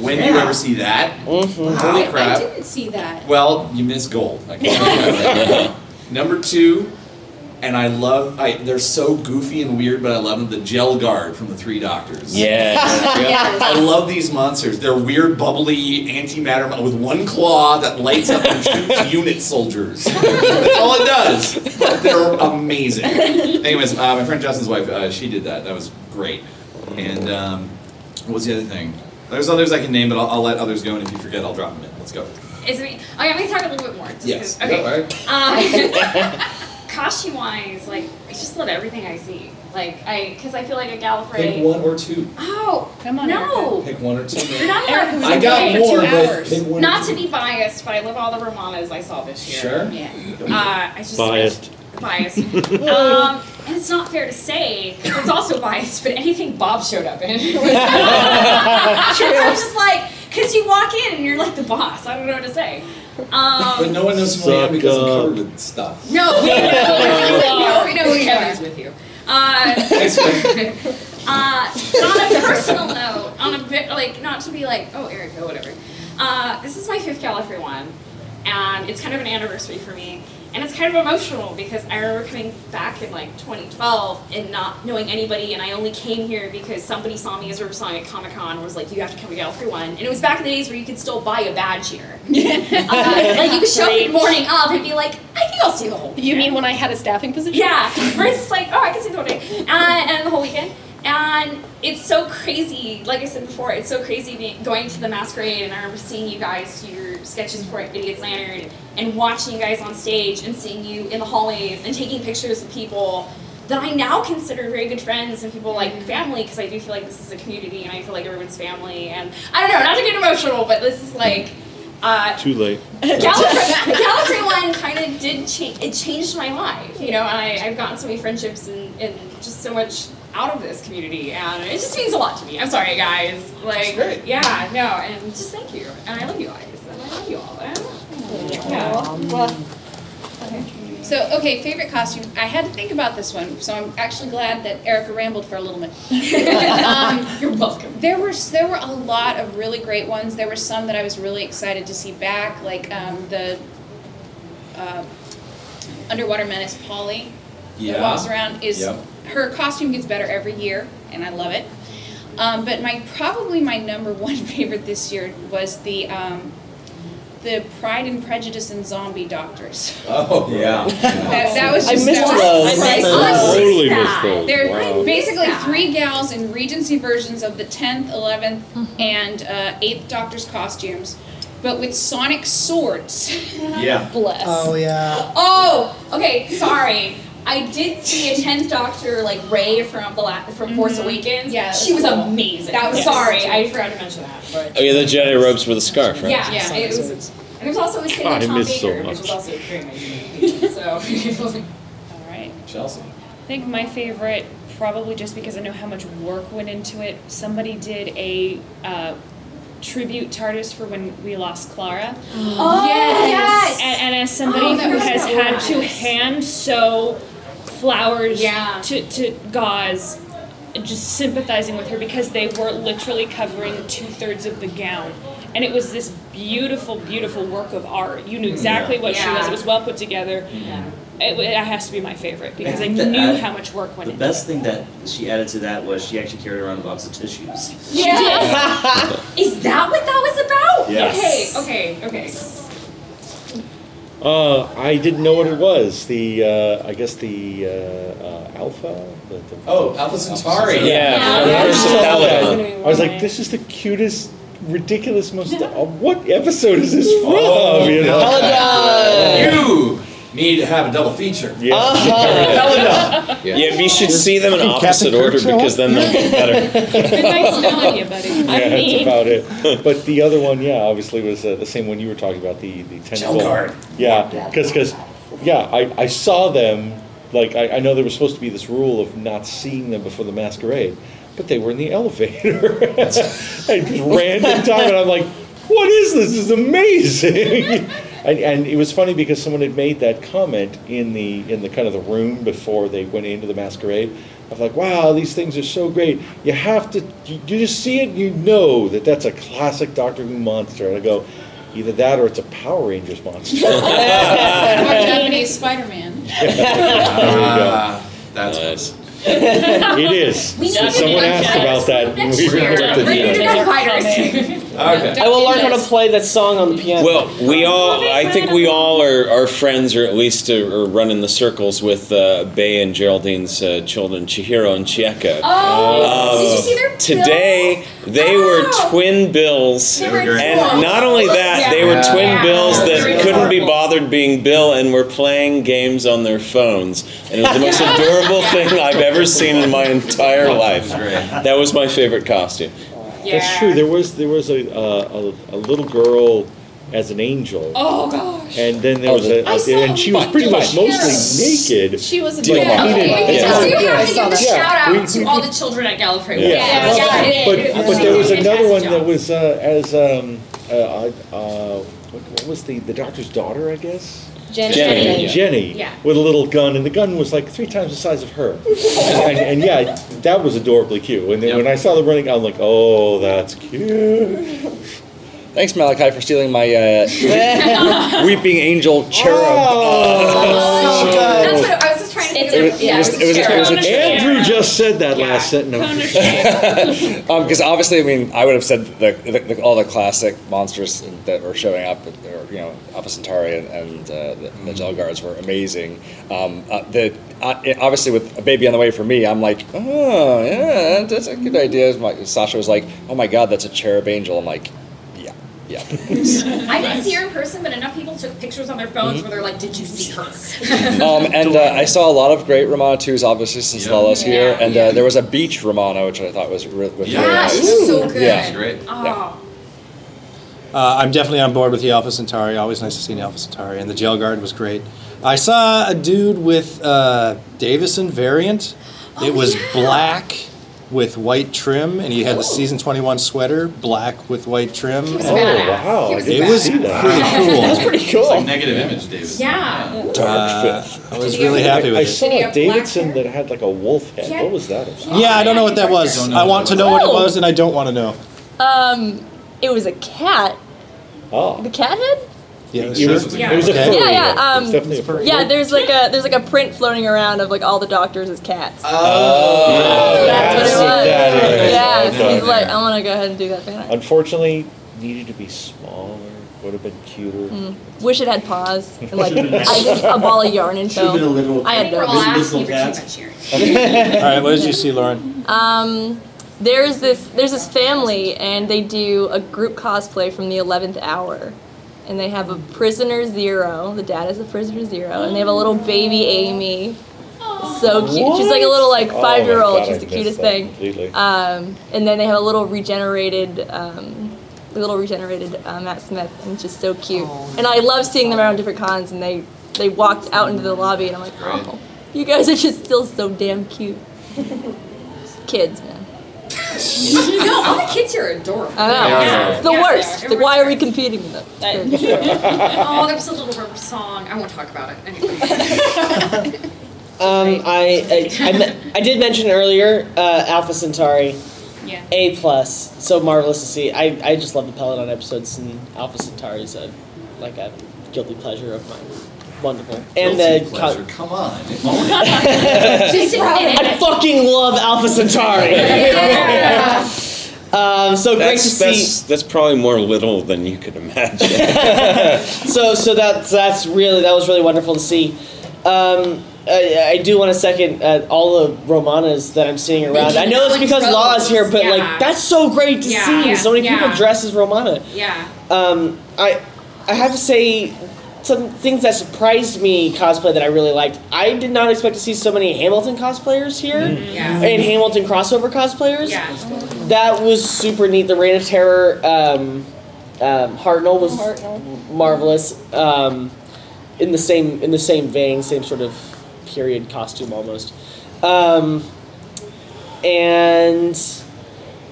When do you ever see that? Holy I, I didn't see that. Well, you missed gold. I can't that. Number two, and I love. I they're so goofy and weird, but I love them. The Gel Guard from the Three Doctors. Yeah. Yes. I love these monsters. They're weird, bubbly antimatter mon- with one claw that lights up and shoots unit soldiers. That's all it does. But they're amazing. Anyways, uh, my friend Justin's wife, uh, she did that. That was great. And um, what was the other thing? There's others I can name, but I'll, I'll let others go. And if you forget, I'll drop them in. Let's go. Is it? Okay, I'm gonna talk a little bit more. just Yes. 'cause- Okay. Yeah, Um, costume wise, like I just love everything I see. Like I, because I feel like a Gallifrey. Pick one or two. Oh, Come on, no. Pick one or two. You're not Erica allowed I got pick. more, two but hours. pick one. Not or to two. be biased, but I love all the Romanas I saw this year. Sure. Yeah. Uh, I just Biased. Biased. um, and it's not fair to say it's also biased, but anything Bob showed up in. I'm just like, because you walk in and you're like the boss. I don't know what to say. Um, But no one knows who I am because I'm covered with stuff. no, we know, we know Kevin's with you. Uh, Thanks, uh, on a personal note, on a bit like not to be like, oh Erica, whatever. Uh, this is my fifth Gallifrey one, and it's kind of an anniversary for me, and it's kind of emotional because I remember coming back in like 2012 and not knowing anybody, and I only came here because somebody saw me as River Song at Comic Con and was like, you have to come to Gallifrey one, and it was back in the days where you could still buy a badge here. uh, like you could show up morning up and be like, I think I'll see the whole. You mean when I had a staffing position? Yeah, where it's like, oh, I can see the whole day, and, and the whole weekend. And it's so crazy, like I said before, it's so crazy being, going to the masquerade. And I remember seeing you guys do your sketches for Idiot's Lantern and watching you guys on stage and seeing you in the hallways and taking pictures with people that I now consider very good friends and people like family because I do feel like this is a community and I feel like everyone's family. And I don't know, not to get emotional, but this is like. Uh, Too late. Gallifrey, Gallifrey one kind of did change. It changed my life, you know, and I, I've gotten so many friendships and, and just so much out of this community, and it just means a lot to me. I'm sorry, guys. Like, great. yeah, no, and just thank you, and I love you guys, and I love you all. And, yeah. So, okay, favorite costume. I had to think about this one, so I'm actually glad that Erica rambled for a little bit. um, You're welcome. there were there were a lot of really great ones. There were some that I was really excited to see back, like um, the uh, underwater menace Polly. That walks around is Yep. Her costume gets better every year, and I love it. Um, but my probably my number one favorite this year was the um, the Pride and Prejudice and Zombie Doctors. Oh yeah. That, that was I just missed that those. I missed those. Totally missed those. They're Wow. basically three gals in Regency versions of the 10th, 11th, and uh, 8th Doctor's costumes, but with sonic swords. Yeah. Bless. Oh yeah. Oh, okay. Sorry. I did see a tenth Doctor like Rey from the la- from Force Awakens. Yeah, she was cool. amazing. That was sorry. I forgot to mention that. But Oh yeah, the Jedi robes with the scarf, right? yeah, Yeah. it was. And there was also a scene I with Tom miss so Baker, which was much. also very amazing. So. All right. Chelsea. I think my favorite, probably just because I know how much work went into it. Somebody did a uh, tribute TARDIS for when we lost Clara. Oh yes. And, and as somebody Oh, who has so had to hand sew flowers Yeah. to, to gauze, just sympathizing with her because they were literally covering two thirds of the gown. And it was this beautiful, beautiful work of art. You knew exactly what she was. It was well put together. It, it has to be my favorite because I, think that knew add- how much work went in. The best thing that she added to that was she actually carried around a box of tissues. Yeah. Is that what that was about? Yes. Okay, okay, okay. Uh, I didn't know what it was. The uh, I guess the uh, uh, Alpha. The, the, Oh, Alpha Centauri. Yeah, Yeah. for I the saw I was like, this is the cutest, ridiculous, most. uh, what episode is this from? Oh, you know? You need to have a double feature. Yeah. Helena. Yeah, we should see them in opposite Captain order because then they'll be better. Good night smelling you, buddy. Yeah, I that's mean, about it. But the other one, yeah, obviously was uh, the same one you were talking about, the the tentacle. guard. Yeah, because yeah, I, I saw them. Like I, I know there was supposed to be this rule of not seeing them before the masquerade, but they were in the elevator at just random time, and I'm like, what is this? This is amazing. And, and it was funny because someone had made that comment in the in the kind of the room before they went into the masquerade. Of like, wow, these things are so great. You have to, you, you just see it, you know that that's a classic Doctor Who monster. And I go, either that or it's a Power Rangers monster. Or Japanese Spider-Man. There you go. Ah, that's nice. It is. We need to Someone asked about that. next We year. looked at Bring the- it to Fighters. Okay. I will learn how to play that song on the piano. Well, we all, I think we all are, are friends, or at least are, are running the circles with uh, Bay and Geraldine's uh, children, Chihiro and Chieko. Oh, did you see their Today, they were twin bills. They were great. And not only that, they were Yeah. twin Yeah. bills that Very couldn't be adorable. bothered being Bill and were playing games on their phones. And it was the most adorable thing I've ever seen in my entire life. That was my favorite costume. That's true. There was there was a, uh, a a little girl as an angel. Oh gosh. And then there Oh, was a, I saw and she was a pretty bunch much of mostly naked. She was a Like, yeah. we didn't- Okay, yeah. so you Yeah, I have to give a that. shout out We- to all the children at Gallifrey. Yeah, Yeah, yeah, but, it- but, it was there was doing another one fantastic that was uh, as um, uh, uh, what, what was the the doctor's daughter? I guess. Jenny. Jenny. Jenny, Yeah. with a little gun, and the gun was like three times the size of her. and, and, and yeah, that was adorably cute. And then when I saw them running, I'm like, oh, that's cute. Thanks, Malachi, for stealing my uh, weeping angel cherub. Oh, That's what I was just trying It was, it was, it was, it was a cherub. Andrew just said that last sentence. Because Um, obviously, I mean, I would have said the, the, the, all the classic monsters that were showing up, or you know, Alpha Centauri and, and uh, the, the Gel Guards were amazing. Um, uh, the uh, it- obviously with a baby on the way for me, I'm like, oh yeah, that's a good idea. My, Sasha was like, oh my god, that's a cherub angel. I'm like, yeah, yeah. I didn't see her in person, but enough people took pictures on their phones where they're like, "Did you see her?" um, and uh, I saw a lot of great Romana 2s, obviously, since Lalla's here. Yeah. And uh, there was a beach Romana, which I thought was, re- was Yeah, really nice. she's so good. Yeah. Great. Oh. Uh, I'm definitely on board with the Alpha Centauri. Always nice to see an Alpha Centauri, and the Gel Guard was great. I saw a dude with uh, Davison variant. it was black with white trim, and he had the season 21 sweater, black with white trim. was Oh, badass. wow. He was didn't It was see pretty that. cool. That's pretty It's cool. like negative image, David. Yeah. Uh, Fifth. I was really happy I with it. saw Did he a have black Davison hair? that had like a wolf head. Yeah. What was that? Yeah, I don't know what that was. Don't I want to know what it was. was, and I don't want to know. Um, it was a cat. Oh. The cat head? Yeah, It sure. was, Yeah. it was a Okay. furry. Yeah, yeah, one. um, it was definitely a furry. Yeah, there's like a there's like a print floating around of like all the doctors as cats. Oh, That's what it was. that is. Yeah, so he's like, I want to go ahead and do that fan art. Unfortunately, needed to be smaller. Would have been cuter. Mm. Wish it had paws and like I just a ball of yarn in Should have been a tow. little. I I had think we're all those. asking for too cats. much here. All right, what did you see, Lauren? Um, there's this there's this family and they do a group cosplay from the eleventh hour, and they have a prisoner zero. The dad is a prisoner zero, and they have a little baby Amy. So cute. She's like a little like Oh five year old. God, She's the cutest thing. Completely. Um, and then they have a little regenerated, um, a little regenerated uh, Matt Smith, and it's just so cute. And I love seeing them around different cons, and they they walked out into the lobby, and I'm like, oh, you guys are just still so damn cute. Kids, man. No, all the kids here are adorable. I know. Yeah. It's the Yeah, worst. they. Like, why are we competing with them? Oh, there was a little River Song. I won't talk about it anyway. Um, I I, I, me- I did mention earlier uh, Alpha Centauri. Yeah. A plus, so marvelous to see. I, I just love the Peladon episodes, and Alpha Centauri is a like a guilty pleasure of mine. Wonderful, and Guilty the pleasure. Come on. She's I fucking love Alpha Centauri. um, so great That's, to see. that's, that's probably more little than you could imagine. so so that's that's really that was really wonderful to see. Um, I, I do want to second uh, all the Romanas that I'm seeing around. I know it's Like because robes, is here, but yeah. like that's so great to Yeah, see. yeah, so many people dress as Romana. Yeah. Um, I I have to say some things that surprised me cosplay that I really liked. I did not expect to see so many Hamilton cosplayers here Yeah. and Hamilton crossover cosplayers. Yeah. That was super neat. The Reign of Terror um, um, Hartnell was marvelous. Um, in the same in the same vein, same sort of period costume almost. Um, and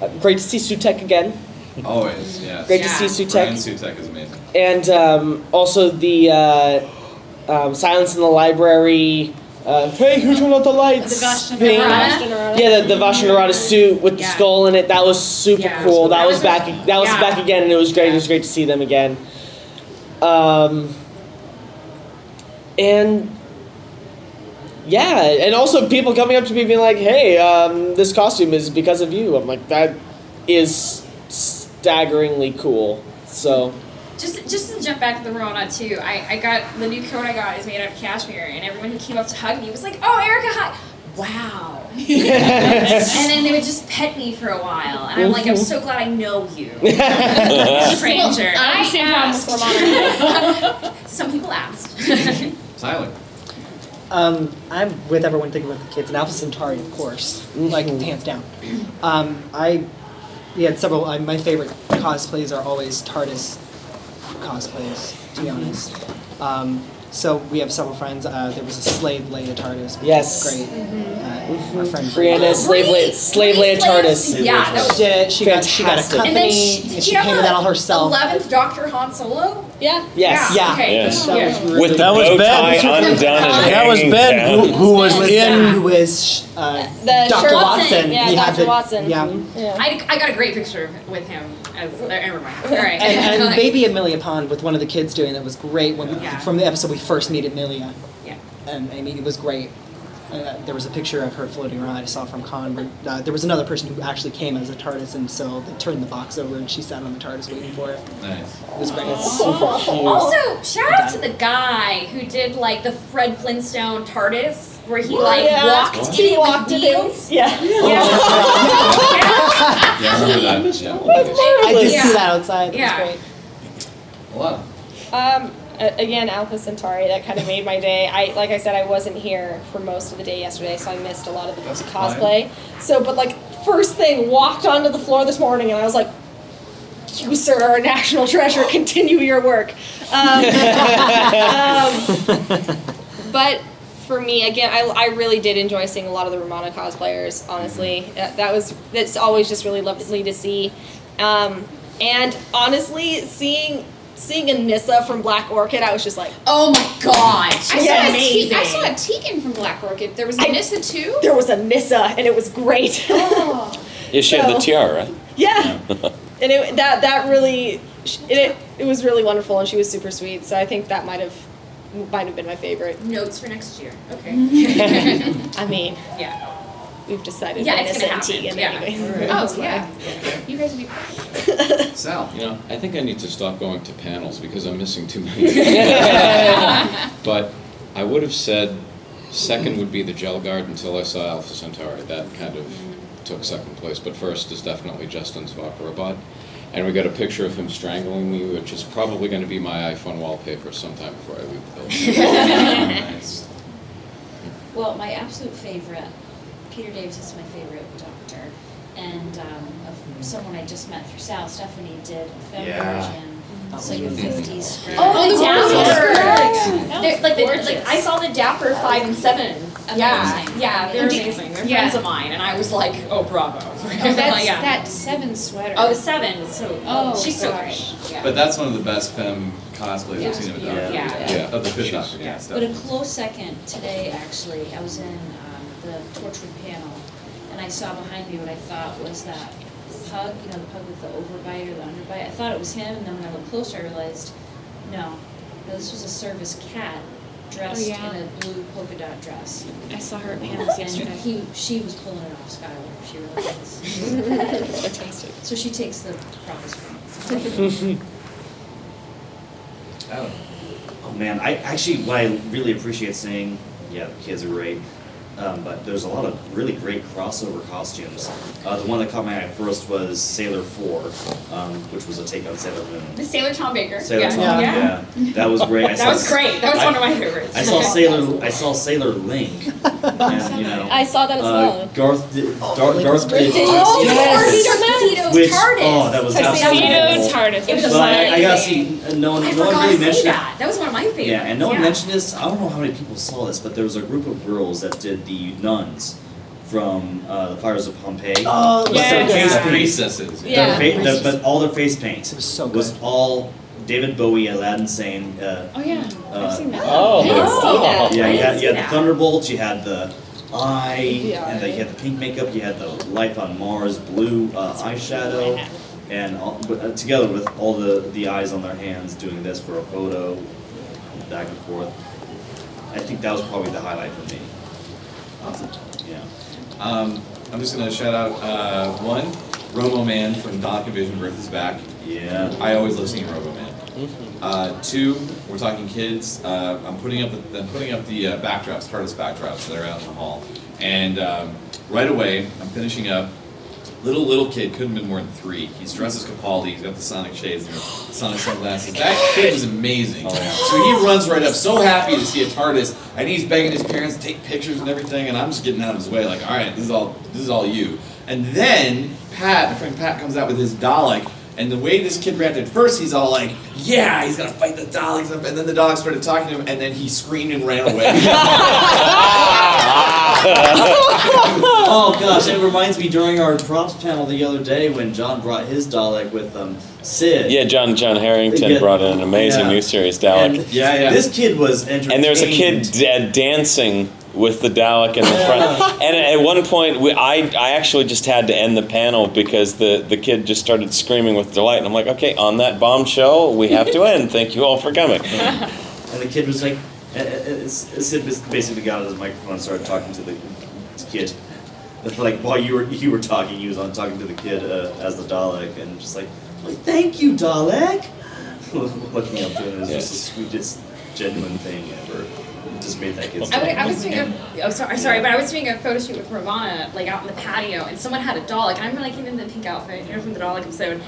uh, great to see Sutekh again. Always, yes. Great to see Sutekh. Brian Sutekh is amazing. And um, also the uh, um, Silence in the Library. Uh, hey, who turned out the lights? The Vashta thing. Yeah, the, the Vashta Nerada suit with the Yeah. skull in it. That was super Yeah, cool. cool. That, That was was back. a- that was yeah. back again, and it was great. It was great to see them again. Um, and yeah, and also people coming up to me being like, "Hey, um, this costume is because of you." I'm like, that is staggeringly cool. So. Just, just to jump back to the Rona too, I, I got the new coat I got is made out of cashmere, and everyone who came up to hug me was like, "Oh, Erica, hi!" Wow. and then they would just pet me for a while, and I'm like, I'm so glad I know you, stranger. Well, I I same asked. Some people asked. Silent. Um, I'm with everyone thinking about the kids, and Alpha Centauri, of course, like hands down. Um, I, we had several. Uh, my favorite cosplays are always TARDIS cosplays, to be honest. Um, so we have several friends. Uh, there was a slave Leia TARDIS. Which Yes. was great. Uh, our friend Brianna, slave Leia, slave Leia TARDIS. Yeah, that was- She did. She got she got a company. And then she, and did she you have that all herself. Eleventh Doctor Han Solo. Yeah. Yes. Yeah. Okay. Yes. That was really With That was Ben. tie undone and That was Ben, who, who was was in. who was uh, The Dr. Sherlock- Watson. Yeah, He had Dr. the- Watson. Yeah. Yeah. I, I got a great picture with him as uh, never mind. All right. and, and Like- baby Amelia Pond with one of the kids doing that was great when we, from the episode we first meet Amelia. Yeah. And I mean it was great. Uh, there was a picture of her floating around I saw from Con. Where, uh, there was another person who actually came as a TARDIS, and so they turned the box over, and she sat on the TARDIS waiting for it. Nice. It was great. Also, shout out to the guy who did like the Fred Flintstone TARDIS, where he like Yeah. walked What? in He it walked with in it. wheels. Yeah. Yeah, I remember that. Yeah. I did Yeah. see that outside. It Yeah. was great. A lot. Um, a- again, Alpha Centauri. That kind of made my day. I like I said, I wasn't here for most of the day yesterday, so I missed a lot of the That's cosplay. So, but like first thing, walked onto the floor this morning, and I was like. You, sir, are a national treasure. Continue your work. Um, um, but for me, again, I, I really did enjoy seeing a lot of the Romana cosplayers. Honestly, that, that was that's always just really lovely to see. Um, and honestly, seeing seeing a Nyssa from Black Orchid, I was just like, Oh my god, I she's saw, a amazing. Te- I saw a Tegan from Black Orchid. There was I- Nyssa too. there was a Nyssa, and it was great. Oh. Yeah, she had the tiara, right? yeah, and it, that that really it, it was really wonderful, and she was super sweet. So I think that might have might have been my favorite. Notes for next year. Okay. I mean, yeah. We've decided. Yeah, it's gonna and happen. Yeah. anyway. Oh It's yeah. You guys would be. Sal. You know, I think I need to stop going to panels because I'm missing too many. but I would have said second would be the Gel Guard until I saw Alpha Centauri. That kind of took second place. But first is definitely Justin's Vaporobot. And we got a picture of him strangling me, which is probably going to be my iPhone wallpaper sometime before I leave the building. nice. Well, my absolute favorite, Peter Davison is my favorite doctor, and um, of someone I just met through Sal, Stephanie did a film Yeah. version. It's like a 50s script. Oh, the Dapper. Dapper. They're- like, the, gorgeous. like I saw the Dapper five and seven. Yeah, Amazing. yeah, they're Amazing. amazing. They're Yeah. friends of mine, and I was like, oh, bravo. Oh, that's yeah. that seven sweater. Oh, the seven. is So Oh, she's so gosh. great. Yeah. But that's one of the best femme cosplays Yeah. I've seen of a Yeah. doctor. Yeah. Yeah. Of the fifth She's- doctor, yeah. But a close second today, actually, I was in um, the torture panel, and I saw behind me what I thought was that pug, you know, the pug with the overbite or the underbite. I thought it was him, and then when I looked closer, I realized, no, no, this was a service cat dressed Oh, yeah. in a blue polka dot dress. I saw her at panels And yesterday. he, she was pulling it off Skylar. She really was. Fantastic. So she takes the profits from it. Alan. Oh. oh man, I actually what I really appreciate seeing, yeah, the kids are great. Um, but there's a lot of really great crossover costumes. Uh, the one that caught my eye first was Sailor Four, um, which was a take on Sailor Moon. The Sailor Tom Baker. Sailor yeah. Tom, yeah. yeah. that was great. I That saw was great. That was I- one of my favorites. I saw Sailor, I saw Sailor Link, and you know, I saw that as uh. Garth, did, Dar- Garth did. Oh, yes. yes. Which, TARDIS. oh, that was absolutely Tuxedo wonderful. TARDIS. It was But I, I gotta amazing. see, uh, no one, I no one forgot really to see mentioned it. that. That was one of my favorites. Yeah, and no one Yeah. mentioned this. I don't know how many people saw this, but there was a group of girls that did the nuns from uh, the Fires of Pompeii. Oh, But Yes. their Yes. face paint- Priestesses, their yeah. fa- their- but all their face paint was, so good. all David Bowie, Aladdin Sane. Uh, Oh yeah, uh, I've seen that. Oh, I didn't see that. Yeah, you had, you had the Thunderbolts, you had the eye, The and then you had the pink makeup, you had the Life on Mars blue uh, eyeshadow, and all, but, uh, together with all the, the eyes on their hands doing this for a photo, back and forth. I think that was probably the highlight for me. Awesome. Yeah. Um, I'm just gonna shout out uh, one, Robo Man from Doc and Vision Birth is back. Yeah. I always love seeing Robo Man. Uh, two, we're talking kids. Uh, I'm putting up the, I'm putting up the uh, backdrops, TARDIS backdrops that are out in the hall, and um, right away I'm finishing up. Little little kid couldn't have been more than three. He's dressed as Capaldi. He's got the Sonic shades and the Sonic sunglasses. That kid was amazing. Oh, so he runs right up, so happy to see a TARDIS, and he's begging his parents to take pictures and everything. And I'm just getting out of his way, like, all right, this is all this is all you. And then Pat, my friend Pat, comes out with his Dalek. And the way this kid reacted, at first he's all like, "Yeah, he's gonna fight the Daleks," and then the dog started talking to him, and then he screamed and ran away. oh gosh, it reminds me during our props panel the other day when John brought his Dalek with um, Sid. Yeah, John John Harrington Yeah. brought in an amazing Yeah. new series Dalek. And This kid was entertained. And there was a kid da- dancing with the Dalek in the front. And at one point, we, I, I actually just had to end the panel because the, the kid just started screaming with delight. And I'm like, okay, on that bombshell, we have to end. Thank you all for coming. And the kid was like, uh, uh, uh, Sid basically got on his microphone and started talking to the kid. Like while you were you were talking, he was on talking to the kid uh, as the Dalek, and just like, like thank you, Dalek. Looking up to him, it was just the sweetest, genuine thing ever. It just made that kid. I, was- I was doing a, oh sorry, sorry, but I was doing a photo shoot with Ramona, like out in the patio, and someone had a Dalek, and I'm like in the pink outfit, you know, from the Dalek episode.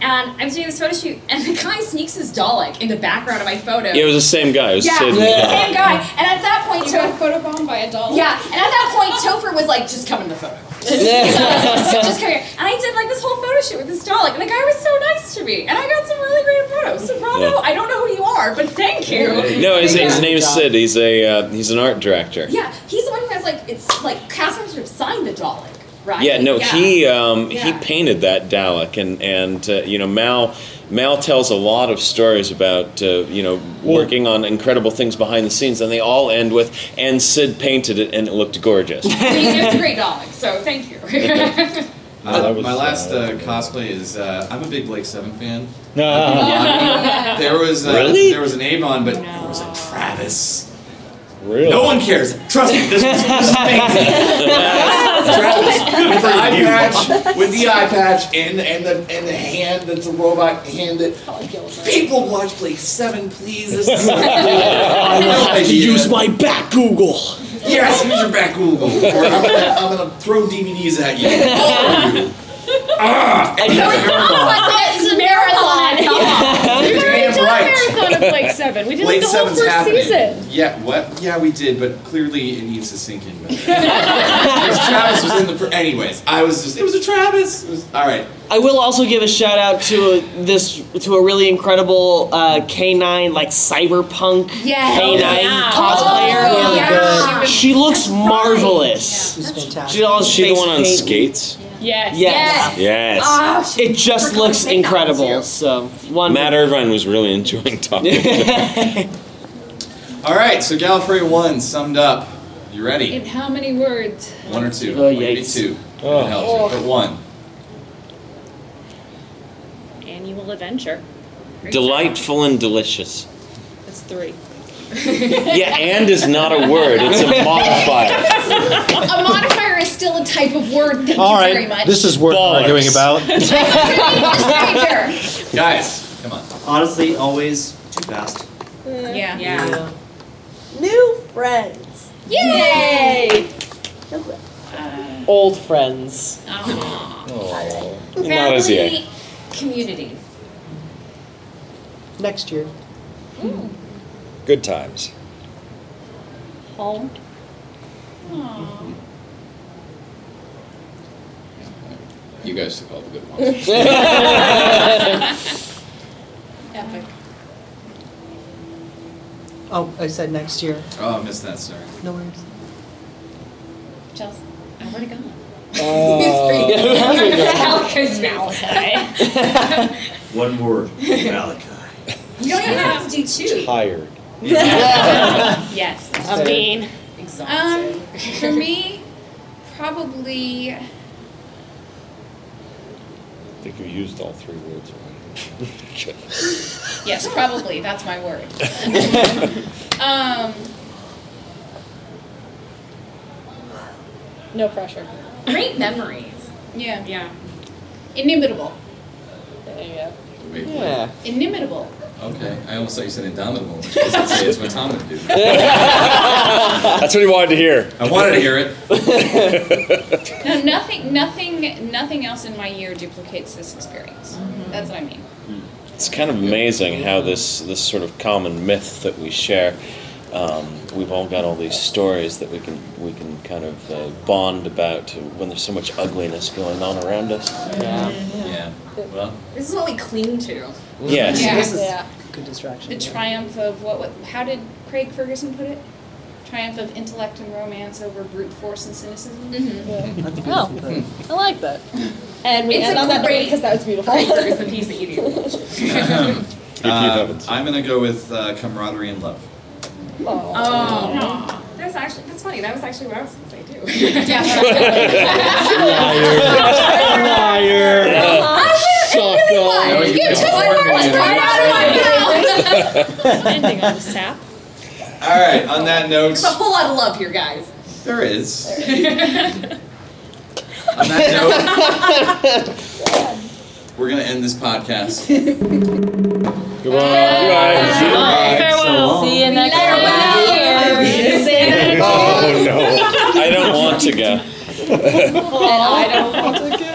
And I was doing this photo shoot, and the guy sneaks his Dalek in the background of my photo. Yeah, it was the same guy. It was yeah, Sid. the same guy. And at that point, You got Topher photobombed by a doll. Yeah, and at that point, Topher was like, "Just come in the photo. Just, just, just come here." And I did like this whole photo shoot with this Dalek, and the guy was so nice to me, and I got some really great photos. So bravo! Yeah. I don't know who you are, but thank you. No, his, his name is Sid. He's a uh, he's an art director. Yeah, he's the one who has like it's like cast members who have signed the Dalek, right? Yeah, no, he um, he painted that Dalek, and and uh, you know Mal Mal tells a lot of stories about uh, you know working on incredible things behind the scenes, and they all end with and Sid painted it, and it looked gorgeous. I mean, it's a great Dalek, so thank you. Uh, was, my last uh, uh, cosplay is uh, I'm a big Blake's Seven fan. Ah. there was uh, Really? there was an Avon, but there was a Travis. Really? No one cares. Trust me, this was, this was amazing. Travis with the eye patch, with the eye patch, and and the and the hand that's a robot hand that people watch Blake's Seven, please. This is I will have to use my back Google. Yes, use your back Google, or I'm gonna, I'm gonna throw DVDs at you. All of you. Ah! it's a marathon. You're damn done a marathon of Blake Seven. We did Blade like the whole first happening. season. Yeah, what? Yeah, we did, but clearly it needs to sink in. Because Travis was in the. Pr- anyways, I was just. It was a Travis. It was, all right. I will also give a shout out to this to a really incredible uh, K9 like cyberpunk Yes. K9 Yeah. cosplayer. Oh, yeah. She looks marvelous. She's fantastic. She all she the one on paint. skates? Yes. Yes. Yes. Oh, It just looks incredible. So one. Matt Irvine was really enjoying talking. All right, so Gallifrey 1 summed up. You ready? In how many words? One or two? Oh, Maybe yikes. two. Oh. It helps you, But oh. one. Annual adventure. Delightful and delicious. That's three. Yeah, and is not a word; it's a modifier. a modifier is still a type of word. Thank All you very right, much. this is worth Bollocks. arguing about. Stranger. Guys, come on. Honestly, always too fast. Mm, yeah. Yeah. New friends. Yay! Uh, Old friends. Oh. Not as yet. Family, community. Next year. Mm. Good times. Home. You guys took all the good ones. Epic. Oh, I said next year. Oh, I missed that, sorry. No worries. Chelsea. Oh, where'd it go? Malachi's Malachi. One word, Malachi. You don't even have to do two. Tired. yes. I mean. Um, for me, probably I think you used all three words already. yes, probably that's my word. um, No pressure. Great memories. yeah, Yeah. inimitable, There you go. Wait, wait. Yeah. inimitable. Okay, I almost thought you said indomitable, which is to say it's what Tom would do. That's what he wanted to hear. I wanted to hear it. No, nothing, nothing, nothing else in my year duplicates this experience. Mm-hmm. That's what I mean. It's kind of amazing how this this sort of common myth that we share. Um, we've all got all these stories that we can we can kind of uh, bond about when there's so much ugliness going on around us. Yeah. Yeah. Well, This is what we cling to. Yes. Yeah. This is Yeah. good distraction. The triumph of what, what? How did Craig Ferguson put it? Triumph of intellect and romance over brute force and cynicism. Oh, I like that. And we It's end a on that note great- because that was beautiful. Great is the piece that you do. uh, I'm gonna go with uh, camaraderie and love. Oh. oh. That's actually, that's funny. That was actually what I was going to say too. Liar. Suck No, you You can't took my words right out of my mouth. Ending on this tap. All right. On that note, There's a whole lot of love here, guys. there is. On that note, we're gonna end this podcast. Goodbye. Farewell. See you next year. Oh no. I don't want to go. I don't want to go.